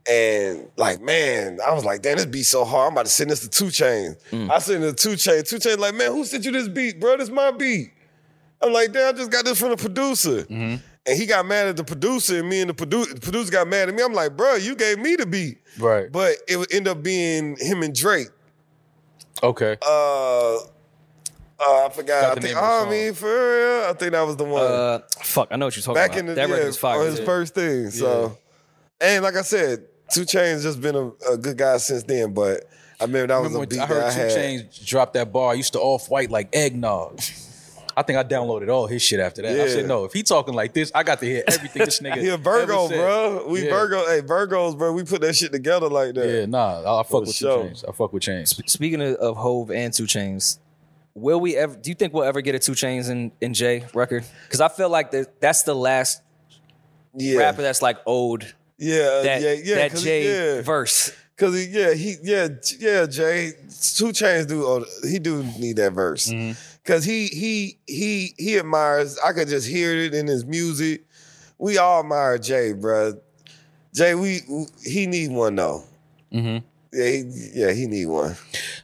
Speaker 2: and like, man, I was like, damn, this beat so hard. I'm about to send this to 2 Chainz.
Speaker 1: Mm.
Speaker 2: I sent it to 2 Chainz. Two Chains like, man, who sent you this beat, bro? This my beat. I'm like, damn, I just got this from the producer.
Speaker 1: Mm-hmm.
Speaker 2: And he got mad at the producer, and me and the produ- the producer got mad at me. I'm like, bro, you gave me the beat.
Speaker 3: Right.
Speaker 2: But it would end up being him and Drake.
Speaker 3: Okay.
Speaker 2: Uh, uh I forgot.
Speaker 3: Got
Speaker 2: I think.
Speaker 3: name
Speaker 2: Oh, I mean, for real, I think that was the one
Speaker 1: Uh, fuck, I know what you're talking
Speaker 2: back
Speaker 1: about.
Speaker 2: in the
Speaker 1: that
Speaker 2: yeah,
Speaker 1: record was fire.
Speaker 2: on his
Speaker 1: too.
Speaker 2: first thing. So, and like I said, 2 Chainz just been a, a good guy since then. But I remember that was a beat
Speaker 3: I
Speaker 2: that I
Speaker 3: heard Two
Speaker 2: had.
Speaker 3: Chainz drop that bar? I used to off white like eggnog. I think I downloaded all his shit after that. I said, no, if he talking like this, I got to hear everything this nigga.
Speaker 2: He a Virgo,
Speaker 3: ever said.
Speaker 2: bro. We
Speaker 3: Yeah.
Speaker 2: Virgo. Hey, Virgos, bro. We put that shit together like that.
Speaker 3: Yeah, nah, I, I fuck with
Speaker 2: sure.
Speaker 3: 2 Chainz. I fuck with Chainz.
Speaker 1: Speaking of, of Hove and 2 Chainz, will we ever? Do you think we'll ever get a 2 Chainz and, and Jay record? Because I feel like that that's the last
Speaker 2: yeah,
Speaker 1: rapper that's like old.
Speaker 2: yeah,
Speaker 1: that
Speaker 2: yeah, yeah.
Speaker 1: that
Speaker 2: 'cause he-
Speaker 1: Jay
Speaker 2: yeah.
Speaker 1: verse.
Speaker 2: Cause he, yeah, he, yeah, yeah, Jay. 2 Chainz do, oh, he do need that verse.
Speaker 3: Mm-hmm.
Speaker 2: Cause he, he, he, he admires. I could just hear it in his music we all admire Jay, bro. Jay, we he need one though.
Speaker 3: Mm-hmm.
Speaker 2: Yeah, he, yeah, he need one.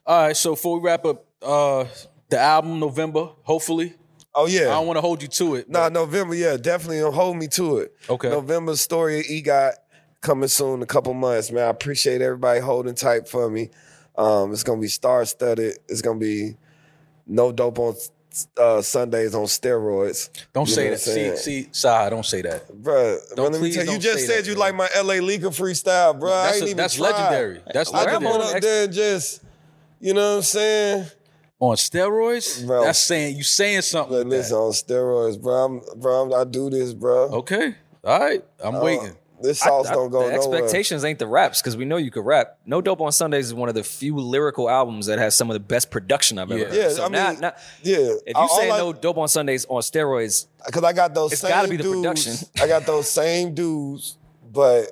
Speaker 3: All right, so before we wrap up uh the album November, hopefully.
Speaker 2: Oh yeah.
Speaker 3: I don't want to hold you to it.
Speaker 2: Nah, November, yeah, definitely don't hold me to it.
Speaker 3: Okay.
Speaker 2: November story he got coming soon, a couple months, man. I appreciate everybody holding tight for me. Um, it's gonna be star studded. It's gonna be no dope on uh, Sundays on steroids.
Speaker 3: Don't
Speaker 2: You
Speaker 3: say that.
Speaker 2: I'm?
Speaker 3: See, see, Sah, don't say that.
Speaker 2: Bruh,
Speaker 3: Don't-
Speaker 2: let me tell you, you just said
Speaker 3: that,
Speaker 2: you
Speaker 3: bro.
Speaker 2: like my LA League freestyle, bro. I
Speaker 3: That's,
Speaker 2: ain't
Speaker 3: a-
Speaker 2: even
Speaker 3: that's
Speaker 2: tried.
Speaker 3: legendary. That's
Speaker 2: I come
Speaker 3: legendary.
Speaker 2: on up there and just, you know what I'm saying?
Speaker 3: On steroids?
Speaker 2: Bro.
Speaker 3: That's saying you saying something.
Speaker 2: But
Speaker 3: with that.
Speaker 2: listen, on steroids, bro. I'm, bro, I'm, I do this, bro.
Speaker 3: Okay. All right. I'm
Speaker 2: Uh,
Speaker 3: waiting.
Speaker 2: This sauce
Speaker 1: I-
Speaker 2: don't go
Speaker 1: the
Speaker 2: nowhere.
Speaker 1: expectations ain't the raps because we know you could rap. No Dope on Sundays is one of the few lyrical albums that has some of the best production I've ever
Speaker 3: Yeah.
Speaker 1: heard.
Speaker 2: Yeah,
Speaker 1: so
Speaker 2: I
Speaker 1: now,
Speaker 2: mean,
Speaker 1: now-
Speaker 2: yeah.
Speaker 1: if
Speaker 2: All
Speaker 1: you say
Speaker 2: I-
Speaker 1: no Dope on Sundays on steroids,
Speaker 2: Because I got those
Speaker 1: It's
Speaker 2: same
Speaker 1: gotta be the
Speaker 2: dudes.
Speaker 1: production.
Speaker 2: I got those same dudes, but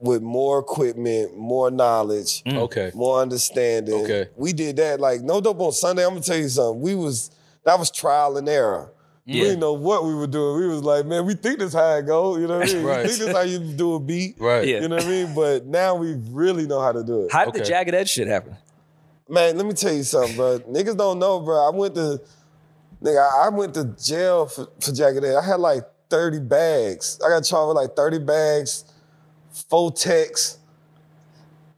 Speaker 2: with more equipment, more knowledge, mm.
Speaker 3: Okay.
Speaker 2: more understanding.
Speaker 3: Okay.
Speaker 2: We did that. Like, no dope on Sunday. I'm gonna tell you something. We was that was trial and error. We didn't know what we were doing. We was like, man, we think this how it go. You know what I mean?
Speaker 3: Right.
Speaker 2: We think this how you do a beat.
Speaker 3: Right.
Speaker 1: Yeah.
Speaker 2: You know what I mean? But now we really know how to do it.
Speaker 1: how did the
Speaker 3: Okay.
Speaker 1: Jagged Edge shit happen?
Speaker 2: Man, let me tell you something, bro. Niggas don't know, bro. I went to, nigga, I I went to jail for, for Jagged Edge. I had like 30 bags. I got charged with like 30 bags, four texts,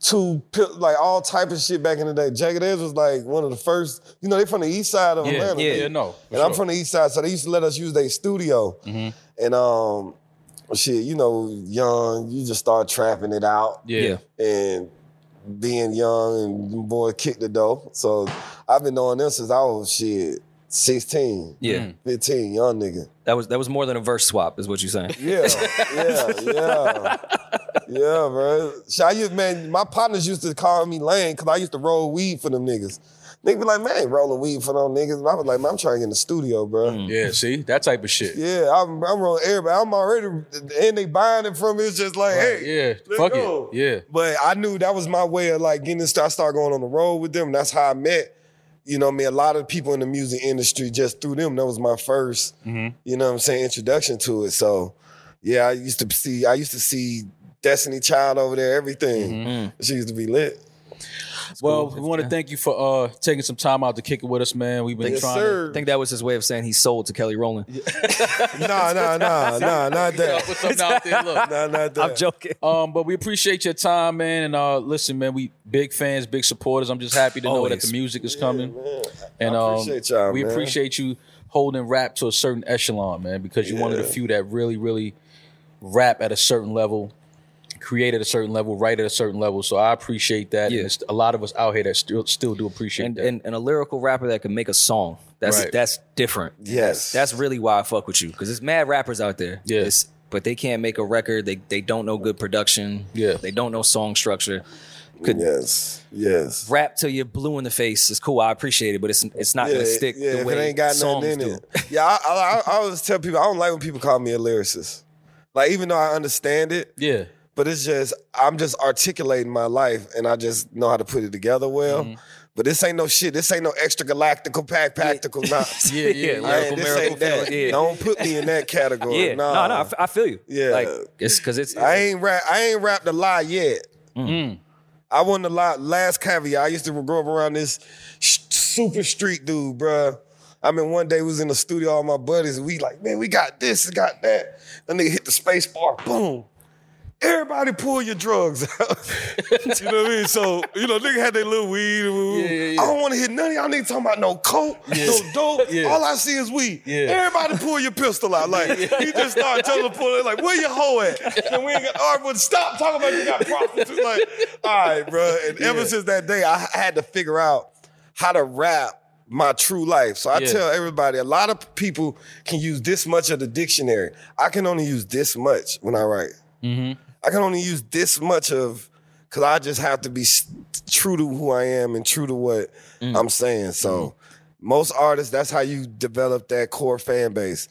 Speaker 2: two, pi- like all type of shit back in the day. Jagged Edge was like one of the first, you know, they from the east side of
Speaker 3: Yeah,
Speaker 2: Atlanta.
Speaker 3: yeah, yeah, no. for
Speaker 2: And I'm from the east side, so they used to let us use their studio.
Speaker 3: Mm-hmm.
Speaker 2: And um, shit, you know, young, you just start trapping it out
Speaker 3: Yeah.
Speaker 2: and being young and boy kicked the door. So I've been doing this since I was shit 16,
Speaker 1: Yeah,
Speaker 3: Mm.
Speaker 2: 15, young nigga.
Speaker 1: that was that was more than a verse swap, is what you're saying.
Speaker 2: Yeah, yeah, yeah. Yeah, bro. Shit, I used, man, my partners used to call me lame because I used to roll weed for them niggas. Niggas be like, man, I ain't rolling weed for them niggas. I was like, man, I'm trying to get in the studio, bro.
Speaker 3: Yeah, see? That type of shit.
Speaker 2: Yeah, I'm, I'm rolling everybody. I'm already, and they buying it from me. It's just like,
Speaker 3: Right,
Speaker 2: hey,
Speaker 3: yeah.
Speaker 2: let's
Speaker 3: Fuck
Speaker 2: go.
Speaker 3: it. Yeah.
Speaker 2: But I knew that was my way of like getting this. I started going on the road with them. That's how I met. You know, what I mean, a lot of people in the music industry just through them. That was my 1st
Speaker 3: Mm-hmm.
Speaker 2: you know, what I'm saying, introduction to it. So, yeah, I used to see. I used to see Destiny Child over there. Everything.
Speaker 3: Mm-hmm.
Speaker 2: She used to be lit.
Speaker 3: Well, we want to thank you for uh taking some time out to kick it with us, man. We've been
Speaker 2: Yes,
Speaker 3: trying
Speaker 2: sir.
Speaker 1: I think that was his way of saying he sold to Kelly Rowland.
Speaker 2: Nah, nah, nah, nah, not
Speaker 3: to
Speaker 2: that.
Speaker 3: put something out there. Look.
Speaker 2: Nah, not that.
Speaker 1: I'm joking.
Speaker 3: Um, but we appreciate your time, man. And uh, listen, man, we big fans, big supporters. I'm just happy to know that the music is coming.
Speaker 2: Man,
Speaker 3: And um,
Speaker 2: appreciate y'all,
Speaker 3: we
Speaker 2: man.
Speaker 3: appreciate you holding rap to a certain echelon, man, because you're one of the few that really, really rap at a certain level, create at a certain level, write at a certain level. So I appreciate that.
Speaker 1: Yeah.
Speaker 3: And a lot of us out here that still still do appreciate
Speaker 1: And,
Speaker 3: that.
Speaker 1: and and a lyrical rapper that can make a song. That's
Speaker 3: Right.
Speaker 1: that's different.
Speaker 2: Yes.
Speaker 1: That's really why I fuck with you because there's mad rappers out there.
Speaker 3: Yeah.
Speaker 1: But they can't make a record. They they don't know good production.
Speaker 3: Yeah.
Speaker 1: They don't know song structure. Could
Speaker 2: Yes, yes.
Speaker 1: rap till you're blue in the face. It's cool. I appreciate it, but it's it's not gonna stick
Speaker 2: yeah,
Speaker 1: the way
Speaker 2: it ain't got
Speaker 1: songs
Speaker 2: nothing in
Speaker 1: do.
Speaker 2: it. Yeah, I, I, I always tell people I don't like when people call me a lyricist. Like even though I understand it,
Speaker 3: yeah.
Speaker 2: But it's just I'm just articulating my life and I just know how to put it together well.
Speaker 1: Mm-hmm.
Speaker 2: But this ain't no shit. This ain't no extra galactical pack practical. Nah.
Speaker 3: Yeah, yeah,
Speaker 2: I
Speaker 1: lyrical
Speaker 2: this
Speaker 1: miracle
Speaker 2: ain't that.
Speaker 1: yeah.
Speaker 2: Don't put me in that category.
Speaker 1: Yeah,
Speaker 2: Nah.
Speaker 1: no, no, I f- I feel you.
Speaker 2: Yeah.
Speaker 1: like it's because it's
Speaker 2: I ain't rap. I ain't rapped a lie yet.
Speaker 1: Mm.
Speaker 2: I wasn't a lot. Last caveat. I used to grow up around this sh- super street dude, bruh. I mean, one day we was in the studio, all my buddies, and we like, man, we got this, and got that. And nigga hit the space bar, boom. Everybody pull your drugs out. you know what I mean? So, you know, nigga had their little weed.
Speaker 3: Yeah, yeah, yeah.
Speaker 2: I don't want to hear none of y'all niggas talking about no coke, no dope. All I see is weed. Everybody pull your pistol out. Like, he just started telling them, pull it, like, where your hoe at? And we ain't got, all right, but stop talking about you got prostitutes. Like, all right, bro. And ever since that day, I had to figure out how to rap my true life. So I
Speaker 3: Yeah.
Speaker 2: tell everybody, a lot of people can use this much of the dictionary. I can only use this much when I write. Mm-hmm. I can only use this much of because I just have to be s- true to who I am and true to what mm. I'm saying. So mm-hmm. most artists, that's how you develop that core fan base.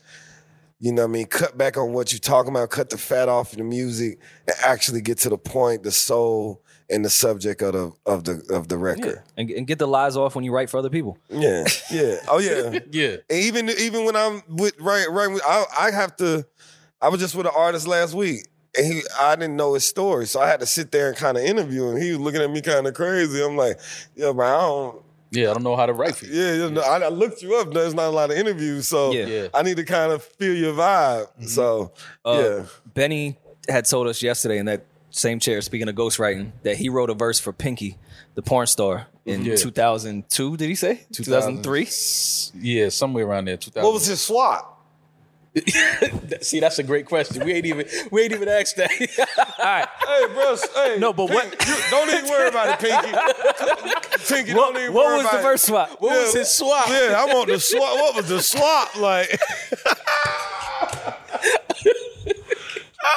Speaker 2: You know what I mean? Cut back on what you're talking about, cut the fat off of the music, and actually get to the point, the soul, and the subject of the of the of the record.
Speaker 1: and, and get the lies off when you write for other people.
Speaker 2: Yeah, yeah, oh yeah.
Speaker 3: Yeah.
Speaker 2: And even even when I'm with right right, with- I I have to I was just with an artist last week. And he, I didn't know his story, so I had to sit there and kind of interview him. He was looking at me kind of crazy. I'm like, "Yeah, man, I don't,
Speaker 3: Yeah, I don't know how to write for you.
Speaker 2: yeah, you know, I, I looked you up. There's not a lot of interviews, so
Speaker 1: Yeah.
Speaker 3: Yeah.
Speaker 2: I need to kind of feel your vibe. So
Speaker 1: Uh,
Speaker 2: yeah,
Speaker 1: Benny had told us yesterday in that same chair, speaking of ghostwriting, that he wrote a verse for Pinky, the porn star, in
Speaker 3: Yeah.
Speaker 1: 2002. Did he say 2003?
Speaker 3: Yeah, somewhere around there.
Speaker 2: what was his swap?
Speaker 3: See, that's a great question. We ain't even we ain't even asked that.
Speaker 1: All right.
Speaker 2: Hey, bro. Hey,
Speaker 1: No, but what-
Speaker 2: you- don't even worry about it, Pinky. Pinky,
Speaker 1: What,
Speaker 2: don't even
Speaker 1: what
Speaker 2: worry
Speaker 1: was the
Speaker 2: about it.
Speaker 1: verse swap?
Speaker 3: what was his swap?
Speaker 2: Yeah, I want the swap. What was the swap like?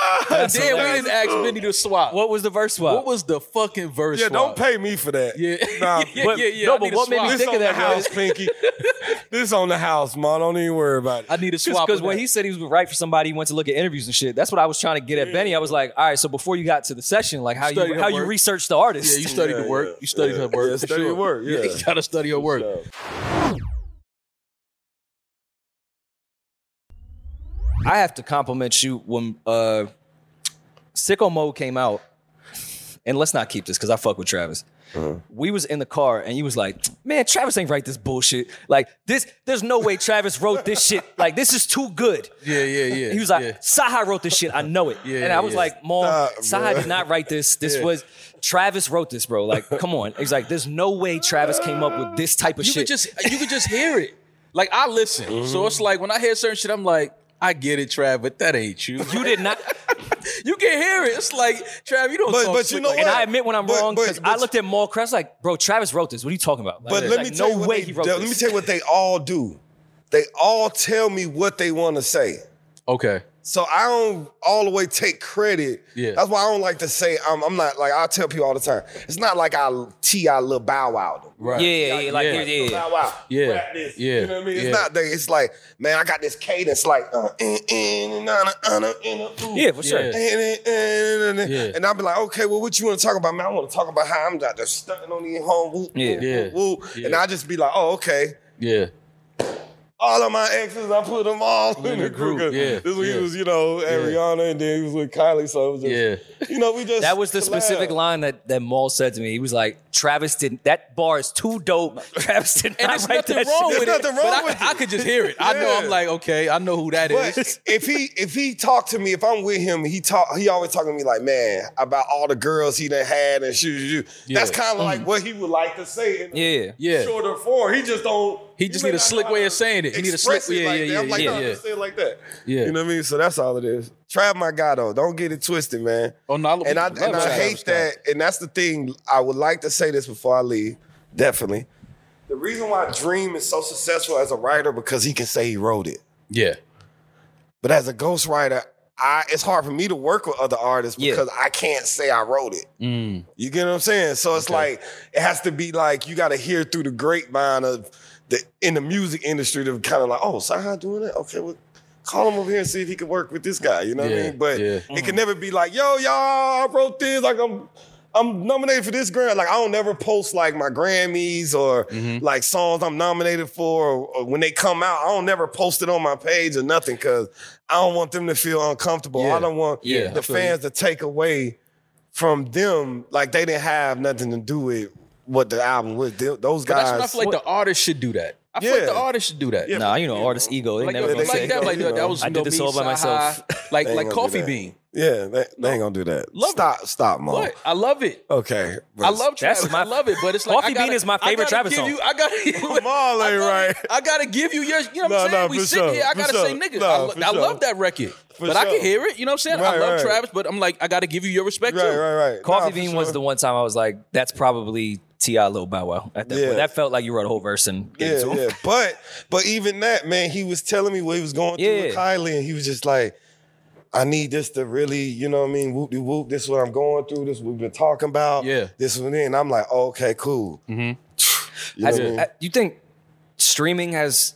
Speaker 3: Damn, we didn't ask Benny to swap.
Speaker 1: What was the verse swap?
Speaker 3: What was the fucking verse?
Speaker 2: Yeah,
Speaker 3: swap?
Speaker 2: don't pay me for that.
Speaker 3: Yeah.
Speaker 2: Nah,
Speaker 3: yeah,
Speaker 1: but-
Speaker 3: yeah, yeah.
Speaker 1: no,
Speaker 3: I
Speaker 1: but what made me.
Speaker 2: This
Speaker 1: think
Speaker 2: on
Speaker 1: of
Speaker 2: the
Speaker 1: that,
Speaker 2: house, Pinky. this on the house, man. Don't even worry about it.
Speaker 3: I need a swap.
Speaker 1: Because when
Speaker 3: that.
Speaker 1: he said he was right for somebody, he went to look at interviews and shit. That's what I was trying to get at Benny. I was like, all right, so before you got to the session, like how
Speaker 3: Studied
Speaker 1: you
Speaker 3: her
Speaker 1: how you researched the artist.
Speaker 3: Yeah, you studied
Speaker 2: Yeah,
Speaker 3: the work.
Speaker 2: yeah.
Speaker 3: You studied
Speaker 2: Yeah.
Speaker 3: her work.
Speaker 2: Yeah,
Speaker 3: for
Speaker 2: study
Speaker 3: sure.
Speaker 2: your work, yeah.
Speaker 3: you gotta study her work.
Speaker 1: I have to compliment you when uh Sicko Mode came out. And let's not keep this because I fuck with Travis.
Speaker 2: Uh-huh.
Speaker 1: We was in the car and he was like, "Man, Travis ain't write this bullshit. Like this, there's no way Travis wrote this shit. Like this is too good."
Speaker 3: Yeah, yeah, yeah.
Speaker 1: He was like,
Speaker 3: yeah.
Speaker 1: Cyhi wrote this shit. I know it.
Speaker 3: Yeah,
Speaker 1: and I was
Speaker 3: yeah.
Speaker 1: like, Mom,
Speaker 2: Stop, Cyhi
Speaker 1: did not write this. This was Travis wrote this, bro. Like, come on. He's like, there's no way Travis came up with this type of
Speaker 3: you
Speaker 1: shit.
Speaker 3: could just you could just hear it. Like I listen,
Speaker 2: Mm-hmm.
Speaker 3: so it's like when I hear certain shit, I'm like, I get it, Trav, but that ain't you.
Speaker 1: you did not.
Speaker 3: you can hear it. It's like Trav, you don't.
Speaker 2: But-
Speaker 3: talk
Speaker 2: but you know
Speaker 3: like
Speaker 1: And
Speaker 2: what?
Speaker 3: that.
Speaker 1: I admit when I'm
Speaker 2: But-
Speaker 1: wrong because I looked at Mal Crest like, bro, Travis wrote this. What are you talking about?
Speaker 2: But
Speaker 1: Like,
Speaker 2: let
Speaker 1: like,
Speaker 2: me tell
Speaker 1: no
Speaker 2: you
Speaker 1: way
Speaker 2: they,
Speaker 1: he wrote
Speaker 2: let
Speaker 1: this.
Speaker 2: me tell you what they all do. They all tell me what they want to say.
Speaker 3: Okay.
Speaker 2: So I don't all the way take credit.
Speaker 3: Yeah.
Speaker 2: That's why I don't like to say I'm, I'm not like I tell people all the time. It's not like I T I little bow wow them.
Speaker 3: Right.
Speaker 1: yeah, yeah, yeah, like,
Speaker 3: Yeah.
Speaker 1: yeah, yeah.
Speaker 2: Bow wow.
Speaker 3: Yeah.
Speaker 2: Rap this.
Speaker 3: Yeah.
Speaker 2: You know what I mean? It's
Speaker 3: Yeah.
Speaker 2: not that. It's like man, I got this cadence like uh, in, in.
Speaker 1: Yeah, for sure.
Speaker 3: Yeah.
Speaker 2: And, and, and, and,
Speaker 3: Yeah.
Speaker 2: and I'll be like, okay, well, what you want to talk about, man? I want to talk about how I'm out there stunting on the home, whoop,
Speaker 1: Yeah.
Speaker 2: whoop,
Speaker 3: Yeah.
Speaker 2: whoop, whoop.
Speaker 3: Yeah.
Speaker 2: and I just be like, oh, okay.
Speaker 3: Yeah.
Speaker 2: All of my exes, I put them all in,
Speaker 3: the
Speaker 2: the group.
Speaker 3: group, yeah,
Speaker 2: This
Speaker 3: yeah.
Speaker 2: he was, you know, Ariana, and then he was with Kylie, so it was just,
Speaker 3: Yeah.
Speaker 2: you know, we just
Speaker 1: That was the specific line that, that Mal said to me. He was like, Travis didn't, that bar is too dope. Travis did
Speaker 3: And
Speaker 1: not
Speaker 3: there's
Speaker 1: write
Speaker 3: nothing
Speaker 1: that
Speaker 3: wrong
Speaker 1: shit.
Speaker 3: with
Speaker 2: There's
Speaker 3: it.
Speaker 2: nothing
Speaker 3: but
Speaker 2: wrong
Speaker 3: I,
Speaker 2: with
Speaker 3: I could just hear it. I know. I'm like, okay, I know who that is.
Speaker 2: But if he if he talked to me, if I'm with him, he talk he always talking to me like, man, about all the girls he done had and shoo, shoo, shoo. That's kind of like mm. what he would like to say in
Speaker 1: Yeah.
Speaker 3: Yeah.
Speaker 2: shorter form. He just don't.
Speaker 3: He just need a slick way of saying it. He need a slick- yeah,
Speaker 2: like
Speaker 3: yeah, yeah,
Speaker 2: like,
Speaker 3: yeah, yeah.
Speaker 2: say it like that.
Speaker 3: Yeah.
Speaker 2: You know what I mean? So that's all it is. Trav my guy though. Don't get it twisted, man.
Speaker 3: Oh, no, I
Speaker 2: and I and I hate that. And that's the thing. I would like to say this before I leave. Definitely. The reason why Dream is so successful as a writer because he can say he wrote it.
Speaker 3: yeah.
Speaker 2: But as a ghostwriter, I it's hard for me to work with other artists
Speaker 1: Yeah.
Speaker 2: because I can't say I wrote it. Mm. You get what I'm saying? So it's like it has to be like you got to hear through the grapevine of the in the music industry to kind of like, oh, Cyhi doing that? Okay, well, call him over here and see if he can work with this guy. You know what I mean? But
Speaker 3: yeah.
Speaker 2: it can never be like, yo, y'all, I wrote this. Like I'm. I'm nominated for this Grammy. Like I don't never post like my Grammys or
Speaker 3: Mm-hmm.
Speaker 2: like songs I'm nominated for. Or, or when they come out, I don't never post it on my page or nothing because I don't want them to feel uncomfortable.
Speaker 3: Yeah.
Speaker 2: I don't want
Speaker 3: Yeah,
Speaker 2: the
Speaker 3: feel you.
Speaker 2: fans to take away from them like they didn't have nothing to do with what the album was. They- Those
Speaker 3: But
Speaker 2: guys.
Speaker 3: that's what I feel like the artist should do that. I feel like
Speaker 2: Yeah.
Speaker 3: the artist should do that.
Speaker 2: Yeah.
Speaker 1: Nah, you know, artist ego. They
Speaker 3: Like,
Speaker 1: never
Speaker 3: like,
Speaker 1: gonna
Speaker 2: they-
Speaker 1: say.
Speaker 3: that, like
Speaker 2: you
Speaker 3: that, that was
Speaker 1: I
Speaker 3: you
Speaker 1: did
Speaker 3: know,
Speaker 1: this all by myself.
Speaker 3: Like like
Speaker 2: ain't gonna do
Speaker 3: Coffee. Bean.
Speaker 2: Yeah, they, they ain't gonna do that.
Speaker 3: Love
Speaker 2: stop, stop, Mo.
Speaker 3: What? I love it.
Speaker 2: Okay,
Speaker 3: I love
Speaker 1: That's
Speaker 3: Travis.
Speaker 1: my-
Speaker 3: I love it, but it's like
Speaker 1: Coffee
Speaker 3: I gotta,
Speaker 1: Bean is my favorite Travis song.
Speaker 3: You, I gotta.
Speaker 2: Come on,
Speaker 3: I
Speaker 2: ain't right.
Speaker 3: I gotta give you your. You know what
Speaker 2: No,
Speaker 3: I'm saying?
Speaker 2: no,
Speaker 3: we sit
Speaker 2: sure,
Speaker 3: here. I gotta
Speaker 2: sure.
Speaker 3: say, nigga,
Speaker 2: No,
Speaker 3: I, lo-
Speaker 2: for
Speaker 3: I
Speaker 2: sure.
Speaker 3: love that record,
Speaker 2: For
Speaker 3: but I can hear it. You know what I'm saying?
Speaker 2: Right,
Speaker 3: I love
Speaker 2: right.
Speaker 3: Travis, but I'm like, I gotta give you your respect
Speaker 2: Right,
Speaker 3: too.
Speaker 2: right, right.
Speaker 1: Coffee
Speaker 2: Nah,
Speaker 1: Bean was the one time I was like, that's probably T.I. Lil Bow Wow. At that
Speaker 2: Yeah.
Speaker 1: point. That felt like you wrote a whole verse and gave it
Speaker 2: Yeah,
Speaker 1: to him.
Speaker 2: yeah. But but even that, man, he was telling me what he was going through with Kylie, and he was just like, I need this to really, you know what I mean, whoop de whoop. This is what I'm going through. This is what we've been talking about.
Speaker 3: Yeah.
Speaker 2: This one in. I'm like, oh, okay, cool. Mm-hmm. You know what I mean?
Speaker 1: you think streaming has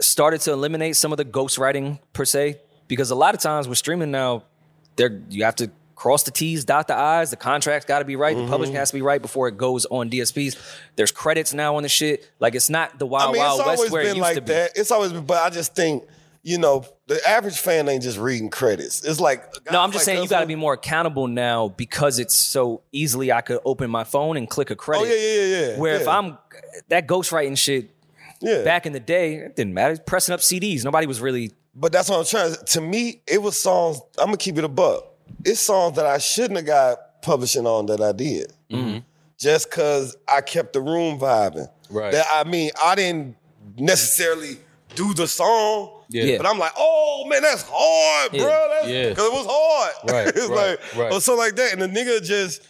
Speaker 1: started to eliminate some of the ghostwriting per se? Because a lot of times with streaming now, there you have to cross the T's, dot the I's. The contract's got to be right. The publishing
Speaker 2: Mm-hmm.
Speaker 1: has to be right before it goes on DSPs. There's credits now on the shit. Like it's not the wild
Speaker 2: I mean,
Speaker 1: wild west where it
Speaker 2: been
Speaker 1: used to
Speaker 2: like
Speaker 1: be.
Speaker 2: that. It's always been, but I just think, you know, the average fan ain't just reading credits. It's like
Speaker 1: No, I'm just
Speaker 2: guys
Speaker 1: saying you got to be more accountable now because it's so easily I could open my phone and click a credit.
Speaker 2: Oh yeah, yeah, yeah, yeah.
Speaker 1: Where if. I'm that ghostwriting shit
Speaker 2: yeah.
Speaker 1: back in the day, it didn't matter. Pressing up CDs, nobody was really.
Speaker 2: But that's what I'm trying. To me, it was songs. I'm gonna keep it a buck. It's songs that I shouldn't have got publishing on that I did,
Speaker 3: Mm-hmm.
Speaker 2: just because I kept the room vibing.
Speaker 3: Right.
Speaker 2: That I mean, I didn't necessarily do the song.
Speaker 3: Yeah.
Speaker 2: But I'm like, oh man, that's hard,
Speaker 1: Yeah.
Speaker 2: bro. That's,
Speaker 3: Yeah.
Speaker 2: Cause it was hard.
Speaker 3: Right,
Speaker 2: it's
Speaker 3: right,
Speaker 2: like,
Speaker 3: right.
Speaker 2: or something like that. And the nigga just,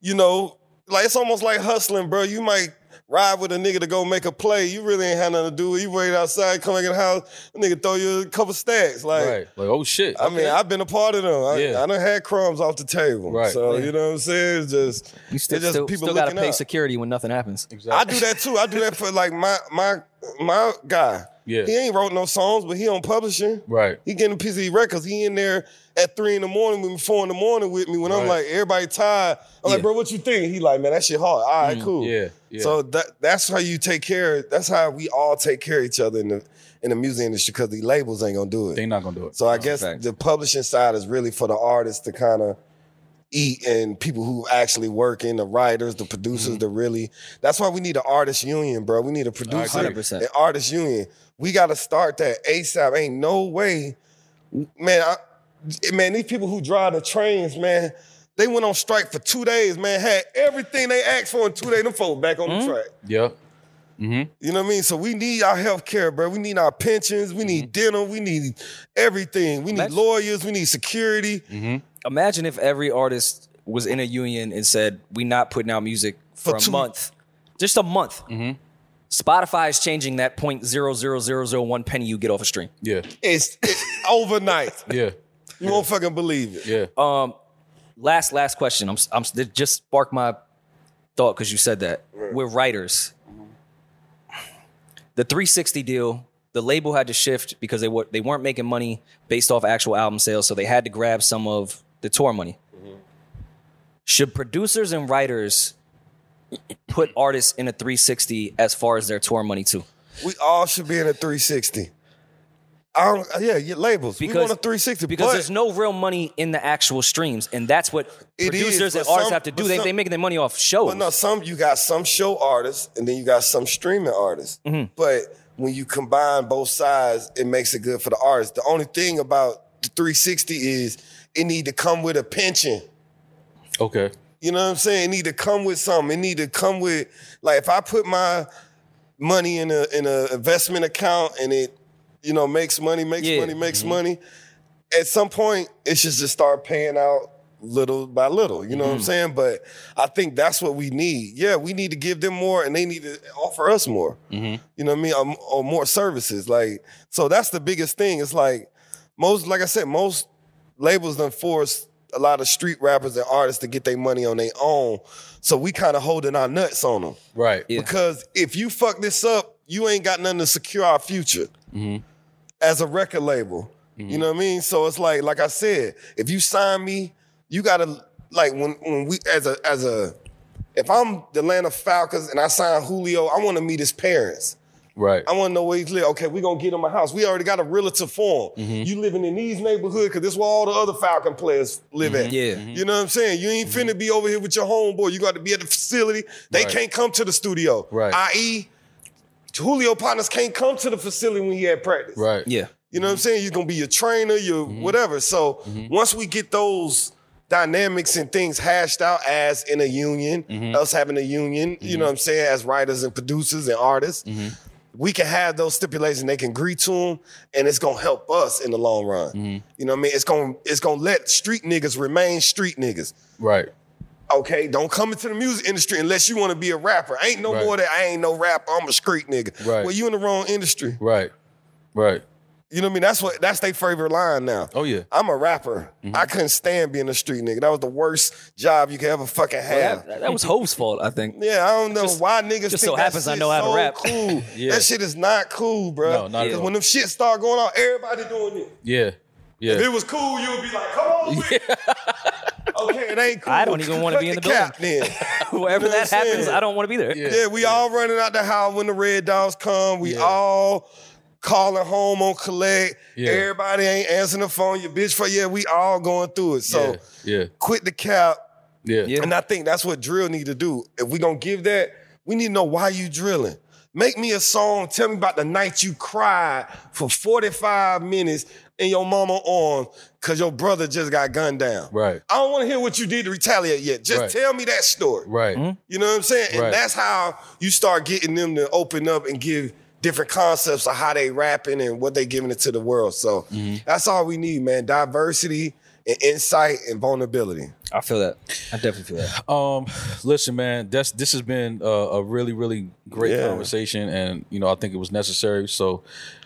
Speaker 2: you know, like it's almost like hustling, bro. You might ride with a nigga to go make a play. You really ain't had nothing to do. with it. You wait outside, come back in the house, a nigga throw you a couple stacks. Like,
Speaker 3: Right. Like, oh shit.
Speaker 2: I mean, I've been a part of them. I,
Speaker 3: Yeah.
Speaker 2: I done had crumbs off the table.
Speaker 3: Right.
Speaker 2: So,
Speaker 1: Yeah.
Speaker 2: you know what I'm saying? It's just,
Speaker 1: You still,
Speaker 2: it's just
Speaker 1: still,
Speaker 2: people
Speaker 1: still got to
Speaker 2: looking
Speaker 1: pay
Speaker 2: up.
Speaker 1: security when nothing happens. Exactly.
Speaker 2: I do that too. I do that for like my my my guy.
Speaker 3: Yeah.
Speaker 2: He ain't wrote no songs, but he on publishing.
Speaker 3: Right.
Speaker 2: He getting PZ records. He in there at three in the morning with me, four in the morning with me. When I'm like, everybody tired. I'm
Speaker 1: Yeah.
Speaker 2: like, bro, what you think? He like, man, that shit hard. All right, mm, cool.
Speaker 3: yeah, yeah.
Speaker 2: So that that's how you take care. That's how we all take care of each other in the in the music industry because the labels ain't gonna do it.
Speaker 3: They not gonna do it.
Speaker 2: So I guess
Speaker 1: fact.
Speaker 2: the publishing side is really for the artists to kind of eat and people who actually work in the writers, the producers, mm-hmm. the really. That's why we need an artist union, bro. We need a producer,
Speaker 1: agree. 100%.
Speaker 2: an artist union. We got to start that ASAP. Ain't no way, man. I, man, these people who drive the trains, man. They went on strike for two days, man. Had everything they asked for in two days. Them folks back on the mm-hmm. track.
Speaker 3: yeah. Mm-hmm.
Speaker 2: You know what I mean? So we need our health care, bro. We need our pensions. We need mm-hmm. dinner. We need everything. We need
Speaker 1: Imagine-
Speaker 2: lawyers. We need security.
Speaker 1: Imagine if every artist was in a union and said, "We not putting out music for,
Speaker 2: For
Speaker 1: a
Speaker 2: two-
Speaker 1: month, just a month." Spotify is changing that point zero zero zero zero one penny you get off a stream.
Speaker 3: Yeah.
Speaker 2: It's, it's overnight.
Speaker 3: Yeah.
Speaker 2: You won't fucking believe it.
Speaker 3: Yeah.
Speaker 1: Um, last last question. I'm I'm it just sparked my thought because you said that we're writers. The 360 deal, the label had to shift because they were they weren't making money based off actual album sales, so they had to grab some of the tour money. Should producers and writers put artists in a 360 as far as their tour money too?
Speaker 2: We all should be in a 360. I don't, yeah, your labels. we want a 360
Speaker 1: because there's no real money in the actual streams, and that's what
Speaker 2: It is,
Speaker 1: producers and artists
Speaker 2: some-
Speaker 1: have to do. They
Speaker 2: some-
Speaker 1: they making their money off shows.
Speaker 2: But no, some you got some show artists and then you got some streaming artists.
Speaker 1: Mm-hmm.
Speaker 2: But when you combine both sides, it makes it good for the artist. The only thing about the 360 is it need to come with a pension.
Speaker 3: Okay.
Speaker 2: You know what I'm saying? It need to come with something. It need to come with like if I put my money in a in a investment account and it, you know, makes money, makes
Speaker 1: Yeah.
Speaker 2: money, makes mm-hmm. money. At some point, it should just start paying out little by little. You know what I'm mm-hmm. saying? But I think that's what we need. Yeah, we need to give them more, and they need to offer us more. Mm-hmm. You know what I mean? Or, or more services. Like so, that's the biggest thing. It's like most, like I said, most labels done force a lot of street rappers and artists to get their money on their own. So we kind of holding our nuts on them.
Speaker 3: Right.
Speaker 1: Yeah.
Speaker 2: Because if you fuck this up, you ain't got nothing to secure our future mm-hmm. as a record label. Mm-hmm. You know what I mean? So it's like, like I said, if you sign me, you gotta like when when we as a as a if I'm the Atlanta Falcons and I sign Julio, I want to meet his parents.
Speaker 3: Right.
Speaker 2: I want to know where he's live. Okay, we're gonna get him a house. We already got a realtor for him. Mm-hmm. You living in these neighborhoods because this is where all the other Falcon players live at. Mm-hmm.
Speaker 1: Yeah. Mm-hmm.
Speaker 2: You know what I'm saying? You ain't finna be over here with your homeboy. You got to be at the facility. They
Speaker 3: Right.
Speaker 2: can't come to the studio.
Speaker 3: Right.
Speaker 2: I.e., Julio partners can't come to the facility when he had practice.
Speaker 3: Right.
Speaker 1: yeah.
Speaker 2: You know what I'm saying? You're gonna be your trainer, your
Speaker 3: Mm-hmm.
Speaker 2: whatever. So once we get those dynamics and things hashed out as in a union,
Speaker 3: Mm-hmm.
Speaker 2: us having a union, you know what I'm saying, as writers and producers and artists,
Speaker 3: Mm-hmm.
Speaker 2: We can have those stipulations. They can agree to them, and it's gonna help us in the long run.
Speaker 3: Mm-hmm.
Speaker 2: You know what I mean? It's gonna it's gonna let street niggas remain street niggas.
Speaker 3: Right.
Speaker 2: Okay, don't come into the music industry unless you want to be a rapper. Ain't no
Speaker 3: Right.
Speaker 2: more that I ain't no rapper. I'm a street nigga.
Speaker 3: Right.
Speaker 2: Well, you in the wrong industry.
Speaker 3: Right. Right.
Speaker 2: You know what I mean? That's what that's their favorite line now.
Speaker 3: Oh, yeah.
Speaker 2: I'm a rapper. Mm-hmm. I couldn't stand being a street nigga. That was the worst job you could ever fucking have.
Speaker 1: That, that was Hope's fault, I think.
Speaker 2: yeah, I don't know why niggas
Speaker 1: just
Speaker 2: think
Speaker 1: so
Speaker 2: that
Speaker 1: happens I know how to
Speaker 2: so
Speaker 1: rap.
Speaker 2: Cool.
Speaker 3: Yeah.
Speaker 2: That shit is not cool, bro.
Speaker 3: No, not at all.
Speaker 2: when them shit start going on, everybody doing it.
Speaker 3: Yeah. Yeah.
Speaker 2: If it was cool, you would be like, come on with it. Okay, it ain't cool.
Speaker 1: I don't even wanna be in the
Speaker 2: building. then.
Speaker 1: Wherever
Speaker 2: You know
Speaker 1: that happens,
Speaker 2: saying?
Speaker 1: I don't want to be there.
Speaker 3: Yeah.
Speaker 2: Yeah, we all running out the house when the red dogs come. We
Speaker 3: Yeah.
Speaker 2: all calling home on collect.
Speaker 3: Yeah.
Speaker 2: Everybody ain't answering the phone. Your bitch for yeah, we all going through it. So
Speaker 3: yeah, yeah,
Speaker 2: quit the cap.
Speaker 3: yeah.
Speaker 1: Yeah.
Speaker 2: And I think that's what drill need to do. If we gonna give that, we need to know why you drilling. Make me a song. Tell me about the night you cried for 45 minutes in your mama arm because your brother just got gunned down.
Speaker 3: Right.
Speaker 2: I don't want to hear what you did to retaliate yet. Just
Speaker 3: Right.
Speaker 2: tell me that story.
Speaker 3: Right. Mm-hmm.
Speaker 2: You know what I'm saying? And
Speaker 3: Right.
Speaker 2: that's how you start getting them to open up and give different concepts of how they rapping and what they giving it to the world. So
Speaker 3: Mm-hmm.
Speaker 2: that's all we need, man. Diversity and insight and vulnerability.
Speaker 1: I feel that. I definitely feel that.
Speaker 3: Um, listen, man, that's this has been a, a really, really great
Speaker 2: Yeah.
Speaker 3: conversation, and you know, I think it was necessary. So,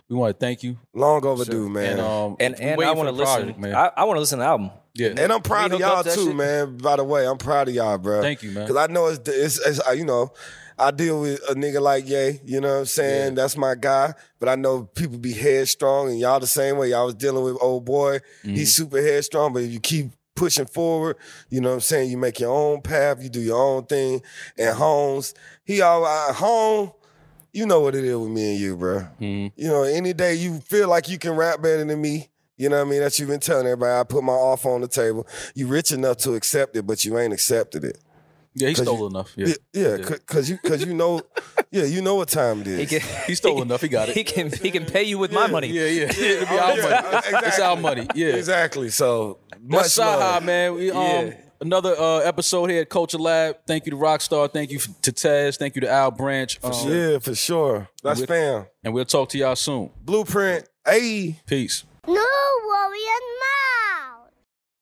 Speaker 3: we want to thank you,
Speaker 2: Long overdue, man.
Speaker 3: and um,
Speaker 1: And
Speaker 3: we
Speaker 1: and I want to listen.
Speaker 3: project, man.
Speaker 1: I, I want to listen to the album.
Speaker 3: yeah,
Speaker 2: And I'm proud of y'all too,
Speaker 1: shit?
Speaker 2: man. By the way, I'm proud of y'all, bro.
Speaker 3: Thank you, man.
Speaker 2: Because I know it's, it's, it's uh, you know, I deal with a nigga like Ye. You know what I'm saying? That's my guy. But I know people be headstrong, and y'all the same way. Y'all was dealing with old boy. He's super headstrong, but if you keep pushing forward, you know what I'm saying? You make your own path. You do your own thing. And Holmes, he all uh, home. You know what it is with me and you, bro. You know, any day you feel like you can rap better than me, you know what I mean? That you've been telling everybody. I put my offer on the table. You rich enough to accept it, but you ain't accepted it.
Speaker 3: Yeah, he
Speaker 2: 'cause
Speaker 3: stole
Speaker 2: you-
Speaker 3: enough. Yeah,
Speaker 2: Yeah, yeah, cause you cause you know, yeah, you know what time it is.
Speaker 1: He can,
Speaker 3: he stole enough. He got it.
Speaker 1: He can he can pay you with my money.
Speaker 3: yeah, yeah, It'll be our
Speaker 2: yeah,
Speaker 3: money. It's our money. Yeah,
Speaker 2: Exactly. So
Speaker 3: That's
Speaker 2: much
Speaker 3: Cyhi,
Speaker 2: love.
Speaker 3: man. We, um,
Speaker 1: Yeah.
Speaker 3: Another uh, episode here at Culture Lab. Thank you to Rockstar. Thank you to Taz. Thank you to Al Branch. Um,
Speaker 2: Yeah, for sure. That's
Speaker 3: With-
Speaker 2: fam.
Speaker 3: And we'll talk to y'all soon.
Speaker 2: Blueprint. Hey.
Speaker 3: Peace.
Speaker 4: No worry and